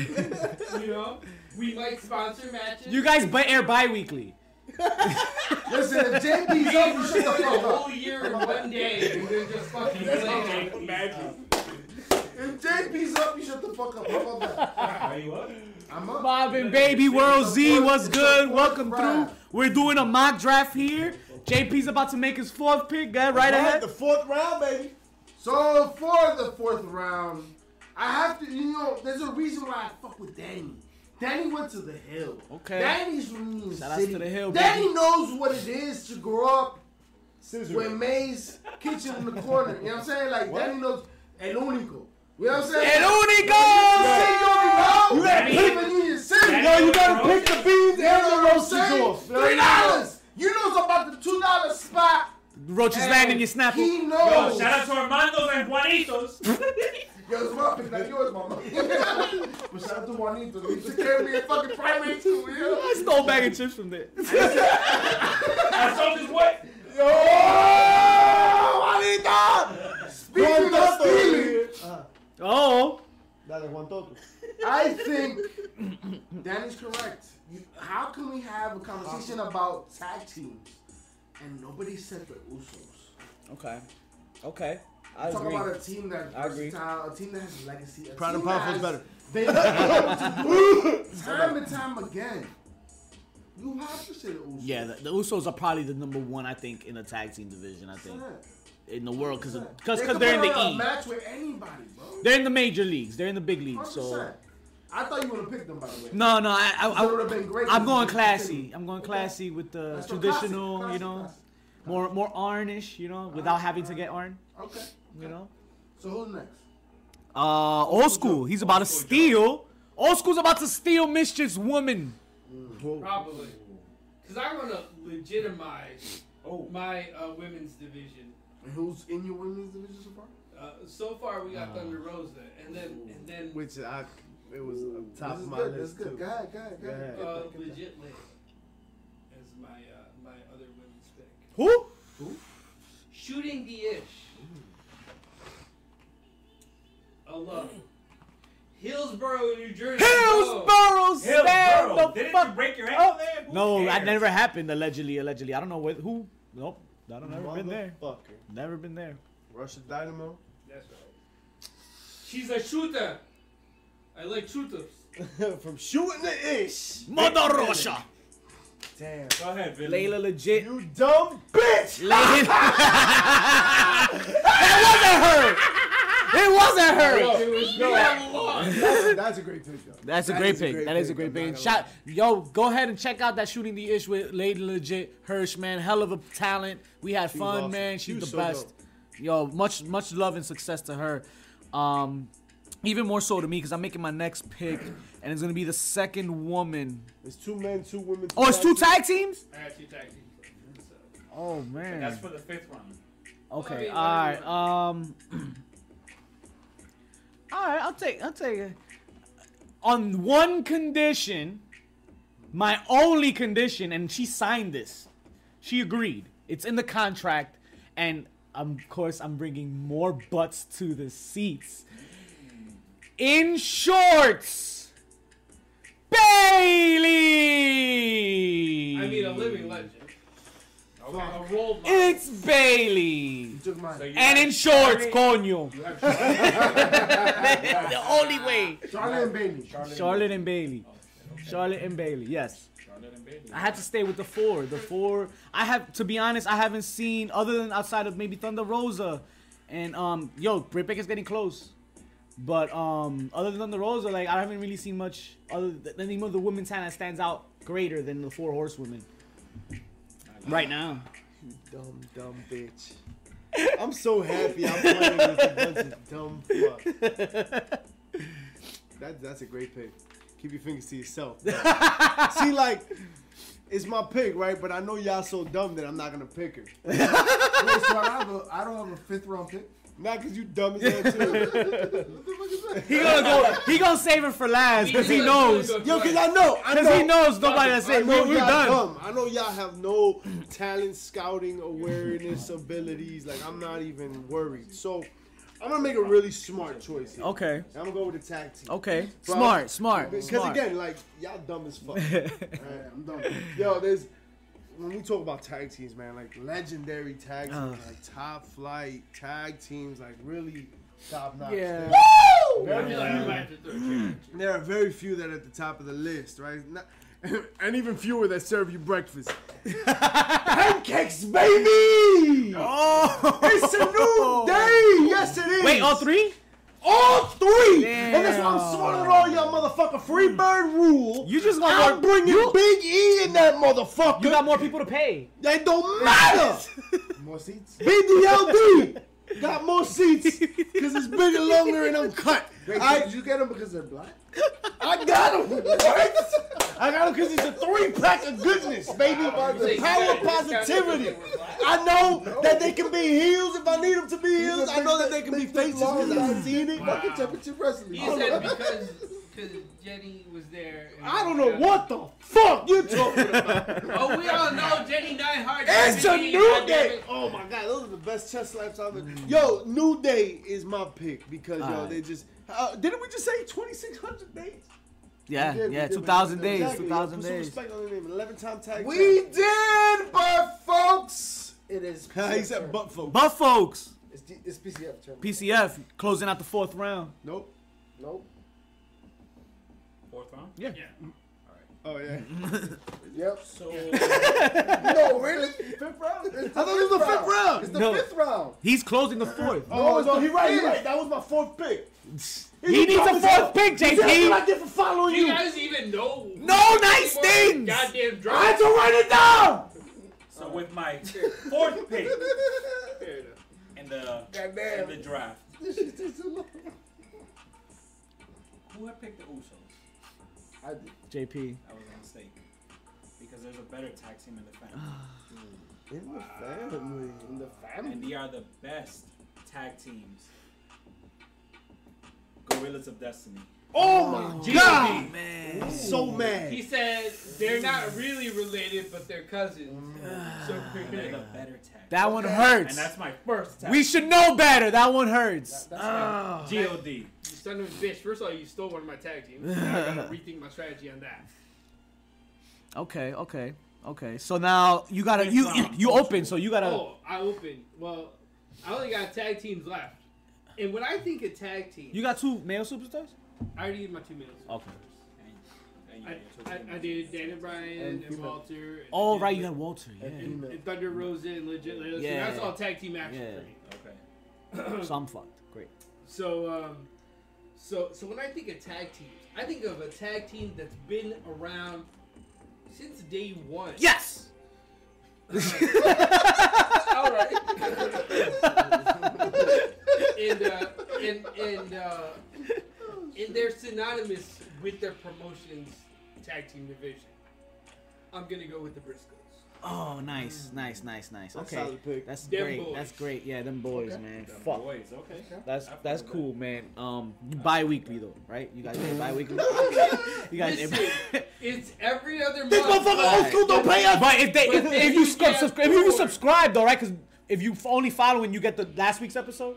[SPEAKER 5] you know, we might sponsor matches.
[SPEAKER 1] You guys but air bi-weekly. <laughs>
[SPEAKER 4] Listen, if JP's up, you
[SPEAKER 5] We're
[SPEAKER 4] shut the fuck up.
[SPEAKER 5] whole year in one day and then just fucking play.
[SPEAKER 2] Imagine.
[SPEAKER 4] If JP's up, you shut the fuck up. How about that?
[SPEAKER 2] Are you up?
[SPEAKER 4] I'm up.
[SPEAKER 1] Bobbin Baby World Z, what's good? Welcome through. We're doing a mock draft here. JP's about to make his fourth pick. Go right ahead.
[SPEAKER 3] The fourth round, baby.
[SPEAKER 4] So for the fourth round, I have to, you know, there's a reason why I fuck with Danny. Danny went to the hill.
[SPEAKER 1] Okay.
[SPEAKER 4] Danny's from New York
[SPEAKER 1] Shout outs
[SPEAKER 4] City.
[SPEAKER 1] to the hill,
[SPEAKER 4] Danny
[SPEAKER 1] baby.
[SPEAKER 4] knows what it is to grow up
[SPEAKER 3] Scissor.
[SPEAKER 4] with May's kitchen in the corner. You know what I'm saying? Like
[SPEAKER 3] What?
[SPEAKER 4] Danny knows El Único. You know what I'm saying?
[SPEAKER 1] El
[SPEAKER 4] You
[SPEAKER 1] Único!
[SPEAKER 4] say you already know.
[SPEAKER 3] You gotta
[SPEAKER 4] You
[SPEAKER 3] pick-
[SPEAKER 4] live in Union City.
[SPEAKER 2] Danny
[SPEAKER 3] Yo, you gotta pick the beans
[SPEAKER 4] You
[SPEAKER 3] and the
[SPEAKER 4] what I'm
[SPEAKER 3] roaches off.
[SPEAKER 4] Three dollars. You know about the two dollar spot.
[SPEAKER 1] Roaches
[SPEAKER 4] and
[SPEAKER 1] landing your snapper.
[SPEAKER 4] He
[SPEAKER 2] Yo,
[SPEAKER 4] knows.
[SPEAKER 2] shout out to Armando's and Juanitos. <laughs>
[SPEAKER 4] Yo, it's my pick, not yours, mama. <laughs> but shout out to Juanito. He took care me in fucking primary too, yo.
[SPEAKER 1] I stole bag of chips from there.
[SPEAKER 2] I saw this what?
[SPEAKER 4] Yo, Juanito! Speaking
[SPEAKER 3] Juan
[SPEAKER 4] of
[SPEAKER 3] Toto.
[SPEAKER 4] stealing,
[SPEAKER 3] Ah,
[SPEAKER 1] Oh.
[SPEAKER 3] Dale, Juan Toto.
[SPEAKER 4] I think Danny's correct. You, how can we have a conversation about tag teams and nobody said the Usos?
[SPEAKER 1] Okay. Okay. I
[SPEAKER 4] Talk
[SPEAKER 1] agree.
[SPEAKER 4] about a team that's
[SPEAKER 1] I agree.
[SPEAKER 4] versatile, a team that has legacy. A
[SPEAKER 3] Proud
[SPEAKER 4] team
[SPEAKER 3] and powerful
[SPEAKER 4] is
[SPEAKER 3] better.
[SPEAKER 4] They <laughs> <laughs> time and time again. You have to say the Usos.
[SPEAKER 1] Yeah, the, the Usos are probably the number one, I think, in the tag team division. I think in the world because because
[SPEAKER 4] they
[SPEAKER 1] they're in the
[SPEAKER 4] on a
[SPEAKER 1] E.
[SPEAKER 4] match with anybody, bro.
[SPEAKER 1] They're in the major leagues. They're in the big leagues.
[SPEAKER 4] 100%.
[SPEAKER 1] So
[SPEAKER 4] I thought you would have picked them by the way.
[SPEAKER 1] no, no, I, I,
[SPEAKER 4] That would've been great
[SPEAKER 1] I am going classy. I'm going
[SPEAKER 4] Okay.
[SPEAKER 1] classy with the
[SPEAKER 4] That's what
[SPEAKER 1] traditional,
[SPEAKER 4] classic,
[SPEAKER 1] you know,
[SPEAKER 4] classic.
[SPEAKER 1] more more Arnish, you know, without having to get Arn,
[SPEAKER 4] Okay.
[SPEAKER 1] You know.
[SPEAKER 4] So who's next?
[SPEAKER 1] Uh, old school. He's about to
[SPEAKER 2] school
[SPEAKER 1] steal. Old school's about to steal Mischief's woman.
[SPEAKER 5] Probably. Because I want to legitimize
[SPEAKER 2] Oh.
[SPEAKER 5] my uh, women's division.
[SPEAKER 4] And who's in your women's division so far?
[SPEAKER 5] Uh, so far, we got Thunder Rosa, and then and then
[SPEAKER 3] Which I, it was on top
[SPEAKER 4] this is
[SPEAKER 3] of my
[SPEAKER 4] good. This
[SPEAKER 3] list
[SPEAKER 4] is good.
[SPEAKER 3] too.
[SPEAKER 4] Go ahead, go ahead, go ahead.
[SPEAKER 3] Go
[SPEAKER 5] uh,
[SPEAKER 4] Get that, get that.
[SPEAKER 5] legit Lit as my uh, my other women's pick.
[SPEAKER 1] Who?
[SPEAKER 5] Shooting the ish. Allah. Hillsboro, New Jersey.
[SPEAKER 1] Hillsboro, stand
[SPEAKER 2] Hillsboro.
[SPEAKER 1] the
[SPEAKER 2] Didn't
[SPEAKER 1] fuck
[SPEAKER 2] you break your
[SPEAKER 1] up.
[SPEAKER 2] ankle there? Who
[SPEAKER 1] No, that
[SPEAKER 2] cares?
[SPEAKER 1] never happened. Allegedly, allegedly. I don't know what, who. Nope. I don't never been there.
[SPEAKER 3] Motherfucker.
[SPEAKER 1] Never been there.
[SPEAKER 3] Russia Dynamo.
[SPEAKER 5] That's right. She's a shooter. I like shooters. <laughs>
[SPEAKER 3] From shooting the ish.
[SPEAKER 1] Mother Russia.
[SPEAKER 3] Damn.
[SPEAKER 2] Go ahead, Billy.
[SPEAKER 1] Leyla legit.
[SPEAKER 3] You dumb bitch.
[SPEAKER 1] Leyla. <laughs> it wasn't her. It wasn't her.
[SPEAKER 5] It was me all along.
[SPEAKER 3] That's, that's a great pick, though.
[SPEAKER 1] That's a
[SPEAKER 3] That
[SPEAKER 1] great
[SPEAKER 3] is
[SPEAKER 1] pick. That is a great
[SPEAKER 3] I'm not
[SPEAKER 1] pick.
[SPEAKER 3] gonna
[SPEAKER 1] Shot, yo, go ahead and check out that shooting the ish with Lady Legit Hirsch, man. Hell of a talent. We had
[SPEAKER 3] She
[SPEAKER 1] fun,
[SPEAKER 3] awesome.
[SPEAKER 1] man.
[SPEAKER 3] She
[SPEAKER 1] She's
[SPEAKER 3] was
[SPEAKER 1] the
[SPEAKER 3] so
[SPEAKER 1] best. Yo, much much love and success to her. Um, even more so to me because I'm making my next pick, and it's gonna be the second woman.
[SPEAKER 3] It's two men, two women.
[SPEAKER 1] Oh, it's two
[SPEAKER 3] tag
[SPEAKER 1] tag teams.
[SPEAKER 5] I got two tag teams. So.
[SPEAKER 1] Oh
[SPEAKER 2] And
[SPEAKER 1] man.
[SPEAKER 2] that's for the fifth round.
[SPEAKER 1] Okay.
[SPEAKER 5] I mean,
[SPEAKER 1] All right. Um. <clears throat> all right. I'll take. I'll take it. On one condition, my only condition, and she signed this. She agreed. It's in the contract, and of course, I'm bringing more butts to the seats. In shorts, Bayley.
[SPEAKER 5] I mean, a living legend.
[SPEAKER 2] Okay.
[SPEAKER 5] A role model.
[SPEAKER 1] It's Bayley.
[SPEAKER 4] You took mine.
[SPEAKER 2] So
[SPEAKER 1] And in shorts,
[SPEAKER 2] Charlotte-
[SPEAKER 1] coño.
[SPEAKER 2] You have Charlotte,
[SPEAKER 1] the only way.
[SPEAKER 4] Charlotte and Bayley.
[SPEAKER 2] Charlotte,
[SPEAKER 1] Charlotte and Bayley.
[SPEAKER 2] Okay.
[SPEAKER 1] Charlotte and Bayley. Yes.
[SPEAKER 2] Charlotte and Bayley.
[SPEAKER 1] I had to stay with the four. The four. I have to be honest. I haven't seen other than outside of maybe Thunder Rosa, and um, yo, Britt Baker's getting close. But um, other than Thunder Rosa, like I haven't really seen much other than any of the women's talent stands out greater than the four horsewomen right now.
[SPEAKER 3] You dumb, dumb bitch. I'm so happy I'm playing with a bunch of dumb fuck. <laughs> That, that's a great pick. Keep your fingers to yourself. See, like, it's my pick, right? But I know y'all so dumb that I'm not gonna pick her. <laughs>
[SPEAKER 4] Wait, so I have a, I don't have a fifth round pick.
[SPEAKER 3] Not because you dumb as hell too.
[SPEAKER 4] What the fuck is that?
[SPEAKER 1] He gonna go. He gonna save it for last because he knows.
[SPEAKER 3] Yo, because I know,
[SPEAKER 1] Because he knows nobody that's it. We're, we're done.
[SPEAKER 3] dumb. I know y'all have no talent, scouting, awareness, abilities. Like I'm not even worried. So I'm gonna make a really smart choice. Here.
[SPEAKER 1] Okay.
[SPEAKER 3] I'm gonna go with the tag team.
[SPEAKER 1] Okay. Smart. Smart.
[SPEAKER 3] Because again, like y'all dumb as fuck. <laughs>
[SPEAKER 4] Alright, I'm done.
[SPEAKER 3] Yo, there's when we talk about tag teams, man, like legendary tag teams,
[SPEAKER 1] Ugh.
[SPEAKER 3] like top flight tag teams, like really top notch.
[SPEAKER 1] Yeah.
[SPEAKER 3] Very
[SPEAKER 5] You're like, I
[SPEAKER 3] few.
[SPEAKER 5] might have to throw a championship. Mm.
[SPEAKER 3] There are very few that are at the top of the list, right? Not, <laughs> and even fewer that serve you breakfast. <laughs> Pancakes, baby!
[SPEAKER 1] Oh.
[SPEAKER 3] It's a new day! Yes, it is!
[SPEAKER 1] Wait, all three?
[SPEAKER 3] All three! And that's why I'm
[SPEAKER 1] Damn.
[SPEAKER 3] swallowing all y'all motherfucker free hmm. bird rule.
[SPEAKER 1] You just gonna
[SPEAKER 3] I'm
[SPEAKER 1] work-
[SPEAKER 3] bringing
[SPEAKER 1] you-
[SPEAKER 3] Big E in that motherfucker.
[SPEAKER 1] You got more people to pay.
[SPEAKER 3] that don't matter! <laughs>
[SPEAKER 4] More seats.
[SPEAKER 3] BDLD got more seats because it's bigger, longer, and uncut.
[SPEAKER 4] Wait,
[SPEAKER 3] I-
[SPEAKER 4] did you get them because they're black? <laughs>
[SPEAKER 3] I got them. What? I got him because it's a three pack of goodness, baby. Oh, the power of positivity. I know that they can be heels if I need them to be heels. I know that they can be faces because I've seen it.
[SPEAKER 2] Wow.
[SPEAKER 4] Fucking championship wrestling.
[SPEAKER 5] He said because because Jenny was there.
[SPEAKER 3] I don't know what the fuck you talking <laughs> about.
[SPEAKER 5] Oh, we all know Jenny Neidhart.
[SPEAKER 3] It's a new
[SPEAKER 5] goddamn
[SPEAKER 3] day. Oh my god, those are the best chest slaps I've ever. Yo, new day is my pick because yo,
[SPEAKER 1] Alright.
[SPEAKER 3] they just. Uh, didn't we just say 2,600 days?
[SPEAKER 1] Yeah,
[SPEAKER 3] did,
[SPEAKER 1] yeah, 2,000
[SPEAKER 3] did.
[SPEAKER 1] days,
[SPEAKER 3] Exactly.
[SPEAKER 1] 2,000
[SPEAKER 3] Put some
[SPEAKER 1] days.
[SPEAKER 3] respect on the name. 11 time tag.
[SPEAKER 4] We
[SPEAKER 3] champ.
[SPEAKER 4] did, but folks, it is.
[SPEAKER 3] he
[SPEAKER 4] PCF
[SPEAKER 3] said,
[SPEAKER 4] turn.
[SPEAKER 3] but folks.
[SPEAKER 1] But folks,
[SPEAKER 4] It's, D- it's PCF turn.
[SPEAKER 1] PCF closing out the fourth round.
[SPEAKER 3] Nope.
[SPEAKER 4] Nope.
[SPEAKER 2] Fourth round.
[SPEAKER 1] Yeah. All right.
[SPEAKER 3] Oh yeah. <laughs>
[SPEAKER 4] Yep.
[SPEAKER 2] So <laughs>
[SPEAKER 4] no, really? Fifth round? It's
[SPEAKER 3] I thought it was the fifth round.
[SPEAKER 4] It's the
[SPEAKER 1] No.
[SPEAKER 4] fifth round.
[SPEAKER 1] He's closing the fourth.
[SPEAKER 3] Oh
[SPEAKER 4] it's
[SPEAKER 3] no,
[SPEAKER 4] the
[SPEAKER 3] he right, he right. That was my fourth pick.
[SPEAKER 1] He needs a fourth pick,
[SPEAKER 3] See, That's what I
[SPEAKER 1] JP.
[SPEAKER 3] for following
[SPEAKER 5] you
[SPEAKER 3] you.
[SPEAKER 5] guys even know?
[SPEAKER 1] No nice things.
[SPEAKER 5] Goddamn
[SPEAKER 3] I had
[SPEAKER 5] drop.
[SPEAKER 3] to write it down.
[SPEAKER 2] so with my fourth pick
[SPEAKER 5] Fair
[SPEAKER 2] in the
[SPEAKER 4] Goddamn.
[SPEAKER 2] in the draft,
[SPEAKER 4] This shit takes so long.
[SPEAKER 2] who had picked the Usos?
[SPEAKER 4] I did.
[SPEAKER 1] JP.
[SPEAKER 2] That was a mistake because there's a better tag team in the family,
[SPEAKER 3] In the family.
[SPEAKER 4] In the family.
[SPEAKER 2] and they are the best tag teams. Guerrillas of Destiny.
[SPEAKER 3] Oh my
[SPEAKER 5] G.O.D.
[SPEAKER 3] god.
[SPEAKER 1] Man.
[SPEAKER 3] So mad.
[SPEAKER 5] He said they're not really related, but they're cousins. So
[SPEAKER 2] And they're better tag.
[SPEAKER 1] That one
[SPEAKER 2] and
[SPEAKER 1] hurts.
[SPEAKER 2] that's my first tag.
[SPEAKER 1] We should know better. That one hurts.
[SPEAKER 4] That's
[SPEAKER 1] Ah.
[SPEAKER 2] God.
[SPEAKER 5] You son of a bitch. First of all, you stole one of my tag teams. I gotta rethink my strategy on that.
[SPEAKER 1] Okay, okay, okay. So now you gotta you you open. So you gotta.
[SPEAKER 5] Oh, I open. Well, I only got tag teams left. And when I think of tag teams,
[SPEAKER 1] You got two male superstars.
[SPEAKER 5] I already did my two minutes.
[SPEAKER 1] Okay.
[SPEAKER 2] And, and
[SPEAKER 5] I,
[SPEAKER 2] you took
[SPEAKER 5] I. I did Daniel Bryan
[SPEAKER 4] And
[SPEAKER 5] and. Walter. And
[SPEAKER 1] Oh right, you had Walter. Yeah.
[SPEAKER 5] and, and Thunder Rosa and legit. So
[SPEAKER 1] Yeah.
[SPEAKER 5] that's all tag team action
[SPEAKER 1] Yeah.
[SPEAKER 5] for me.
[SPEAKER 2] Okay. <clears throat>
[SPEAKER 1] So I'm fucked. Great.
[SPEAKER 5] So, um, so, so when I think of tag teams, I think of a tag team that's been around since day one.
[SPEAKER 1] Yes. <laughs> <laughs>
[SPEAKER 5] All right. <laughs> and uh, and and uh, and they're synonymous with their promotions tag team division. I'm gonna go with the Briscoes.
[SPEAKER 1] Oh, nice, nice, nice, nice.
[SPEAKER 3] That's
[SPEAKER 1] Okay,
[SPEAKER 3] solid pick.
[SPEAKER 1] that's
[SPEAKER 5] Them
[SPEAKER 1] great.
[SPEAKER 5] boys.
[SPEAKER 1] That's great. Yeah, them boys,
[SPEAKER 4] Okay.
[SPEAKER 1] man.
[SPEAKER 2] Them
[SPEAKER 1] Fuck.
[SPEAKER 2] Boys, okay.
[SPEAKER 1] That's
[SPEAKER 2] I
[SPEAKER 1] that's
[SPEAKER 2] feel
[SPEAKER 1] cool, man. Um, bi-weekly though, right? You guys get bi-weekly. <laughs> you guys.
[SPEAKER 5] Listen, it's every other month.
[SPEAKER 3] This motherfucker old school don't pay us.
[SPEAKER 1] But if they
[SPEAKER 5] But
[SPEAKER 1] if,
[SPEAKER 5] then
[SPEAKER 1] if you
[SPEAKER 5] you
[SPEAKER 1] subscribe,
[SPEAKER 5] get
[SPEAKER 1] subscribe if you
[SPEAKER 5] more.
[SPEAKER 1] subscribe though, right? Because if you f- only following, you get the last week's episode.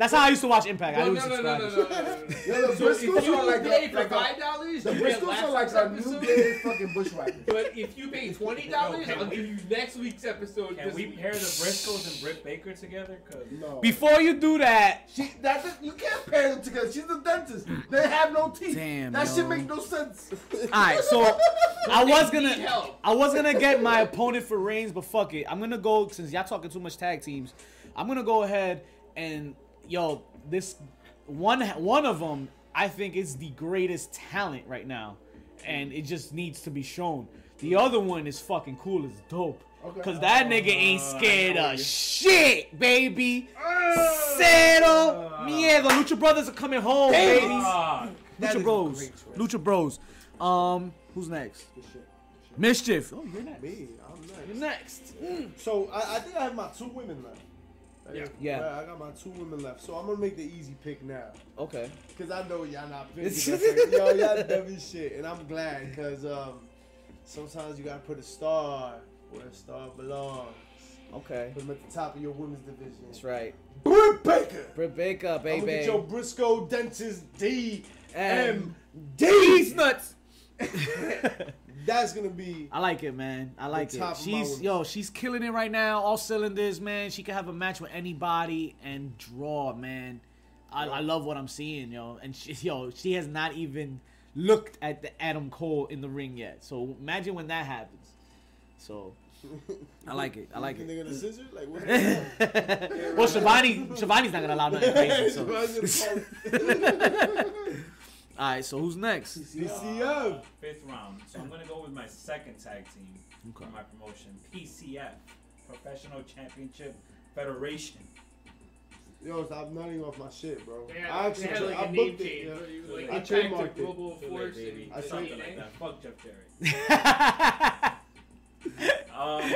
[SPEAKER 1] That's how I used to watch Impact. I
[SPEAKER 5] Well,
[SPEAKER 1] used
[SPEAKER 5] no,
[SPEAKER 1] to
[SPEAKER 5] no, no,
[SPEAKER 1] subscribe.
[SPEAKER 5] no, no, no, no, no. <laughs>
[SPEAKER 4] Yo, the
[SPEAKER 5] So
[SPEAKER 4] Briscoes are like
[SPEAKER 5] pay
[SPEAKER 4] a,
[SPEAKER 5] for
[SPEAKER 4] like
[SPEAKER 5] five
[SPEAKER 4] a,
[SPEAKER 5] dollars,
[SPEAKER 4] the
[SPEAKER 5] you
[SPEAKER 4] Briscoes are like
[SPEAKER 5] week's
[SPEAKER 4] a new day fucking bushwhackers.
[SPEAKER 5] But if you pay twenty dollars,
[SPEAKER 2] Yo,
[SPEAKER 5] I'll give you next week's episode.
[SPEAKER 2] Can we pair the Briscoes and Britt Baker together? Cause
[SPEAKER 4] No.
[SPEAKER 1] Before you do that,
[SPEAKER 4] She, that, you can't pair them together. She's a dentist. They have no teeth.
[SPEAKER 1] Damn,
[SPEAKER 4] that
[SPEAKER 1] yo.
[SPEAKER 4] shit make no sense.
[SPEAKER 1] all right. So <laughs> I was gonna I was gonna get my opponent for Reigns, but fuck it. I'm gonna go since y'all talking too much tag teams. I'm gonna go ahead and yo this one one of them I think is the greatest talent right now, and it just needs to be shown. The other one is fucking cool as dope.
[SPEAKER 4] Okay.
[SPEAKER 1] Cause that nigga ain't
[SPEAKER 2] Uh,
[SPEAKER 1] scared
[SPEAKER 2] know
[SPEAKER 1] of shit, baby. Cero, mierda. Lucha Brothers are coming home, baby.
[SPEAKER 2] Ah,
[SPEAKER 1] Lucha Bros. Lucha Bros. Um, who's next? Mischief. Oh, you're next.
[SPEAKER 3] Me, I'm
[SPEAKER 1] You're
[SPEAKER 3] next.
[SPEAKER 1] next.
[SPEAKER 3] So I, I think I have my two women left. I
[SPEAKER 5] Yeah.
[SPEAKER 3] think-
[SPEAKER 1] Yeah.
[SPEAKER 3] right, I got my two women left. So I'm gonna make the easy pick now.
[SPEAKER 1] Okay.
[SPEAKER 3] Cause I know y'all not picking. <laughs> that thing. Yo, y'all dumb shit, and I'm glad. Cause um, sometimes you gotta put a star where a star belongs.
[SPEAKER 1] Okay.
[SPEAKER 3] Put them at the top of your women's division.
[SPEAKER 1] That's right.
[SPEAKER 3] Britt Baker.
[SPEAKER 1] Britt Baker, baby.
[SPEAKER 3] I'm gonna get your Briscoe Dentist D
[SPEAKER 1] M.
[SPEAKER 3] M
[SPEAKER 1] These nuts. <laughs>
[SPEAKER 3] That's gonna be.
[SPEAKER 1] I like it, man. I like it.
[SPEAKER 3] top of my
[SPEAKER 1] She's yo, she's killing it right now. All cylinders, man. She can have a match with anybody and draw, man. I, I love what I'm seeing, yo. And she, yo, she has not even looked at the Adam Cole in the ring yet. So imagine when that happens. So I like it. I like it.
[SPEAKER 3] think they're gonna scissor? Like what? <laughs>
[SPEAKER 1] well, Shivani, Shivani's not gonna allow nothing crazy. <laughs> So. <laughs> All right, so who's next?
[SPEAKER 3] PCM.
[SPEAKER 2] fifth round. So I'm gonna go with my second tag team
[SPEAKER 1] Okay.
[SPEAKER 2] for my promotion, PCF, Professional Championship Federation.
[SPEAKER 3] Yo, stop nutting off my shit, bro.
[SPEAKER 5] They had,
[SPEAKER 3] I actually,
[SPEAKER 5] had like
[SPEAKER 3] I
[SPEAKER 5] a name
[SPEAKER 3] booked it. yeah.
[SPEAKER 5] where you,
[SPEAKER 2] I
[SPEAKER 5] Like, they
[SPEAKER 3] trademarked it.
[SPEAKER 5] global
[SPEAKER 2] Too late, baby.
[SPEAKER 5] and
[SPEAKER 3] I
[SPEAKER 2] something like that. Fuck Jeff Jarrett. <laughs> um,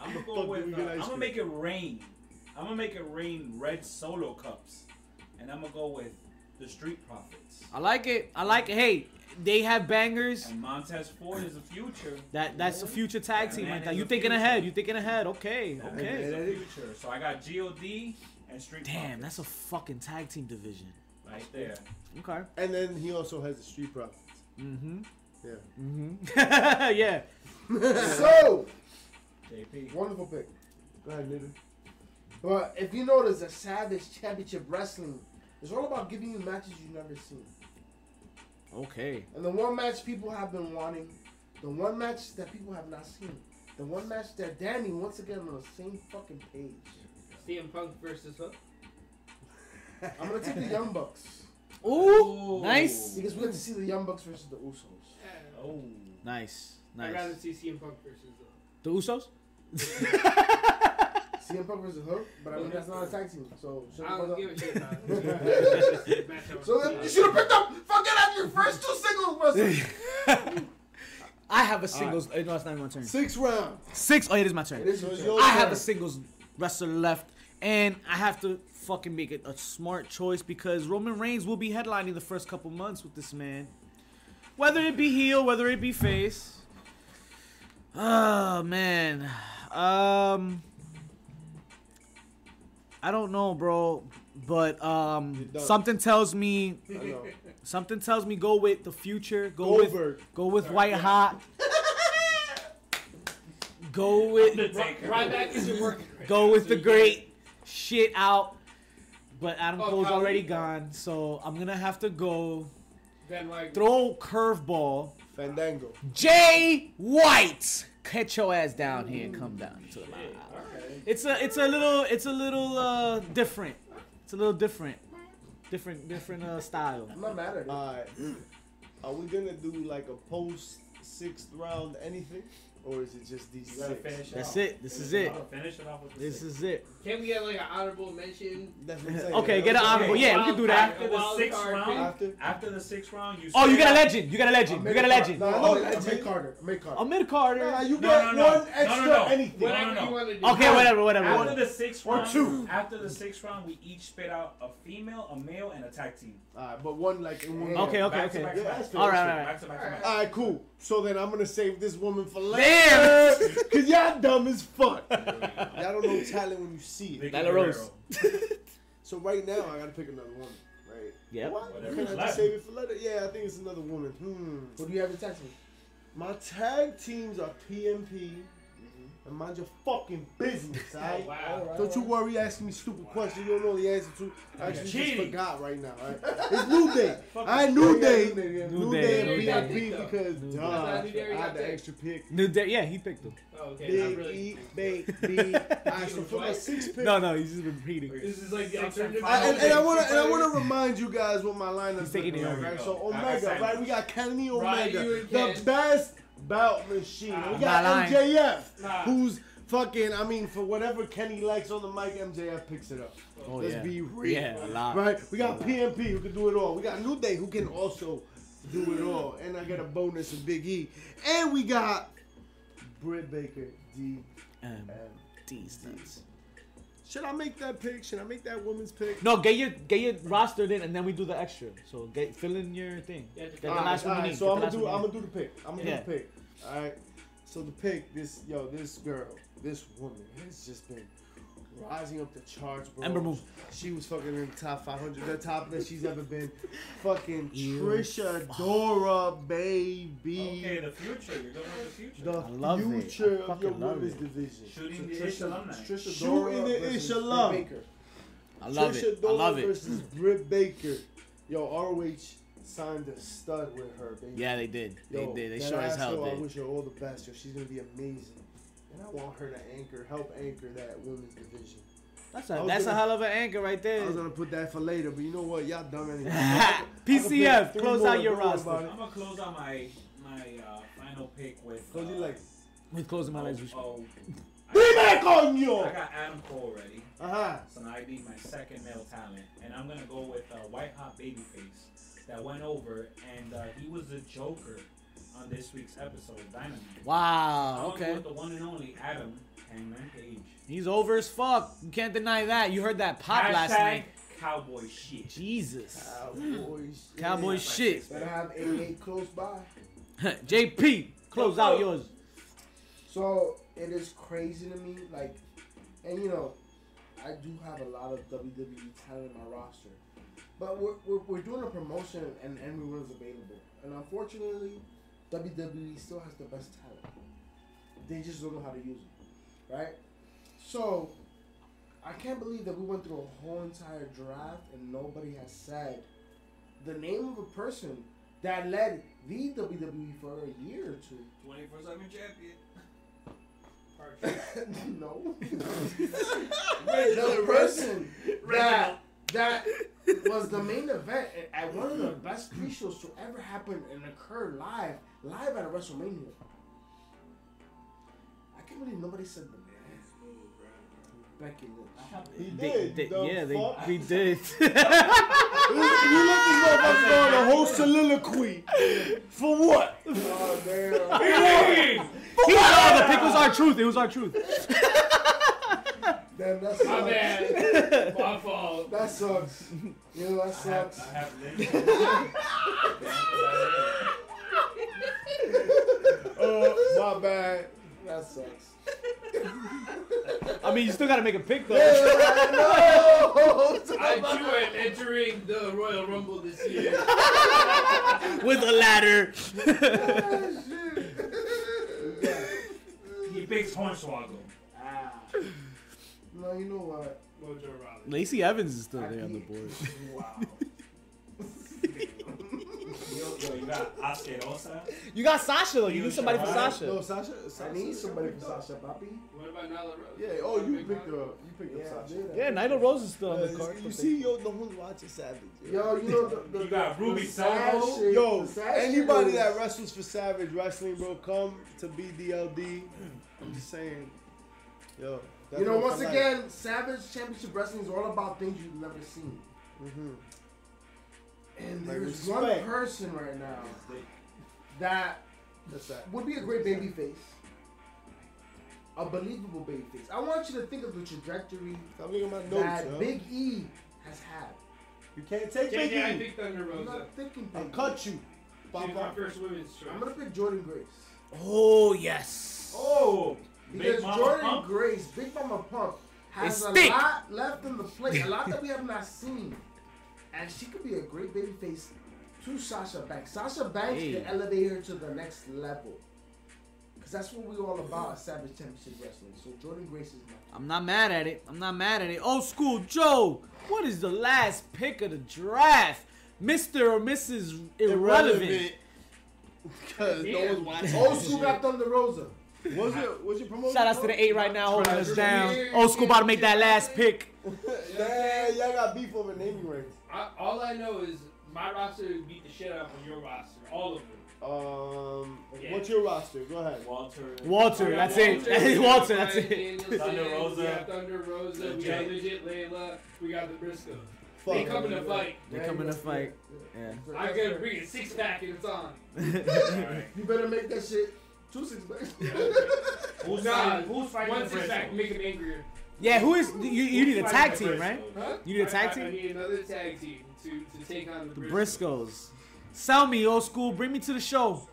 [SPEAKER 2] I'm gonna go
[SPEAKER 3] Fuck,
[SPEAKER 2] with.
[SPEAKER 3] we
[SPEAKER 2] Uh, I'm gonna make it rain. I'm gonna make it rain red solo cups, and I'm gonna go with the Street Profits.
[SPEAKER 1] I like it. I like it. Hey, they have bangers.
[SPEAKER 2] And Montez Ford is the future.
[SPEAKER 1] That that's a future tag team
[SPEAKER 2] Man
[SPEAKER 1] right there.
[SPEAKER 2] is
[SPEAKER 1] You
[SPEAKER 2] the
[SPEAKER 1] thinking
[SPEAKER 2] future.
[SPEAKER 1] ahead? You thinking ahead? Okay,
[SPEAKER 2] That
[SPEAKER 1] okay.
[SPEAKER 2] is
[SPEAKER 3] Yeah.
[SPEAKER 2] the future. So I got God and Street
[SPEAKER 1] Damn,
[SPEAKER 2] Profits
[SPEAKER 1] that's a fucking tag team division.
[SPEAKER 2] right there.
[SPEAKER 1] Okay.
[SPEAKER 3] And then he also has the Street Profits.
[SPEAKER 1] Mm-hmm.
[SPEAKER 3] Yeah.
[SPEAKER 1] Mm-hmm. <laughs> yeah. <laughs>
[SPEAKER 4] So,
[SPEAKER 2] JP.
[SPEAKER 4] wonderful pick.
[SPEAKER 3] Go ahead, nigga.
[SPEAKER 4] But if you notice, the Savage Championship Wrestling is all about giving you matches you've never seen.
[SPEAKER 1] Okay.
[SPEAKER 4] And the one match people have been wanting, the one match that people have not seen, the one match that Danny once again on the same fucking page.
[SPEAKER 5] CM Punk versus Hook. <laughs>
[SPEAKER 4] I'm gonna take the Young Bucks
[SPEAKER 1] Ooh, nice,
[SPEAKER 4] because we get to see the Young Bucks versus the Usos.
[SPEAKER 2] Oh.
[SPEAKER 1] nice, nice.
[SPEAKER 5] I'd rather see CM Punk versus uh,
[SPEAKER 1] The Usos. <laughs> <laughs>
[SPEAKER 4] CM Punk versus Hook, but I mean that's not a tag team, so shut
[SPEAKER 5] I don't
[SPEAKER 4] fuck
[SPEAKER 5] give a shit about <laughs> it. <laughs>
[SPEAKER 4] So then you should have picked up fucking out your first two singles wrestlers. <laughs>
[SPEAKER 1] I have a singles. uh, No, it's not even my turn.
[SPEAKER 3] Six round.
[SPEAKER 1] Six. Oh, it is my turn.
[SPEAKER 4] is
[SPEAKER 3] So
[SPEAKER 4] your
[SPEAKER 3] it's
[SPEAKER 4] turn.
[SPEAKER 1] I have a singles wrestler left, and I have to fucking make it a smart choice because Roman Reigns will be headlining the first couple months with this man, whether it be heel, whether it be face. Oh man, um, I don't know, bro, but um, something tells me, something tells me go with the future, go with, go with White Hot, go with
[SPEAKER 2] Undertaker.
[SPEAKER 5] Ryback isn't working. Right
[SPEAKER 1] go
[SPEAKER 5] now,
[SPEAKER 1] with
[SPEAKER 5] so
[SPEAKER 1] the
[SPEAKER 5] you
[SPEAKER 1] great shit out. But Adam
[SPEAKER 5] Oh,
[SPEAKER 1] Cole's
[SPEAKER 5] Khali?
[SPEAKER 1] already gone, so I'm gonna have to go
[SPEAKER 5] Then like
[SPEAKER 1] throw curveball.
[SPEAKER 3] Fandango.
[SPEAKER 1] Jay White, catch your ass down here and come down to the line. It's a it's a little it's a little uh different. It's a little different, different different uh style.
[SPEAKER 4] I'm not mad at it.
[SPEAKER 3] Are we gonna do like a post sixth round anything? Or is it just these
[SPEAKER 2] You gotta
[SPEAKER 3] six?
[SPEAKER 2] finish it
[SPEAKER 1] That's
[SPEAKER 2] off.
[SPEAKER 1] it. This
[SPEAKER 2] Finish
[SPEAKER 1] is it.
[SPEAKER 2] off. Finish it off with the
[SPEAKER 1] This
[SPEAKER 2] six.
[SPEAKER 1] is it.
[SPEAKER 5] Can we get like an honorable mention?
[SPEAKER 3] That's what I'm saying.
[SPEAKER 1] Okay, get an
[SPEAKER 3] okay.
[SPEAKER 1] honorable. Yeah, we can do that.
[SPEAKER 2] After the
[SPEAKER 5] Wild
[SPEAKER 2] sixth
[SPEAKER 5] card
[SPEAKER 2] round,
[SPEAKER 3] After?
[SPEAKER 2] after the sixth round, you.
[SPEAKER 1] Oh, you got a legend. You got a legend. You got a legend.
[SPEAKER 3] No, I
[SPEAKER 4] No,
[SPEAKER 3] know
[SPEAKER 4] I
[SPEAKER 3] legend.
[SPEAKER 4] make Carter. I make Carter.
[SPEAKER 1] A mid Carter.
[SPEAKER 3] Nah, you
[SPEAKER 2] No,
[SPEAKER 3] get
[SPEAKER 2] no, no.
[SPEAKER 3] one
[SPEAKER 2] No,
[SPEAKER 3] extra
[SPEAKER 2] no, no.
[SPEAKER 3] anything.
[SPEAKER 5] Whatever
[SPEAKER 2] no, no.
[SPEAKER 5] you want to do.
[SPEAKER 1] Okay, whatever, whatever.
[SPEAKER 2] After
[SPEAKER 1] whatever.
[SPEAKER 2] the sixth
[SPEAKER 3] Or
[SPEAKER 2] round,
[SPEAKER 3] two.
[SPEAKER 2] after the sixth round, we each spit out a female, a male, and a tag team.
[SPEAKER 3] Alright, but one like one.
[SPEAKER 1] Okay, okay, okay.
[SPEAKER 2] back to
[SPEAKER 3] Yeah,
[SPEAKER 2] back.
[SPEAKER 3] that's fair.
[SPEAKER 1] All right,
[SPEAKER 3] that's
[SPEAKER 1] all
[SPEAKER 3] fair.
[SPEAKER 1] right.
[SPEAKER 2] Back to back to back.
[SPEAKER 3] Alright, cool. So then I'm gonna save this woman for later.
[SPEAKER 1] Damn! <laughs>
[SPEAKER 3] Cause y'all dumb as fuck. y'all don't know talent when you see it.
[SPEAKER 2] Vicky
[SPEAKER 1] Nyla Rose. <laughs>
[SPEAKER 3] So right now I gotta pick another woman, right?
[SPEAKER 1] Yep.
[SPEAKER 3] What?
[SPEAKER 2] Whatever.
[SPEAKER 3] Can I just save it for later? Yeah, I think it's another woman. Hmm.
[SPEAKER 4] Who do you have to text me?
[SPEAKER 3] My tag teams are PMP. And mind your fucking business, <laughs> oh, alright?
[SPEAKER 5] wow.
[SPEAKER 3] Don't you worry asking me stupid questions you don't know the answer to. I actually just forgot right now, alright? <laughs> It's New Day. I
[SPEAKER 2] is-
[SPEAKER 3] New Day.
[SPEAKER 4] New Day, yeah.
[SPEAKER 3] New
[SPEAKER 1] New
[SPEAKER 3] Day
[SPEAKER 1] Day.
[SPEAKER 3] and
[SPEAKER 5] New Day
[SPEAKER 3] PMP
[SPEAKER 5] picked,
[SPEAKER 3] because
[SPEAKER 1] New
[SPEAKER 3] duh,
[SPEAKER 5] Day
[SPEAKER 3] I had the extra pick.
[SPEAKER 1] New Day. Yeah, he picked him.
[SPEAKER 5] Oh, okay,
[SPEAKER 3] Big
[SPEAKER 5] not really.
[SPEAKER 3] E, Big <laughs> B. Alright, so for my
[SPEAKER 5] Twice?
[SPEAKER 3] six pick.
[SPEAKER 1] No, no, he's just repeating.
[SPEAKER 5] This is like the
[SPEAKER 2] Six
[SPEAKER 5] alternative.
[SPEAKER 2] and
[SPEAKER 3] I, and, and I want to and I want to remind you guys what my lineup
[SPEAKER 1] He's taking
[SPEAKER 3] is,
[SPEAKER 1] it over.
[SPEAKER 3] right? So
[SPEAKER 2] we go. I got
[SPEAKER 3] Omega, right? We got Kenny Omega, the best bout machine.
[SPEAKER 5] Ah,
[SPEAKER 3] we got. MJF,
[SPEAKER 5] Nah.
[SPEAKER 3] who's fucking. I mean, for whatever Kenny likes on the mic, MJF picks it up.
[SPEAKER 1] Oh,
[SPEAKER 3] Let's
[SPEAKER 1] yeah.
[SPEAKER 3] be real.
[SPEAKER 1] Yeah, a lot.
[SPEAKER 3] Right? We got PMP who can do it all. We got New Day who can also do it all. And I got a bonus of Big E. And we got Britt Baker, D,
[SPEAKER 1] Um,
[SPEAKER 3] and
[SPEAKER 1] D's.
[SPEAKER 3] Should I make that pick? Should I make that woman's pick?
[SPEAKER 1] No, get your get your roster in, and then we do the extra. So get fill in your thing.
[SPEAKER 5] Yeah,
[SPEAKER 1] Get the
[SPEAKER 3] Alright,
[SPEAKER 1] last one you
[SPEAKER 3] alright,
[SPEAKER 1] need.
[SPEAKER 3] So
[SPEAKER 1] Get
[SPEAKER 3] I'm gonna do. I'm gonna do the pick. I'm gonna
[SPEAKER 1] Yeah.
[SPEAKER 3] do the pick. All right. So the pick, this yo, this girl, this woman has just been rising up the charts, bro.
[SPEAKER 1] Ember Moon.
[SPEAKER 3] She was fucking in the top 500, the top that she's ever been. Fucking <laughs>
[SPEAKER 1] You
[SPEAKER 3] Trish Adora, baby.
[SPEAKER 2] Okay, the future. You're going with the future.
[SPEAKER 3] The
[SPEAKER 1] I love it.
[SPEAKER 3] future
[SPEAKER 1] I
[SPEAKER 3] of your
[SPEAKER 1] fucking love
[SPEAKER 3] women's
[SPEAKER 1] it.
[SPEAKER 3] division.
[SPEAKER 2] Shooting the
[SPEAKER 4] Trisha-
[SPEAKER 2] Ish alumni.
[SPEAKER 4] Trisha
[SPEAKER 3] Shooting
[SPEAKER 4] Dora
[SPEAKER 3] the
[SPEAKER 4] versus
[SPEAKER 3] Ish
[SPEAKER 4] Britt
[SPEAKER 3] alum.
[SPEAKER 4] Baker.
[SPEAKER 1] I love
[SPEAKER 3] Trisha
[SPEAKER 1] it. I
[SPEAKER 3] Dora
[SPEAKER 1] love it.
[SPEAKER 3] versus Britt Baker. Yo, ROH signed a stud with her, baby.
[SPEAKER 1] Yeah, they did. They did. They
[SPEAKER 3] that
[SPEAKER 1] sure as
[SPEAKER 3] ass,
[SPEAKER 1] hell
[SPEAKER 3] though, I
[SPEAKER 1] did.
[SPEAKER 3] wish her all the best. Yo, she's gonna be amazing, and I want her to anchor, help anchor that women's division.
[SPEAKER 1] That's
[SPEAKER 3] I
[SPEAKER 1] a
[SPEAKER 3] was
[SPEAKER 1] that's a
[SPEAKER 3] gonna-
[SPEAKER 1] hell of an anchor right there.
[SPEAKER 3] I
[SPEAKER 1] there.
[SPEAKER 3] was gonna put that for later, but you know what? Y'all dumb anyway. I could pick
[SPEAKER 1] PCF, close out your
[SPEAKER 3] don't
[SPEAKER 1] roster.
[SPEAKER 2] I'm gonna close out my my uh, final pick with.
[SPEAKER 3] Close
[SPEAKER 2] uh,
[SPEAKER 3] your legs.
[SPEAKER 1] We're closing my legs.
[SPEAKER 2] Oh, oh,
[SPEAKER 3] Big Dime, coño!
[SPEAKER 2] I got Adam Cole ready.
[SPEAKER 3] Uh-huh.
[SPEAKER 2] So now I need my second male talent, and I'm gonna go with uh, White Hot Babyface that went over, and uh, he was the Joker on this week's episode of Dynamite.
[SPEAKER 1] Wow. Okay.
[SPEAKER 2] with the one and only Adam Hangman Page.
[SPEAKER 1] He's over as fuck. You can't deny that. You heard that pop last night.
[SPEAKER 2] Cowboy shit.
[SPEAKER 1] Jesus.
[SPEAKER 4] Cowboys.
[SPEAKER 1] Cowboy
[SPEAKER 4] Yeah.
[SPEAKER 1] shit.
[SPEAKER 4] Better have A8 close by. <laughs>
[SPEAKER 1] JP, close out yours.
[SPEAKER 4] So it is crazy to me, like, and you know, I do have a lot of WWE talent in my roster, but we're, we're, we're doing a promotion and everyone's available, and unfortunately, WWE still has the best talent. They just don't know how to use it, right? So I can't believe that we went through a whole entire draft and nobody has said the name of a person that led the WWE for a year or two.
[SPEAKER 2] 24 7 champion. <laughs>
[SPEAKER 4] no. <laughs> the person <laughs> that that was the main event at one of the best pre-shows to ever happen and occur live, live at a WrestleMania. I can't believe nobody said the name. Becky Lynch.
[SPEAKER 3] He did.
[SPEAKER 1] they-
[SPEAKER 3] the
[SPEAKER 1] yeah, they,
[SPEAKER 3] fuck?
[SPEAKER 1] we did. <laughs>
[SPEAKER 3] You let this motherfucker on a whole soliloquy. For what?
[SPEAKER 4] Oh damn!
[SPEAKER 1] He was, oh, the pick was R-Truth. It was R-Truth. <laughs>
[SPEAKER 4] Damn, that
[SPEAKER 5] My
[SPEAKER 4] sucks.
[SPEAKER 5] bad. <laughs> My fault.
[SPEAKER 4] That sucks. You know that
[SPEAKER 2] I have,
[SPEAKER 4] sucks. <laughs>
[SPEAKER 2] I have Lynch.
[SPEAKER 3] Uh, my bad.
[SPEAKER 4] That sucks.
[SPEAKER 1] I mean, you still gotta make a pick though.
[SPEAKER 4] no!
[SPEAKER 5] I <laughs> too am entering the Royal Rumble this year.
[SPEAKER 1] With a ladder.
[SPEAKER 2] he picks Hornswoggle.
[SPEAKER 4] Ah. No, you know what?
[SPEAKER 5] Mojo Rawley.
[SPEAKER 1] Lacey Evans is still there on the board. <laughs>
[SPEAKER 4] Wow. <laughs>
[SPEAKER 2] Yo, yo, you got Asquerosa.
[SPEAKER 1] You got Sasha though. You
[SPEAKER 2] You
[SPEAKER 1] need somebody for? Sasha.
[SPEAKER 3] No, Sasha.
[SPEAKER 4] I need somebody for. Sasha, Papi.
[SPEAKER 5] What about Nyla Rose?
[SPEAKER 3] Yeah. Oh, you
[SPEAKER 5] Big
[SPEAKER 3] picked
[SPEAKER 5] Mike?
[SPEAKER 3] up. You picked
[SPEAKER 4] Yeah,
[SPEAKER 3] up Sasha.
[SPEAKER 4] did.
[SPEAKER 1] Yeah, Nyla Rose is still on the card.
[SPEAKER 3] you see, yo, no one's watching Savage.
[SPEAKER 4] Yo, you know the, the
[SPEAKER 2] You got Ruby
[SPEAKER 4] sad
[SPEAKER 2] Soho.
[SPEAKER 3] Yo,
[SPEAKER 4] the sad shit
[SPEAKER 3] anybody that wrestles for Savage Wrestling, bro, come to BDLD. I'm just saying, yo. That's
[SPEAKER 4] You know, once
[SPEAKER 3] I like.
[SPEAKER 4] again, Savage Championship Wrestling is all about things you've never seen.
[SPEAKER 3] Mhm.
[SPEAKER 4] And
[SPEAKER 3] Like
[SPEAKER 4] there's one person right now that
[SPEAKER 3] that.
[SPEAKER 4] would be a great baby face. A believable baby face. I want you to think of the trajectory
[SPEAKER 3] Stop my notes,
[SPEAKER 4] that
[SPEAKER 3] yo.
[SPEAKER 4] Big E has had.
[SPEAKER 3] You can't take
[SPEAKER 5] JJ, I
[SPEAKER 3] Biggie.
[SPEAKER 5] picked Thunder
[SPEAKER 4] I'm
[SPEAKER 5] Rosa.
[SPEAKER 4] not thinking
[SPEAKER 3] I'll
[SPEAKER 4] Big
[SPEAKER 3] cut you.
[SPEAKER 5] She's my first women's choice.
[SPEAKER 4] I'm gonna pick Jordynne Grace.
[SPEAKER 1] Oh yes.
[SPEAKER 2] Oh, Big
[SPEAKER 4] Because Jordan
[SPEAKER 2] Pump?
[SPEAKER 4] Grace, Big Mama Pump, has a lot left in the plate, a <laughs> lot that we have not seen. And she could be a great baby face to Sasha Banks. Sasha Banks
[SPEAKER 1] Hey.
[SPEAKER 4] can elevate her to the next level. Because that's what we're all about at Savage Championship Wrestling. So Jordynne Grace is my
[SPEAKER 1] I'm not mad at it. I'm not mad at it. Old school Joe. What is the last pick of the draft? Mr. or Mrs. Irrelevant.
[SPEAKER 3] Because <laughs> no
[SPEAKER 5] Yeah.
[SPEAKER 3] one's watching.
[SPEAKER 4] Old school got Thunder Rosa.
[SPEAKER 3] What's your, what's your promotion?
[SPEAKER 1] Shout outs to the eight right now holding us down. Old school about to make that last pick.
[SPEAKER 3] Yeah, y'all got beef over naming rights.
[SPEAKER 5] I, all I know is my roster beat the shit out of your roster. All of them.
[SPEAKER 3] Um,
[SPEAKER 5] Yeah.
[SPEAKER 3] what's your roster? Go ahead.
[SPEAKER 2] Walter.
[SPEAKER 1] Walter, that's it. Walter, <laughs> that's it.
[SPEAKER 2] Thunder Rosa.
[SPEAKER 5] We got Thunder Rosa. We got
[SPEAKER 2] Legit.
[SPEAKER 5] legit Leyla. We got the Briscoe.
[SPEAKER 3] Fuck.
[SPEAKER 5] They come in to fight.
[SPEAKER 1] They come in to fight. Yeah.
[SPEAKER 5] I gotta bring a six pack and it's on. <laughs>
[SPEAKER 2] Alright.
[SPEAKER 4] You better make that shit two six packs. <laughs>
[SPEAKER 2] Who's
[SPEAKER 5] Nah,
[SPEAKER 2] fighting? Who's fighting
[SPEAKER 5] one
[SPEAKER 2] the
[SPEAKER 5] six pack, make him angrier.
[SPEAKER 1] Yeah, who is you, you need a tag
[SPEAKER 2] fighting the
[SPEAKER 1] team, right?
[SPEAKER 5] Huh?
[SPEAKER 1] You need a tag
[SPEAKER 5] I- I-
[SPEAKER 1] team?
[SPEAKER 5] I need another tag team to, to take on the,
[SPEAKER 1] The
[SPEAKER 5] Briscoes.
[SPEAKER 1] Briscoes. Sell me, old school. Bring me to the show.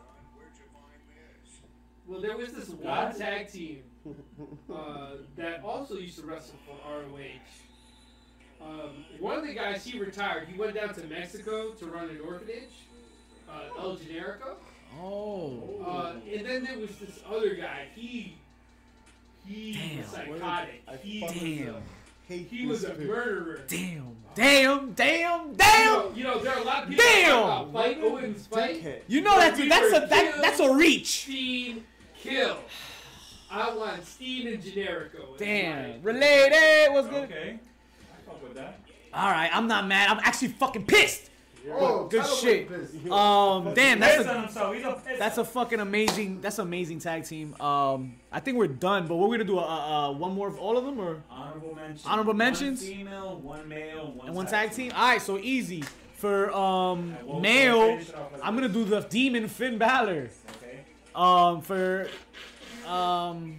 [SPEAKER 5] Well, there was this one tag team uh, that also used to wrestle for ROH. Um, one of the guys, he retired. He went down to Mexico to run an orphanage, uh, El Generico.
[SPEAKER 1] Oh.
[SPEAKER 5] Uh, and then there was this other guy. He he was psychotic.
[SPEAKER 3] I
[SPEAKER 5] He,
[SPEAKER 1] Damn.
[SPEAKER 5] he was a murderer.
[SPEAKER 1] Damn. Damn. Damn.
[SPEAKER 5] You
[SPEAKER 1] Damn.
[SPEAKER 5] know, you know, there are a lot of people
[SPEAKER 1] Damn!
[SPEAKER 5] about fight Owens fight.
[SPEAKER 3] Dickhead.
[SPEAKER 1] You know that's that's a that, that's a reach.
[SPEAKER 5] Steen kill. I want Steen and Generico.
[SPEAKER 1] Damn. Related. What's good?
[SPEAKER 2] Okay. I fuck with that.
[SPEAKER 1] All right. I'm not mad. I'm actually fucking pissed.
[SPEAKER 4] Oh,
[SPEAKER 1] Good shit. Um, damn, that's a
[SPEAKER 2] on himself. He's a piss
[SPEAKER 1] that's a fucking amazing. That's amazing tag team. Um, I think we're done, but what we're gonna do? Uh, uh, one more of all of them, or
[SPEAKER 2] honorable mention.
[SPEAKER 1] Honorable mentions?
[SPEAKER 2] One female, one male, one,
[SPEAKER 1] and one tag team? All right, so easy for um
[SPEAKER 2] Alright, we'll- we'll
[SPEAKER 1] male.
[SPEAKER 2] finish it off like
[SPEAKER 1] I'm gonna do the Demon Finn Balor.
[SPEAKER 2] Okay.
[SPEAKER 1] Um, for um,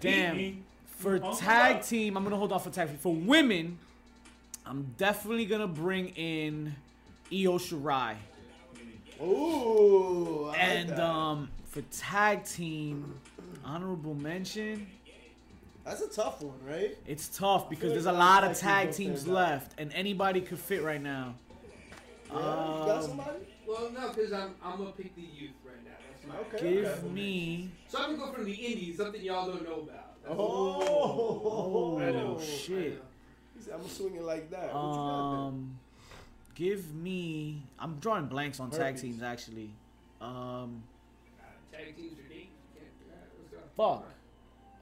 [SPEAKER 1] damn. For tag team, I'm gonna hold off for tag team. For women, I'm definitely gonna bring in Io Shirai.
[SPEAKER 3] Ooh. I like
[SPEAKER 1] And
[SPEAKER 3] that.
[SPEAKER 1] um, for tag team, honorable mention.
[SPEAKER 3] that's a tough one, right?
[SPEAKER 1] It's tough because
[SPEAKER 3] like
[SPEAKER 1] there's a lot of
[SPEAKER 3] teams
[SPEAKER 1] tag teams left, and anybody could fit right now.
[SPEAKER 3] Yeah, you got
[SPEAKER 1] Um,
[SPEAKER 3] somebody?
[SPEAKER 5] Well, no, because I'm I'm gonna pick the youth right now. That's my.
[SPEAKER 3] Okay.
[SPEAKER 1] Give me.
[SPEAKER 5] So I'm gonna go from the indies, something y'all don't know about. That's
[SPEAKER 3] Oh,
[SPEAKER 5] I know.
[SPEAKER 1] shit.
[SPEAKER 3] He said, I'm gonna swing it like that. What you got
[SPEAKER 1] Um, give me. I'm drawing blanks on tag teams actually. Um,
[SPEAKER 5] Uh, tag teams are deep. Yeah, let's go.
[SPEAKER 1] fuck.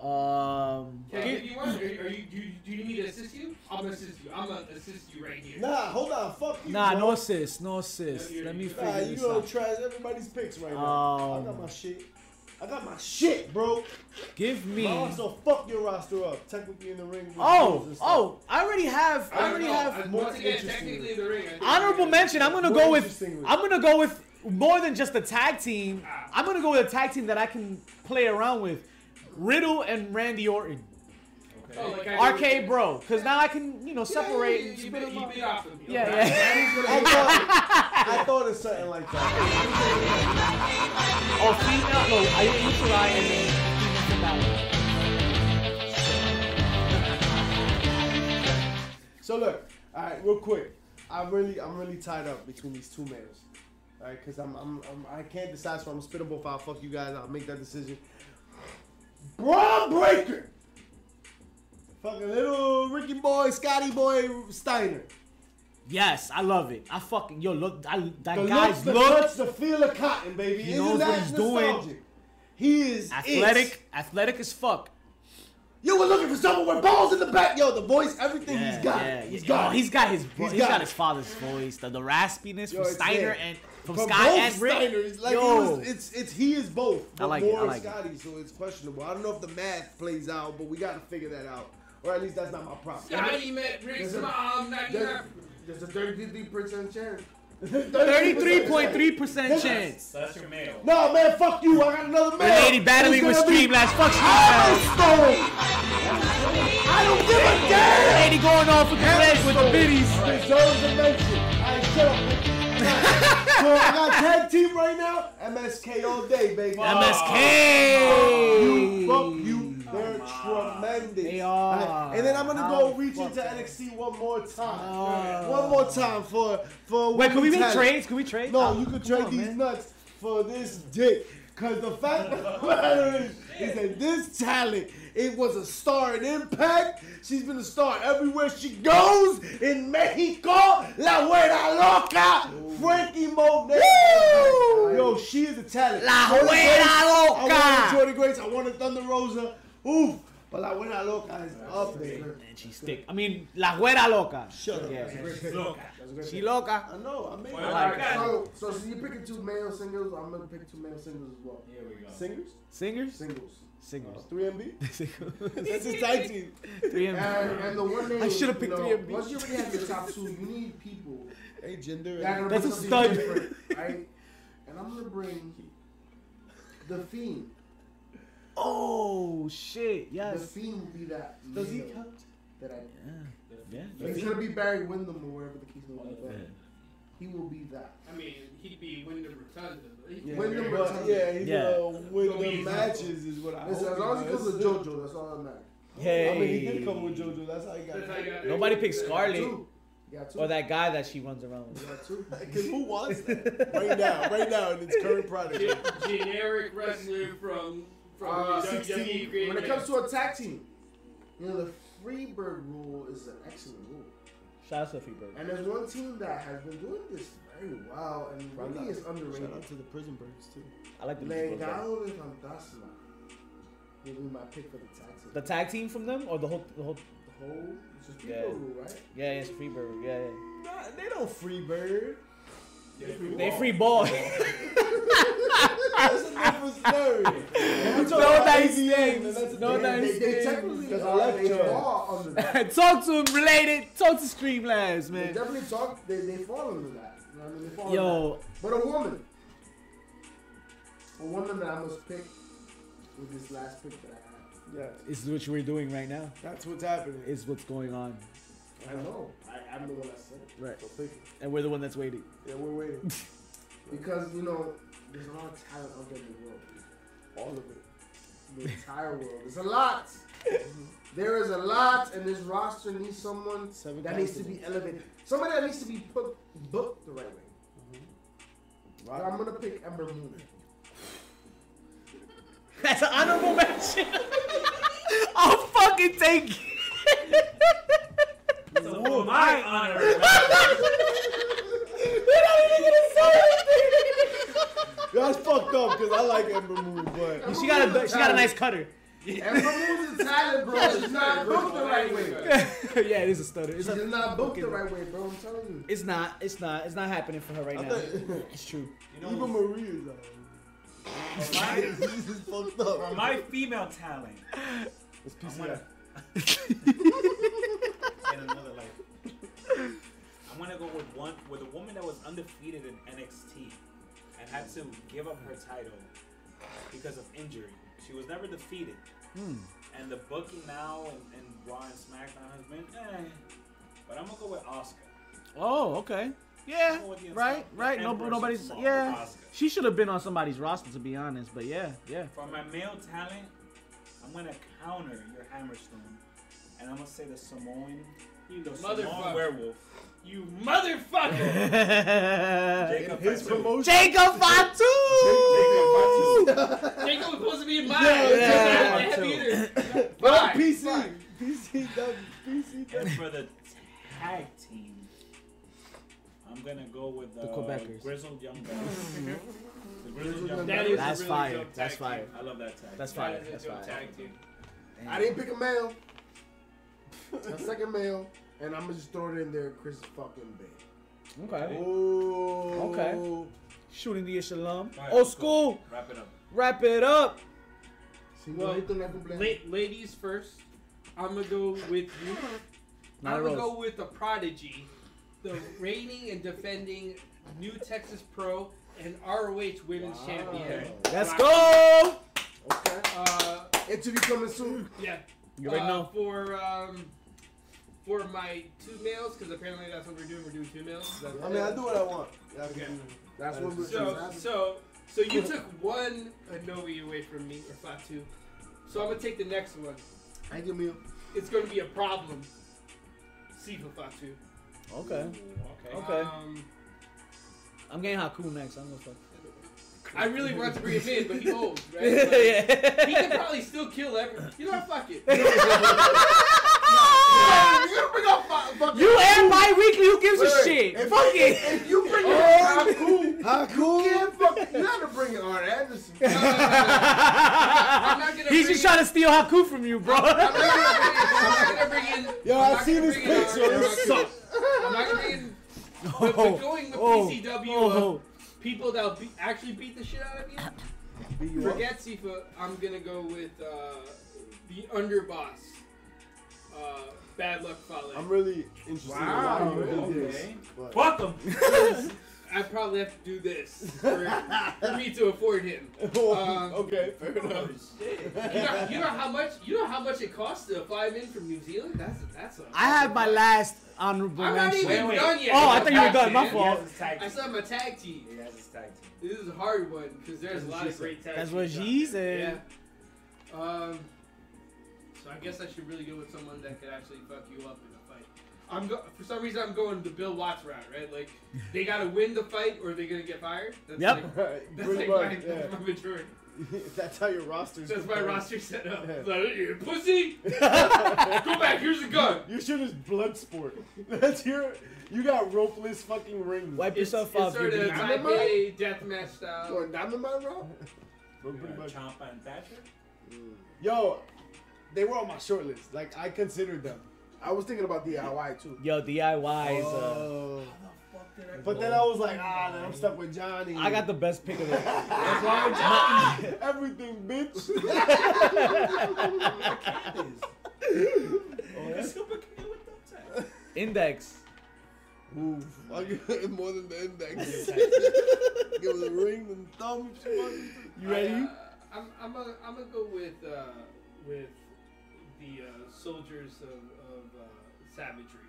[SPEAKER 1] Um,
[SPEAKER 5] Can I
[SPEAKER 1] give-
[SPEAKER 5] give you one? Are, you- are you, do, you, do you need me to assist you? I'm gonna assist you. I'm gonna assist you right here.
[SPEAKER 3] Nah, hold on. Fuck you.
[SPEAKER 1] nah,
[SPEAKER 3] bro.
[SPEAKER 1] no assist, no assist.
[SPEAKER 5] you're-
[SPEAKER 1] Let me
[SPEAKER 5] you're-
[SPEAKER 1] figure
[SPEAKER 3] Nah, you
[SPEAKER 1] this
[SPEAKER 3] gonna
[SPEAKER 1] out.
[SPEAKER 3] trash everybody's picks right now. I
[SPEAKER 1] Um,
[SPEAKER 3] got my shit. I got my shit, bro.
[SPEAKER 1] Give me.
[SPEAKER 3] Also, fuck your roster up. Technically in the ring. with
[SPEAKER 1] Oh,
[SPEAKER 3] rules and stuff.
[SPEAKER 1] oh! I already have. I
[SPEAKER 5] don't
[SPEAKER 1] already
[SPEAKER 5] know.
[SPEAKER 1] have.
[SPEAKER 5] I-
[SPEAKER 3] more
[SPEAKER 5] Once again, technically in the ring.
[SPEAKER 1] Honorable mention. I'm gonna
[SPEAKER 3] More
[SPEAKER 1] go with.
[SPEAKER 3] with-
[SPEAKER 1] I'm gonna go with more than just a tag team. Ah. I'm gonna go with a tag team that I can play around with. Riddle and Randy Orton.
[SPEAKER 5] Oh, like
[SPEAKER 1] Arcade Bro, because now I can you know separate.
[SPEAKER 5] Yeah, you, you, you, you off of me.
[SPEAKER 1] Yeah,
[SPEAKER 5] okay?
[SPEAKER 1] yeah.
[SPEAKER 3] I thought, I thought it's something like that.
[SPEAKER 1] Oh, female. No, I used to lie and then female Finn Balor.
[SPEAKER 3] So look, all right, real quick. I'm really, I'm really tied up between these two males. All right, because I'm, I'm, I'm, I can't decide. So I'm spitting both out. Fuck you guys. I'll make that decision. Bron Breakker. Fucking little Ricky boy, Scotty boy, Steiner.
[SPEAKER 1] Yes, I love it. I fucking yo look. I, that
[SPEAKER 3] The
[SPEAKER 1] guy's
[SPEAKER 3] looks, the
[SPEAKER 1] look
[SPEAKER 3] the feel of cotton, baby.
[SPEAKER 1] He knows what he's doing.
[SPEAKER 3] He is
[SPEAKER 1] athletic,
[SPEAKER 3] it.
[SPEAKER 1] athletic as fuck.
[SPEAKER 3] You were looking for someone with balls in the back, yo. The voice, everything
[SPEAKER 1] Yeah,
[SPEAKER 3] he's got.
[SPEAKER 1] yeah,
[SPEAKER 3] he's
[SPEAKER 1] yeah.
[SPEAKER 3] Oh, got.
[SPEAKER 1] Oh, he's got his.
[SPEAKER 3] He's
[SPEAKER 1] he's
[SPEAKER 3] got
[SPEAKER 1] got his father's voice. The, the raspiness
[SPEAKER 3] Yo,
[SPEAKER 1] from Steiner and from,
[SPEAKER 3] From
[SPEAKER 1] Scott and Rick.
[SPEAKER 3] Steiners, like
[SPEAKER 1] Yo.
[SPEAKER 3] it was, it's it's he is both, but
[SPEAKER 1] like it,
[SPEAKER 3] more
[SPEAKER 1] I like it.
[SPEAKER 3] Scotty, so it's questionable. I don't know if the math plays out, but we got to figure that out, or at least that's not my problem.
[SPEAKER 5] Scotty met Rick's
[SPEAKER 3] There's a-
[SPEAKER 5] mom. Not
[SPEAKER 3] There's,
[SPEAKER 5] enough.
[SPEAKER 3] there's a 33% chance.
[SPEAKER 1] Thirty-three point three percent chance.
[SPEAKER 2] That's your male.
[SPEAKER 3] No, man, fuck you. I got another
[SPEAKER 1] The
[SPEAKER 3] man.
[SPEAKER 1] lady battling with
[SPEAKER 3] It's gonna
[SPEAKER 1] Streamlabs. Fuck Streamlabs.
[SPEAKER 3] Hammerstone. I don't give a damn.
[SPEAKER 1] Lady going off with the leg with the biddies.
[SPEAKER 3] Deserves a mention. I shut up. so I got tag team right now. MSK all day, baby.
[SPEAKER 1] MSK.
[SPEAKER 3] You, fuck you. Tremendous.
[SPEAKER 1] They are.
[SPEAKER 3] Alright, And then I'm gonna
[SPEAKER 1] How
[SPEAKER 3] go reach into NXT one more time.
[SPEAKER 1] Oh.
[SPEAKER 3] One more time for for.
[SPEAKER 1] Wait, can we make trades? Can we trade?
[SPEAKER 3] No,
[SPEAKER 1] Oh,
[SPEAKER 3] you could
[SPEAKER 1] come
[SPEAKER 3] trade
[SPEAKER 1] on,
[SPEAKER 3] these
[SPEAKER 1] man.
[SPEAKER 3] nuts for this dick. Cause the fact of the matter is, is that this talent, it was a star in Impact. She's been a star everywhere she goes. In Mexico, La Güera Loca, Frankie Monet. Yo, she is a talent.
[SPEAKER 1] La Huera
[SPEAKER 3] Grace, I
[SPEAKER 1] Loca.
[SPEAKER 3] wanted Jordynne Grace. I wanted Thunder Rosa. Oof. But La Güera Loca is up there.
[SPEAKER 1] And she stick. I mean, La Güera Loca.
[SPEAKER 3] Shut up.
[SPEAKER 1] Yeah.
[SPEAKER 2] Look.
[SPEAKER 1] She loca.
[SPEAKER 3] I know. I made
[SPEAKER 2] Well, I got it.
[SPEAKER 4] So, so you're picking two male singles. I'm gonna pick two male singles as well.
[SPEAKER 2] Here we go.
[SPEAKER 3] Singers?
[SPEAKER 1] Singers?
[SPEAKER 4] Singles.
[SPEAKER 1] Singers.
[SPEAKER 3] 3MB? <laughs> <laughs> That's his tag team.
[SPEAKER 1] Three M.
[SPEAKER 4] And, and the one name,
[SPEAKER 1] I should've picked
[SPEAKER 4] you know,
[SPEAKER 1] 3MB.
[SPEAKER 4] Once you already have your top two, you need people
[SPEAKER 3] Hey, gender.
[SPEAKER 4] that
[SPEAKER 1] That's a stud.
[SPEAKER 4] right? And I'm gonna bring <laughs> the Fiend.
[SPEAKER 1] Oh shit!
[SPEAKER 4] The scene will be that.
[SPEAKER 3] Does he
[SPEAKER 4] male
[SPEAKER 3] count?
[SPEAKER 4] That I.
[SPEAKER 1] Yeah. Yeah.
[SPEAKER 4] He's gonna be Barry Windham or wherever the case may be. but
[SPEAKER 1] Yeah.
[SPEAKER 4] He will be that.
[SPEAKER 5] I mean, he'd be Windham Rotunda. but he-
[SPEAKER 3] Yeah,
[SPEAKER 4] Wyndham
[SPEAKER 3] but, uh,
[SPEAKER 4] Rotunda.
[SPEAKER 3] yeah, he's
[SPEAKER 1] Yeah.
[SPEAKER 3] gonna win the matches is what I
[SPEAKER 4] Listen,
[SPEAKER 3] hope.
[SPEAKER 4] as long as he
[SPEAKER 3] he
[SPEAKER 4] comes with. JoJo, that's all that matters.
[SPEAKER 1] Hey.
[SPEAKER 3] I mean, he did come with JoJo. That's how he got
[SPEAKER 5] That's how you got-
[SPEAKER 1] Nobody picked
[SPEAKER 4] You
[SPEAKER 1] Scarlett
[SPEAKER 4] two. You got two.
[SPEAKER 1] or that guy that she runs around with.
[SPEAKER 4] got two. <laughs>
[SPEAKER 3] Because who wants that? right now, right now in its current product.
[SPEAKER 5] Ge- generic wrestler from from
[SPEAKER 4] Uh,
[SPEAKER 5] WWE
[SPEAKER 4] 16.
[SPEAKER 5] created
[SPEAKER 4] When it comes to a tag team, you know the Freebird rule is an excellent rule.
[SPEAKER 1] Shout out to Freebird.
[SPEAKER 4] And there's one team that has been doing this very well and really is underrated.
[SPEAKER 3] Shout
[SPEAKER 4] underrated.
[SPEAKER 3] out to the prison birds too.
[SPEAKER 1] I like the Freebird.
[SPEAKER 4] Legado del Fantasma will be my pick for the tag team.
[SPEAKER 1] The tag team from them or the whole the whole
[SPEAKER 4] The Cole. It's just people
[SPEAKER 1] Yeah.
[SPEAKER 4] rule, right?
[SPEAKER 1] Yeah, it's free bird. Yeah, yeah.
[SPEAKER 3] Nah, they don't free.
[SPEAKER 1] They free ball. <laughs>
[SPEAKER 3] That's a different story.
[SPEAKER 1] No nice things. No
[SPEAKER 4] They,
[SPEAKER 1] nice
[SPEAKER 4] they, they
[SPEAKER 1] things.
[SPEAKER 3] I
[SPEAKER 4] are,
[SPEAKER 3] left
[SPEAKER 4] they
[SPEAKER 3] you.
[SPEAKER 4] fall under that. <laughs>
[SPEAKER 1] Talk to him related. Talk to Streamlabs,
[SPEAKER 4] They
[SPEAKER 1] man.
[SPEAKER 4] definitely talk. They, they fall under that. You know what I mean? They fall under
[SPEAKER 1] Yo,
[SPEAKER 4] that. But a woman. A woman that I must pick with this last pick that I have.
[SPEAKER 3] Yeah,
[SPEAKER 1] it's what we're doing right now.
[SPEAKER 3] that's what's happening.
[SPEAKER 1] It's what's going on.
[SPEAKER 4] Have. I know. I, I'm the one that said it.
[SPEAKER 1] Right.
[SPEAKER 3] So pick it.
[SPEAKER 1] And we're the one that's waiting.
[SPEAKER 3] Yeah, we're waiting. <laughs>
[SPEAKER 4] Because, you know, there's a lot of talent out there in the world.
[SPEAKER 3] All of it.
[SPEAKER 4] The entire world. There's a lot. <laughs> There is a lot, and this roster needs someone
[SPEAKER 3] Seven
[SPEAKER 4] that needs to be elevated. Somebody that needs to be put booked the right way. So I'm gonna pick Ember Moon. <laughs>
[SPEAKER 1] That's an honorable mention. I'll fucking take it.
[SPEAKER 2] So for my honor, <laughs>
[SPEAKER 3] That's fucked up because I like Ember Moon, but
[SPEAKER 1] She got a she got a nice cutter.
[SPEAKER 4] Ember Moon's a talent, bro. She's not booked the right way. <laughs>
[SPEAKER 1] yeah, it is a stutter. It's,
[SPEAKER 4] She's
[SPEAKER 1] a,
[SPEAKER 4] not booked the right way, bro. I'm telling you.
[SPEAKER 1] it's not. It's not. It's not happening for her right
[SPEAKER 3] I
[SPEAKER 1] now.
[SPEAKER 3] think <laughs>
[SPEAKER 1] It's true.
[SPEAKER 2] you know,
[SPEAKER 3] even Maria's out.
[SPEAKER 2] my,
[SPEAKER 3] this is fucked
[SPEAKER 2] for my female talent,
[SPEAKER 3] It's
[SPEAKER 2] I'm
[SPEAKER 3] PCI.
[SPEAKER 2] gonna in another life. I'm gonna go with one with a woman that was undefeated in NXT and had to give up her title because of injury. She was never defeated,
[SPEAKER 1] Hmm.
[SPEAKER 2] and the booking now and, and Raw and SmackDown has been eh. But I'm gonna go with Asuka.
[SPEAKER 1] Oh, okay. Yeah.
[SPEAKER 2] Go with the
[SPEAKER 1] Right. Right. No, nobody's. Yeah. She should have been on somebody's roster to be honest. But yeah. Yeah.
[SPEAKER 2] For my male talent, I'm gonna counter your Hammerstone, and I'm gonna say the Samoan,
[SPEAKER 5] You
[SPEAKER 2] the Samoan
[SPEAKER 5] motherfucker.
[SPEAKER 2] werewolf,
[SPEAKER 5] You motherfucker. <laughs>
[SPEAKER 2] Jacob
[SPEAKER 3] His
[SPEAKER 2] Fatu.
[SPEAKER 3] promotion.
[SPEAKER 1] Jacob Fatu.
[SPEAKER 5] Jacob was supposed to be in mine.
[SPEAKER 3] Yeah,
[SPEAKER 1] yeah,
[SPEAKER 5] I have
[SPEAKER 1] yeah.
[SPEAKER 5] either.
[SPEAKER 3] No,
[SPEAKER 5] Fine,
[SPEAKER 3] PC.
[SPEAKER 5] fine.
[SPEAKER 3] PC done. PC.
[SPEAKER 2] And for the tag team, I'm gonna go with the,
[SPEAKER 1] The Quebecers.
[SPEAKER 2] Grizzled Young Bucks. Mm-hmm. the Grizzled Young
[SPEAKER 5] That
[SPEAKER 1] That's
[SPEAKER 5] really
[SPEAKER 1] fire. That's fire.
[SPEAKER 2] I love that tag.
[SPEAKER 1] That's fire.
[SPEAKER 5] That is
[SPEAKER 1] That's fire.
[SPEAKER 5] tag team.
[SPEAKER 4] I didn't pick a male. A second male, and I'm gonna just throw it in there, Chris fucking Bey.
[SPEAKER 1] Okay.
[SPEAKER 3] Oh.
[SPEAKER 1] Okay. Shooting the Shalom.
[SPEAKER 2] Alright,
[SPEAKER 1] Old
[SPEAKER 2] cool.
[SPEAKER 1] school.
[SPEAKER 2] Wrap it up.
[SPEAKER 1] Wrap it up.
[SPEAKER 4] See,
[SPEAKER 5] Well,
[SPEAKER 4] well, la
[SPEAKER 5] ladies first. I'm gonna go with you. I'm gonna go with the prodigy, the reigning and defending New Texas Pro and ROH Women's
[SPEAKER 4] Wow.
[SPEAKER 5] Champion.
[SPEAKER 1] Let's go.
[SPEAKER 4] Okay.
[SPEAKER 5] Uh,
[SPEAKER 4] Interview coming soon.
[SPEAKER 5] yeah.
[SPEAKER 1] You already
[SPEAKER 5] Uh,
[SPEAKER 1] know.
[SPEAKER 5] For um, for my two males, because apparently that's what we're doing. We're doing two males.
[SPEAKER 3] I mean, I do what I want. Yeah,
[SPEAKER 5] Okay.
[SPEAKER 4] That's
[SPEAKER 3] That
[SPEAKER 4] what
[SPEAKER 3] is
[SPEAKER 4] we're
[SPEAKER 5] So
[SPEAKER 4] doing.
[SPEAKER 5] so so you took one Anobi away from me, or Fatu. So I'm gonna take the next one.
[SPEAKER 4] Thank you, Mio.
[SPEAKER 5] It's gonna be a problem. See Sifa Fatu.
[SPEAKER 1] Okay.
[SPEAKER 2] Okay.
[SPEAKER 1] Okay.
[SPEAKER 5] Um,
[SPEAKER 1] I'm getting Haku next. I'm gonna fuck.
[SPEAKER 5] I really want to bring him in, but he <laughs> holds, right? <laughs> But He can probably still kill every. You know what? Fuck it. <laughs>
[SPEAKER 4] You bring up fu- fucking.
[SPEAKER 1] You and bi-weekly. Who gives a shit?
[SPEAKER 4] If
[SPEAKER 1] Fuck
[SPEAKER 4] you,
[SPEAKER 1] it.
[SPEAKER 4] If you bring in
[SPEAKER 3] Oh,
[SPEAKER 4] Haku,
[SPEAKER 3] Haku.
[SPEAKER 4] you can't fucking. You gotta bring in Arn Anderson. <laughs>
[SPEAKER 5] I'm not gonna
[SPEAKER 1] He's
[SPEAKER 5] bring
[SPEAKER 1] just trying to steal Haku from you, bro.
[SPEAKER 5] I'm not gonna bring in. I'm not gonna bring in.
[SPEAKER 3] Yo,
[SPEAKER 5] I'm
[SPEAKER 3] I
[SPEAKER 5] not
[SPEAKER 3] seen
[SPEAKER 5] gonna
[SPEAKER 3] this
[SPEAKER 5] bring in
[SPEAKER 3] picture.
[SPEAKER 5] Arn
[SPEAKER 3] It
[SPEAKER 5] Anderson.
[SPEAKER 3] sucks.
[SPEAKER 5] I'm not gonna bring in. But, but going with
[SPEAKER 1] oh,
[SPEAKER 5] PCW
[SPEAKER 1] oh.
[SPEAKER 5] of people that'll be, actually beat the shit out of you.
[SPEAKER 3] Beat you.
[SPEAKER 5] Forget Sifa. I'm gonna go with uh, the underboss. Uh, bad luck Fale.
[SPEAKER 3] I'm really interested
[SPEAKER 4] Wow,
[SPEAKER 3] in why you did this.
[SPEAKER 2] okay.
[SPEAKER 3] but-
[SPEAKER 2] Fuck him. <laughs>
[SPEAKER 5] I probably have to do this for, for me to afford him. <laughs> Um,
[SPEAKER 3] okay, fair enough.
[SPEAKER 5] You know, you know how much you know how much it costs to fly him in from New Zealand. That's that's. A,
[SPEAKER 1] I have my last honorable
[SPEAKER 5] I'm not
[SPEAKER 1] mention.
[SPEAKER 5] even
[SPEAKER 2] Wait, wait.
[SPEAKER 5] done yet.
[SPEAKER 1] Oh, I thought you were done. My fault.
[SPEAKER 2] He has
[SPEAKER 5] I
[SPEAKER 2] team.
[SPEAKER 5] still have my tag team.
[SPEAKER 2] He has his tag team.
[SPEAKER 5] This is a hard one because there's a lot of great tag
[SPEAKER 1] That's what she said.
[SPEAKER 5] Yeah. Um. So I guess I should really go with someone that could actually fuck you up in a fight. I'm go- for some reason I'm going the Bill Watts route, right? Like they gotta win the fight or they're gonna get fired. That's
[SPEAKER 1] Yep.
[SPEAKER 5] Like, <laughs>
[SPEAKER 3] Right,
[SPEAKER 5] that's
[SPEAKER 3] pretty
[SPEAKER 5] like
[SPEAKER 3] much,
[SPEAKER 5] my,
[SPEAKER 3] yeah.
[SPEAKER 5] that's my majority. <laughs>
[SPEAKER 3] That's how your roster's.
[SPEAKER 5] That's my
[SPEAKER 3] composed.
[SPEAKER 5] roster set up.
[SPEAKER 3] Yeah.
[SPEAKER 5] It's like, "You pussy, <laughs> go back. Here's a gun.
[SPEAKER 3] You should just blood sport. That's your. You got ropeless fucking rings.
[SPEAKER 1] Wipe
[SPEAKER 5] It's,
[SPEAKER 1] yourself
[SPEAKER 5] it's
[SPEAKER 1] off.
[SPEAKER 5] sort
[SPEAKER 1] you
[SPEAKER 5] of
[SPEAKER 1] bitch.
[SPEAKER 5] type A deathmatch style.
[SPEAKER 4] Going down my route.
[SPEAKER 3] Bro,
[SPEAKER 2] You
[SPEAKER 3] pretty
[SPEAKER 2] got
[SPEAKER 3] much.
[SPEAKER 2] Ciampa and Thatcher.
[SPEAKER 3] Yo, they were on my short list. Like I considered them.
[SPEAKER 4] I was thinking about DIY too.
[SPEAKER 1] Yo, DIY is. Uh,
[SPEAKER 3] Oh.
[SPEAKER 5] Fuck did I
[SPEAKER 3] But
[SPEAKER 5] go?
[SPEAKER 3] then I was like, ah, then I'm stuck with Johnny.
[SPEAKER 1] I got the best pick of it.
[SPEAKER 2] What's wrong with Johnny?
[SPEAKER 3] everything, bitch. <laughs>
[SPEAKER 2] You can super kick it with thumbtack.
[SPEAKER 1] Index.
[SPEAKER 3] Ooh, I give it more than the index. <laughs> Give it a ring and thumb. if she wants to.
[SPEAKER 1] You ready?
[SPEAKER 5] I, uh, I'm I'm gonna I'm go with uh, with the uh, soldiers of, of uh, savagery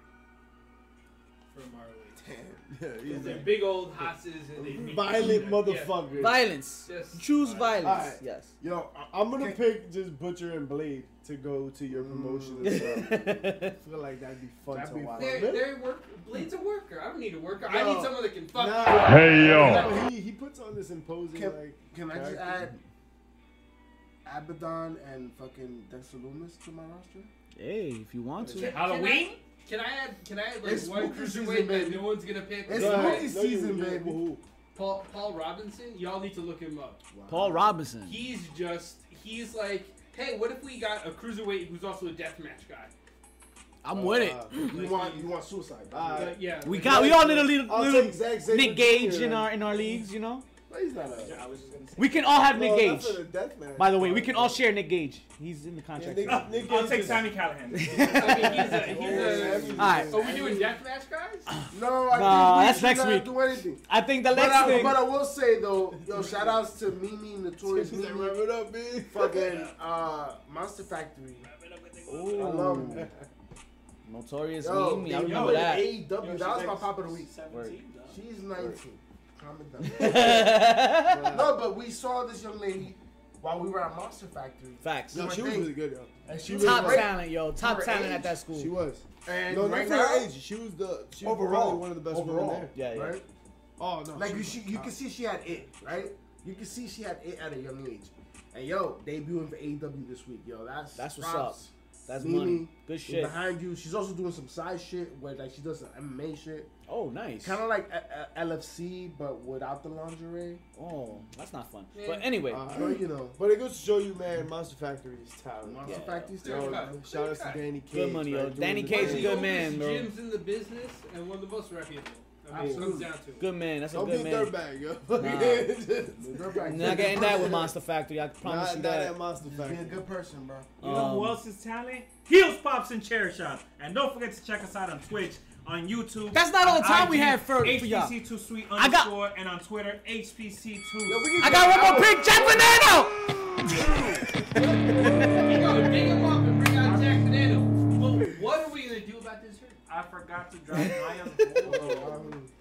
[SPEAKER 5] from our way.
[SPEAKER 3] Damn. <laughs> Yeah,
[SPEAKER 5] Because
[SPEAKER 3] he's
[SPEAKER 5] they're big old hosses and they meet
[SPEAKER 3] violent
[SPEAKER 5] each other. Yeah.
[SPEAKER 3] motherfucker.
[SPEAKER 1] Violence.
[SPEAKER 5] Just-
[SPEAKER 1] Choose violence.
[SPEAKER 3] Alright.
[SPEAKER 1] Yes.
[SPEAKER 3] Yo, I- I'm gonna
[SPEAKER 4] Okay.
[SPEAKER 3] pick just Butcher and Blade to go to your promotion as well. I feel like that'd be fun
[SPEAKER 4] That'd
[SPEAKER 3] to
[SPEAKER 4] be
[SPEAKER 3] watch.
[SPEAKER 5] They're, they're work. Blade's a worker. I don't need a worker. I
[SPEAKER 3] No.
[SPEAKER 5] need someone that can fuck.
[SPEAKER 3] Nah,
[SPEAKER 6] Hey, yo.
[SPEAKER 3] no, he, he puts on this imposing
[SPEAKER 4] Can,
[SPEAKER 3] like.
[SPEAKER 4] can I just
[SPEAKER 3] character.
[SPEAKER 4] add Abaddon and fucking Dexter Lumis to my roster?
[SPEAKER 1] Hey, if you want
[SPEAKER 5] Can-
[SPEAKER 1] to.
[SPEAKER 2] Halloween?
[SPEAKER 5] Can I add? Can I add like
[SPEAKER 4] It's
[SPEAKER 5] one
[SPEAKER 4] spooky season,
[SPEAKER 5] cruiserweight that
[SPEAKER 4] baby.
[SPEAKER 5] no one's gonna pick?
[SPEAKER 4] It's
[SPEAKER 3] Go ahead.
[SPEAKER 4] spooky season, baby.
[SPEAKER 5] Paul Paul Robinson. Y'all need to look him up.
[SPEAKER 1] Paul Robinson.
[SPEAKER 5] He's just he's like, hey, what if we got a cruiserweight who's also a deathmatch guy?
[SPEAKER 1] I'm with it.
[SPEAKER 3] Uh,
[SPEAKER 4] You <laughs> want you want suicide?
[SPEAKER 3] Uh,
[SPEAKER 5] Uh, yeah,
[SPEAKER 1] We got. We all need a little,
[SPEAKER 3] I'll
[SPEAKER 1] little
[SPEAKER 3] take Zack Sabre
[SPEAKER 1] Nick Gage in our in our leagues. You know.
[SPEAKER 4] But he's not a.
[SPEAKER 2] I was just gonna say.
[SPEAKER 1] We can all have Nick Gage.
[SPEAKER 3] not death match.
[SPEAKER 1] By the way, we can all share Nick Gage. He's in the
[SPEAKER 3] Yeah,
[SPEAKER 1] contract.
[SPEAKER 3] Nick,
[SPEAKER 2] Oh,
[SPEAKER 3] Nick
[SPEAKER 2] I'll take Sammy Callahan. <laughs>
[SPEAKER 5] I mean, <laughs> he's a, he's a,
[SPEAKER 1] Alright.
[SPEAKER 5] Are we doing deathmatch guys?
[SPEAKER 4] No, I
[SPEAKER 1] Nah,
[SPEAKER 4] think we
[SPEAKER 1] that's
[SPEAKER 4] should
[SPEAKER 1] next
[SPEAKER 4] not
[SPEAKER 1] week.
[SPEAKER 4] do anything.
[SPEAKER 1] I think the
[SPEAKER 4] But
[SPEAKER 1] next
[SPEAKER 4] I,
[SPEAKER 1] thing.
[SPEAKER 4] but I will say though, yo, shout outs to Mimi, Notorious Mimi,
[SPEAKER 3] "Rev it up, big."
[SPEAKER 4] fucking uh, Monster Factory. Ooh. I love
[SPEAKER 1] Ooh.
[SPEAKER 4] him.
[SPEAKER 1] Notorious
[SPEAKER 4] Yo,
[SPEAKER 1] Mimi.
[SPEAKER 4] they
[SPEAKER 1] I
[SPEAKER 4] yo,
[SPEAKER 1] that.
[SPEAKER 4] AEW,
[SPEAKER 2] Yo,
[SPEAKER 4] that was my
[SPEAKER 2] like
[SPEAKER 4] pop of the week.
[SPEAKER 2] 17.
[SPEAKER 4] She's 19. Calm it down. no, but we saw this young lady while we were at Monster Factory.
[SPEAKER 1] Facts.
[SPEAKER 3] No, she was really good, yo.
[SPEAKER 4] And she
[SPEAKER 1] Top
[SPEAKER 4] was great.
[SPEAKER 1] talent, yo. Top talent
[SPEAKER 4] age,
[SPEAKER 1] at that school.
[SPEAKER 3] She was.
[SPEAKER 4] And
[SPEAKER 3] No, not
[SPEAKER 4] right
[SPEAKER 3] for
[SPEAKER 4] now,
[SPEAKER 3] her age. She was the she was
[SPEAKER 4] overall,
[SPEAKER 3] probably one of the best
[SPEAKER 4] overall,
[SPEAKER 3] women there.
[SPEAKER 1] Yeah, yeah.
[SPEAKER 4] right?
[SPEAKER 3] Oh no,
[SPEAKER 4] Like
[SPEAKER 3] she
[SPEAKER 4] you, she, you can see she had it, right? You can see she had it at a young age. And yo, debuting for AEW this week, yo. That's
[SPEAKER 1] That's what's
[SPEAKER 4] props.
[SPEAKER 1] That's
[SPEAKER 4] Mimi,
[SPEAKER 1] money. Good
[SPEAKER 4] She's
[SPEAKER 1] shit.
[SPEAKER 4] behind you. She's also doing some side shit where like she does some MMA shit,
[SPEAKER 1] Oh, nice.
[SPEAKER 4] kind of like a- a- LFC but without the lingerie.
[SPEAKER 1] Oh, that's not fun.
[SPEAKER 5] Yeah.
[SPEAKER 1] But anyway,
[SPEAKER 3] Uh,
[SPEAKER 4] But you know,
[SPEAKER 3] But it goes to show you, man, Monster Factory is talent.
[SPEAKER 4] Monster
[SPEAKER 1] Yeah.
[SPEAKER 4] Factory's
[SPEAKER 5] Clear
[SPEAKER 4] still.
[SPEAKER 5] cut.
[SPEAKER 3] Shout out to. Danny Cage.
[SPEAKER 1] Good money, yo.
[SPEAKER 3] man,
[SPEAKER 1] Danny
[SPEAKER 3] the
[SPEAKER 1] Cage is
[SPEAKER 5] of
[SPEAKER 1] a good man,
[SPEAKER 5] oldest
[SPEAKER 1] bro.
[SPEAKER 5] Gyms in the business and one of the most reputable. I mean, it down to. it.
[SPEAKER 1] good man. That's a
[SPEAKER 3] Don't be
[SPEAKER 1] good
[SPEAKER 3] a
[SPEAKER 1] man.
[SPEAKER 3] dirtbag, yo.
[SPEAKER 1] You're not getting that with Monster Factory. I promise
[SPEAKER 3] Not,
[SPEAKER 1] you
[SPEAKER 3] not
[SPEAKER 1] that.
[SPEAKER 3] at Monster
[SPEAKER 4] Be a good person, bro.
[SPEAKER 2] You know who
[SPEAKER 1] Um,
[SPEAKER 2] else is talent? Heels, Pops, and Chair Shot. And don't forget to check us out on Twitch, on YouTube.
[SPEAKER 1] That's not all the
[SPEAKER 2] on
[SPEAKER 1] time we
[SPEAKER 2] IG,
[SPEAKER 1] have for- for y'all.
[SPEAKER 2] HPC2 Sweet
[SPEAKER 1] I got-
[SPEAKER 2] and on Twitter, HPC2.
[SPEAKER 4] Yo,
[SPEAKER 1] I got one more pick. Jack Banano.
[SPEAKER 2] Forgot to drop my other. <laughs>
[SPEAKER 4] Oh,